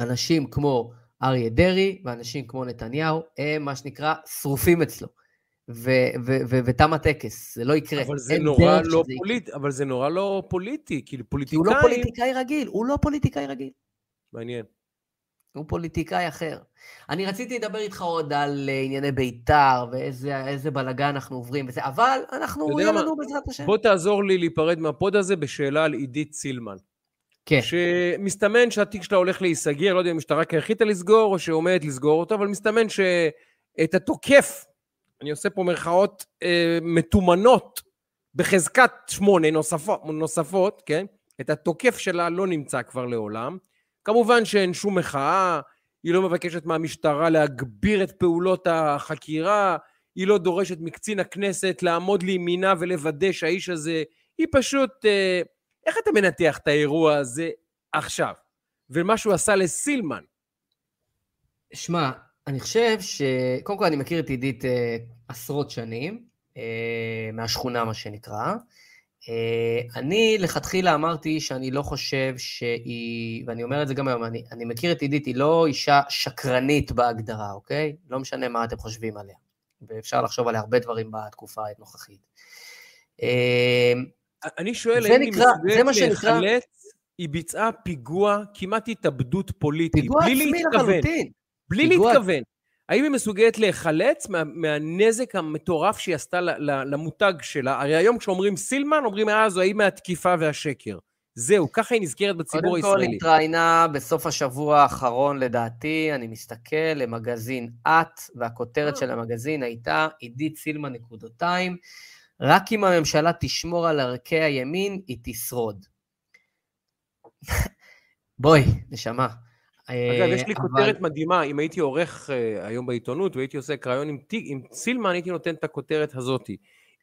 S1: אנשים כמו אריה דרעי ואנשים כמו נתניהו, הם מה שנקרא שרופים אצלו. ותם הטקס, זה לא יקרה.
S3: אבל זה נורא לא פוליטי, אבל זה נורא לא פוליטי, כאילו פוליטיקאים...
S1: כי הוא לא פוליטיקאי רגיל, הוא לא פוליטיקאי רגיל.
S3: מעניין.
S1: הוא פוליטיקאי אחר. אני רציתי לדבר איתך עוד על אה, ענייני בית"ר, ואיזה בלאגן אנחנו עוברים וזה, אבל אנחנו, יהיה לנו בעזרת השם.
S3: בוא תעזור לי להיפרד מהפוד הזה בשאלה על עידית סילמן.
S1: כן.
S3: שמסתמן שהתיק שלה הולך להיסגר, לא יודע אם המשטרה החליטה לסגור או שעומדת לסגור אותו, אבל מסתמן שאת התוקף, אני עושה פה מירכאות אה, מתומנות, בחזקת שמונה נוספות, נוספות, כן? את התוקף שלה לא נמצא כבר לעולם. כמובן שאין שום מחאה, היא לא מבקשת מהמשטרה להגביר את פעולות החקירה, היא לא דורשת מקצין הכנסת לעמוד לימינה ולוודא שהאיש הזה, היא פשוט... אה, איך אתה מנתח את האירוע הזה עכשיו, ומה שהוא עשה לסילמן?
S1: שמע, אני חושב ש... קודם כל אני מכיר את עידית אה, עשרות שנים, אה, מהשכונה מה שנקרא. אה, אני לכתחילה אמרתי שאני לא חושב שהיא, ואני אומר את זה גם היום, אני, אני מכיר את עידית, היא לא אישה שקרנית בהגדרה, אוקיי? לא משנה מה אתם חושבים עליה. ואפשר לחשוב עליה הרבה דברים בתקופה הנוכחית. אה,
S3: אני שואל, האם היא מסוגלת להיחלץ, היא ביצעה פיגוע, כמעט התאבדות פוליטית.
S1: פיגוע עצמי לחלוטין.
S3: בלי להתכוון. האם היא מסוגלת להיחלץ מה, מהנזק המטורף שהיא עשתה למותג שלה? הרי היום כשאומרים סילמן, אומרים, אה, זו האם מהתקיפה והשקר. זהו, ככה היא נזכרת בציבור הישראלי.
S1: קודם כל, התראיינה בסוף השבוע האחרון, לדעתי, אני מסתכל, למגזין את, והכותרת של המגזין הייתה עידית סילמן נקודותיים, רק אם הממשלה תשמור על ערכי הימין, היא תשרוד. בואי, נשמה.
S3: אגב, יש לי אבל... כותרת מדהימה, אם הייתי עורך uh, היום בעיתונות והייתי עושה קריון עם, עם סילמן, הייתי נותן את הכותרת הזאתי.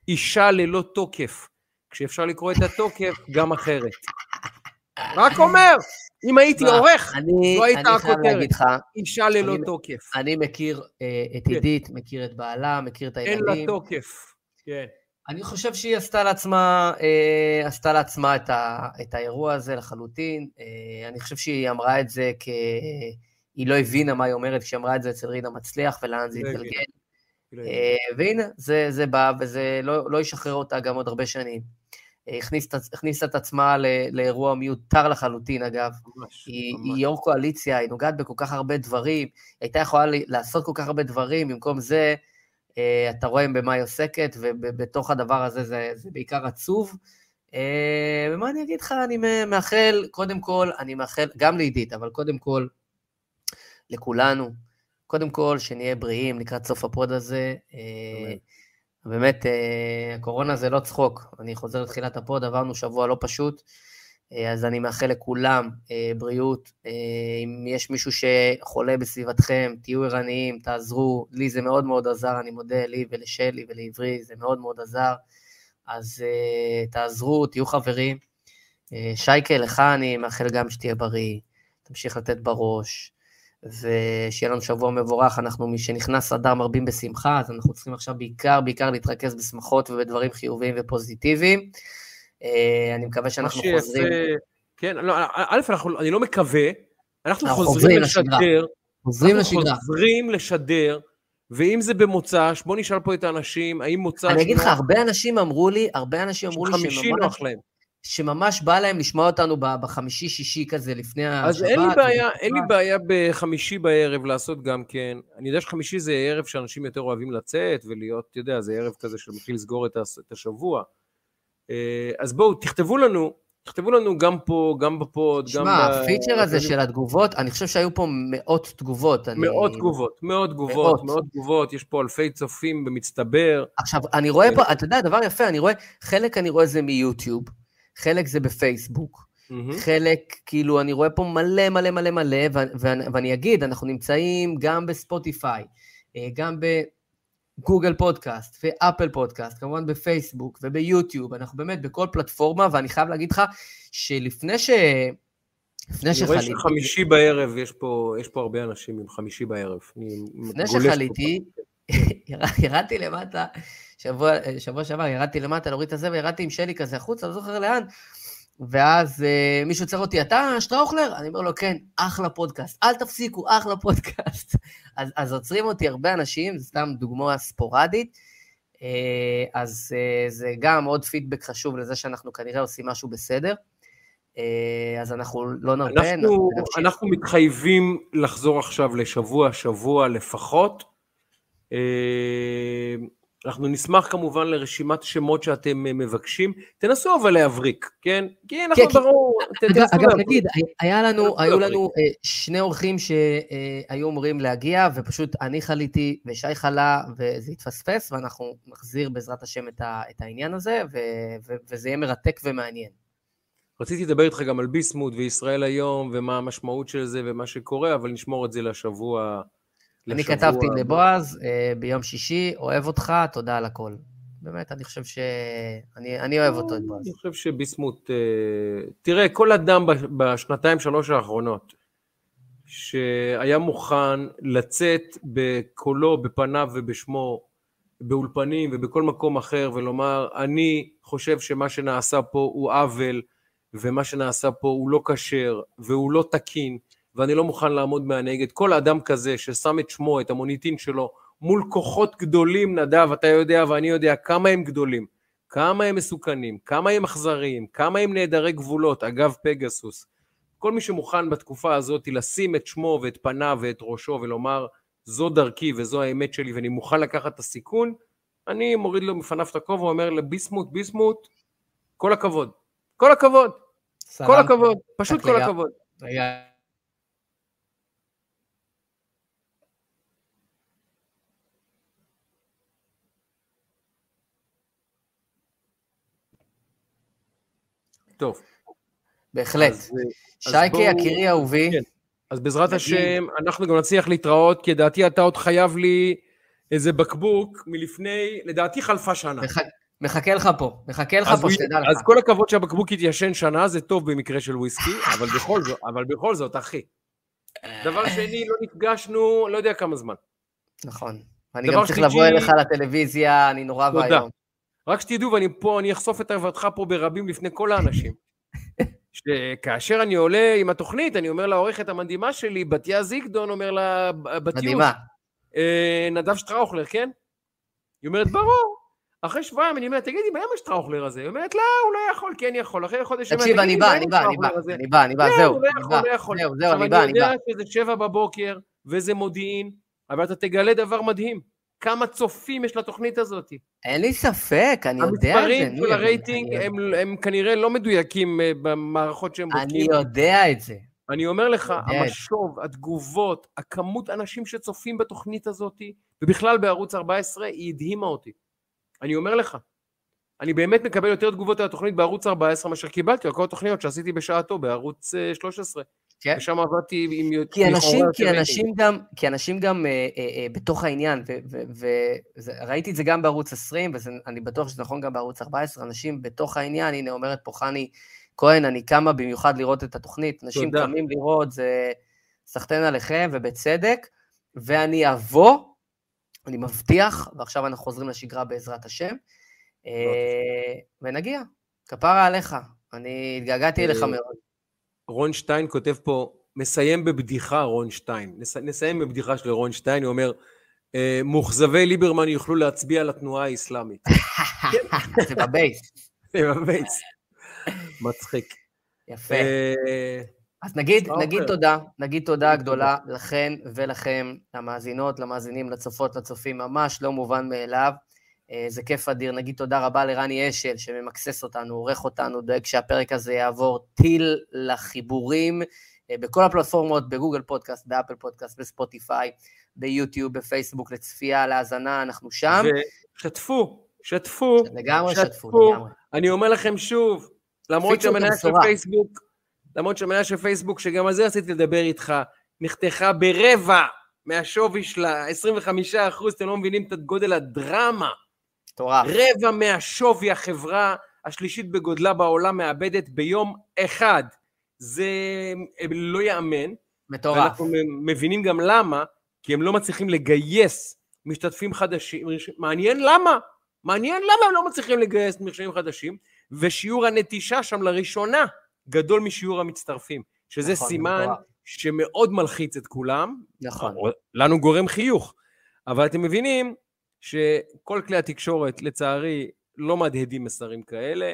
S3: אישה ללא תוקף, כשאפשר לקרוא את התוקף גם אחרת. רק אומר, אם הייתי עורך, זו הייתה הכותרת. אישה ללא תוקף.
S1: אני מכיר uh, את כן. עידית, מכיר את בעלה, מכיר את הילדים.
S3: אין לה תוקף, כן.
S1: אני חושב שהיא עשתה לעצמה, אה, עשתה לעצמה את, ה, את האירוע הזה לחלוטין. אה, אני חושב שהיא אמרה את זה כ... היא לא הבינה מה היא אומרת כשהיא אמרה את זה אצל רינה מצליח ולאן זה לא התגלגל. לא אה, והנה, זה, זה בא, וזה לא, לא ישחרר אותה גם עוד הרבה שנים. אה, הכניסה, הכניסה את עצמה ל, לאירוע מיותר לחלוטין, אגב. ממש, היא, ממש. היא יו"ר קואליציה, היא נוגעת בכל כך הרבה דברים, היא הייתה יכולה לעשות כל כך הרבה דברים, במקום זה אתה רואה במה היא עוסקת, ובתוך הדבר הזה זה, זה בעיקר עצוב. אה, ומה אני אגיד לך, אני מאחל, קודם כל, אני מאחל, גם לעידית, אבל קודם כל, לכולנו, קודם כל, שנהיה בריאים לקראת סוף ה pod הזה. אה, באמת, הקורונה זה לא צחוק. אני חוזר לתחילת ה pod, עברנו שבוע לא פשוט. אה, אז אני מאחל לכולם אה, בריאות. אה, אם יש מישהו שחולה בסביבתכם, תהיו ערניים, תעזרו. לי זה מאוד מאוד עזר, אני מודה, לי ולשלי ולעברי, זה מאוד מאוד עזר. אז תעזרו, תהיו חברים. שייקה, לך אני מאחל גם שתהיה בריא, תמשיך לתת בראש, ושיהיה לנו שבוע מבורך. אנחנו, משנכנס אדר מרבים בשמחה, אז אנחנו צריכים עכשיו בעיקר, בעיקר להתרכז בשמחות ובדברים חיוביים ופוזיטיביים. אה, אני מקווה שאנחנו חוזרים.
S3: כן, לא, א', אני לא מקווה, אנחנו חוזרים לשדר.
S1: חוזרים לשגרה.
S3: אנחנו חוזרים לשדר, ואם זה במוצ"ש, בוא נשאל פה את האנשים, האם מוצ"ש...
S1: אני אגיד לך, הרבה אנשים אמרו לי, הרבה אנשים אמרו לי
S3: להם.
S1: שממש בא להם לשמוע אותנו בחמישי-שישי כזה לפני השבת.
S3: אז אין לי בעיה, אין לי בעיה בחמישי בערב לעשות גם כן. אני יודע שחמישי זה ערב שאנשים יותר אוהבים לצאת ולהיות, אתה יודע, זה ערב כזה שמתחיל לסגור את השבוע. אה, אז בואו, תכתבו לנו, תכתבו לנו גם פה, גם בפוד,
S1: גם... שמע, הפיצ'ר הזה של התגובות, אני חושב שהיו פה מאות תגובות.
S3: מאות תגובות, מאות תגובות, מאות תגובות, יש פה אלפי צופים במצטבר.
S1: עכשיו, אני רואה פה, אתה יודע, דבר יפה, אני רואה, חלק אני רואה זה מיוטיוב, חלק זה בפייסבוק. חלק, כאילו, אני רואה פה מלא מלא מלא מלא, ואני אגיד, אנחנו נמצאים גם בספוטיפיי, אה, גם ב... גוגל פודקאסט ואפל פודקאסט, כמובן בפייסבוק וביוטיוב, אנחנו באמת בכל פלטפורמה, ואני חייב להגיד לך שלפני ש...
S3: לפני שחליתי... אני רואה שחמישי בערב, יש פה, יש פה הרבה אנשים עם חמישי בערב.
S1: לפני שחליתי, ירדתי למטה, שבוע, שבוע שעבר ירדתי למטה להוריד את הזה, וירדתי עם שלי כזה החוצה, לא זוכר לאן, ואז uh, מישהו צריך אותי, אתה שטראוכלר? אני אומר לו, כן, אחלה פודקאסט, אל תפסיקו, אחלה פודקאסט. אז, אז עוצרים אותי הרבה אנשים, זו סתם דוגמה ספורדית, uh, אז uh, זה גם עוד פידבק חשוב לזה שאנחנו כנראה עושים משהו בסדר. Uh, אז אנחנו לא נרפה.
S3: אנחנו, אנחנו מתחייבים לחזור עכשיו לשבוע, שבוע לפחות. אנחנו נשמח כמובן לרשימת שמות שאתם אה, מבקשים, תנסו אבל להבריק, כן? כי אנחנו כן, ברור,
S1: תנסו להבריק. אגב, נגיד, היה לנו, היו לנו uh, שני אורחים שהיו אמורים להגיע, ופשוט אני חליתי ושי חלה, וזה התפספס, ואנחנו נחזיר בעזרת השם את, ה, את העניין הזה, ו, ו, וזה יהיה מרתק ומעניין.
S3: רציתי לדבר איתך גם על ביסמוט וישראל היום, ומה המשמעות של זה ומה שקורה, אבל נשמור את זה לשבוע...
S1: אני כתבתי לבועז אה, ביום שישי, אוהב אותך, תודה על הכל. באמת, אני חושב ש... אני, אני אוהב אותו, את בועז.
S3: אני חושב שביסמוט... אה, תראה, כל אדם בשנתיים, שלוש האחרונות, שהיה מוכן לצאת בקולו, בפניו ובשמו, באולפנים ובכל מקום אחר, ולומר, אני חושב שמה שנעשה פה הוא עוול, ומה שנעשה פה הוא לא כשר, והוא לא תקין, ואני לא מוכן לעמוד מהנגד. כל אדם כזה ששם את שמו, את המוניטין שלו, מול כוחות גדולים, נדב, אתה יודע ואני יודע כמה הם גדולים, כמה הם מסוכנים, כמה הם אכזריים, כמה הם נעדרי גבולות, אגב פגסוס. כל מי שמוכן בתקופה הזאת לשים את שמו ואת פניו ואת ראשו ולומר, זו דרכי וזו האמת שלי ואני מוכן לקחת את הסיכון, אני מוריד לו מפניו את הכובע ואומר לביסמוט, ביסמוט, כל הכבוד. כל הכבוד. כל הכבוד. פשוט כל הכבוד. טוב.
S1: בהחלט. שייקה, יקירי אהובי. כן.
S3: אז בעזרת השם, אנחנו גם נצליח להתראות, כי לדעתי אתה עוד חייב לי איזה בקבוק מלפני, לדעתי חלפה שנה.
S1: מחכה לך פה, מחכה לך פה, שתדע לך.
S3: אז כל הכבוד שהבקבוק יתיישן שנה, זה טוב במקרה של וויסקי, אבל בכל זאת, אבל בכל זאת, אחי. דבר שני, לא נפגשנו, לא יודע כמה זמן.
S1: נכון. אני גם צריך לבוא אליך לטלוויזיה, אני נורא ואיום.
S3: רק שתדעו, ואני פה, אני אחשוף את ערוותך פה ברבים לפני כל האנשים. שכאשר אני עולה עם התוכנית, אני אומר לעורכת המדהימה שלי, בתיה זיגדון, אומר לה, בתיוש. מדהימה. אה, נדב שטראוכלר, כן? היא אומרת, ברור. אחרי שבועיים אני אומר, תגידי, מה עם השטראוכלר הזה? היא אומרת, לא, הוא לא יכול, כן יכול. אחרי חודש,
S1: תקשיב, אני בא, אני בא, אני בא, אני בא, אני בא,
S3: זהו. זהו, אני בא, אני בא. אני יודע שזה שבע בבוקר, וזה מודיעין, אבל אתה תגלה דבר מדהים. כמה צופים יש לתוכנית הזאת.
S1: אין לי ספק, אני יודע את זה.
S3: המספרים של הרייטינג הם, הם כנראה לא מדויקים אה, במערכות שהם
S1: בודקים. אני יודע את זה.
S3: אני אומר לך, המשוב, התגובות, הכמות אנשים שצופים בתוכנית הזאת, ובכלל בערוץ 14, היא הדהימה אותי. אני אומר לך, אני באמת מקבל יותר תגובות על התוכנית בערוץ 14 מאשר קיבלתי על כל התוכניות שעשיתי בשעתו בערוץ 13. אה, כן. ושם עבדתי עם...
S1: כי אנשים, כי אנשים גם, כי אנשים גם אה, אה, אה, בתוך העניין, וראיתי את זה גם בערוץ 20, ואני בטוח שזה נכון גם בערוץ 14, אנשים בתוך העניין, הנה אומרת פה חני כהן, אני קמה במיוחד לראות את התוכנית, אנשים תודה. קמים לראות, זה סחטיין עליכם, ובצדק, ואני אבוא, אני מבטיח, ועכשיו אנחנו חוזרים לשגרה בעזרת השם, אה, ונגיע, כפרה עליך, אני התגעגעתי אליך מאוד.
S3: רון שטיין כותב פה, מסיים בבדיחה רון שטיין, נס, נסיים בבדיחה של רון שטיין, הוא אומר, אה, מוכזבי ליברמן יוכלו להצביע לתנועה האסלאמית.
S1: זה בבייס.
S3: זה בבייס. מצחיק.
S1: יפה. אה, אז נגיד, נגיד תודה, נגיד תודה גדולה לכן ולכם, למאזינות, למאזינים, לצופות, לצופים, ממש לא מובן מאליו. אה, זה כיף אדיר. נגיד תודה רבה לרני אשל, שממקסס אותנו, עורך אותנו, דואג שהפרק הזה יעבור טיל לחיבורים אה, בכל הפלטפורמות, בגוגל פודקאסט, באפל פודקאסט, בספוטיפיי, ביוטיוב, בפייסבוק, לצפייה, להאזנה, אנחנו שם.
S3: ושתפו, שתפו,
S1: לגמרי שתפו, לגמרי.
S3: אני אומר לכם שוב, למרות שהמניה של פייסבוק, למרות שהמניה של פייסבוק, שגם על זה רציתי לדבר איתך, נחתכה ברבע מהשווי שלה, 25 אחוז, אתם לא מבינים את גודל הדרמה
S1: מטורף.
S3: רבע מהשווי החברה השלישית בגודלה בעולם מאבדת ביום אחד. זה לא ייאמן.
S1: מטורף.
S3: ואנחנו מבינים גם למה, כי הם לא מצליחים לגייס משתתפים חדשים. מעניין למה. מעניין למה הם לא מצליחים לגייס משתתפים חדשים, ושיעור הנטישה שם לראשונה גדול משיעור המצטרפים, שזה נכון, סימן מטורף. שמאוד מלחיץ את כולם.
S1: נכון.
S3: לנו גורם חיוך. אבל אתם מבינים שכל כלי התקשורת, לצערי, לא מהדהדים מסרים כאלה.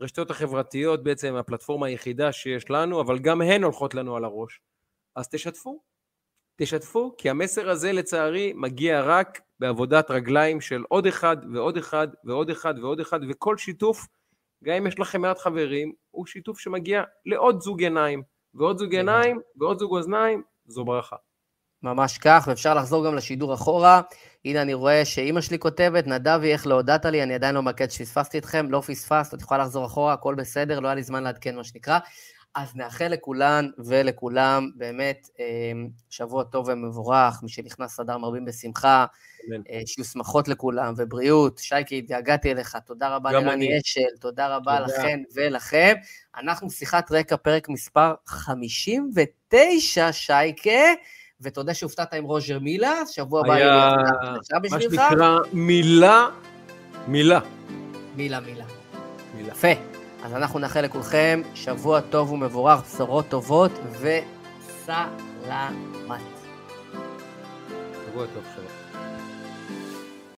S3: רשתות החברתיות בעצם הפלטפורמה היחידה שיש לנו, אבל גם הן הולכות לנו על הראש. אז תשתפו, תשתפו, כי המסר הזה לצערי מגיע רק בעבודת רגליים של עוד אחד ועוד אחד ועוד אחד ועוד אחד, וכל שיתוף, גם אם יש לכם מעט חברים, הוא שיתוף שמגיע לעוד זוג עיניים, ועוד זוג עיניים ועוד זוג אוזניים, זו ברכה.
S1: ממש כך, ואפשר לחזור גם לשידור אחורה. הנה, אני רואה שאימא שלי כותבת, נדבי, איך לא הודעת לי, אני עדיין לא מקד שפספסתי אתכם, לא פספסת, את יכולה לחזור אחורה, הכל בסדר, לא היה לי זמן לעדכן, מה שנקרא. אז נאחל לכולן ולכולם באמת אמ, שבוע טוב ומבורך, מי שנכנס לדר מרבים בשמחה, אה, שיהיו שמחות לכולם ובריאות. שייקי, התגעגעתי אליך, תודה רבה לרני אשל, תודה רבה תודה. לכן ולכם. אנחנו שיחת רקע, פרק מספר 59, שייקה. ותודה שהופתעת עם רוז'ר מילה, שבוע הבא
S3: היה מה שנקרא מילה, מילה.
S1: מילה, מילה. מילה. יפה. אז אנחנו נאחל לכולכם שבוע טוב ומבורך, בשורות טובות וסלמת.
S3: שבוע טוב, שלום.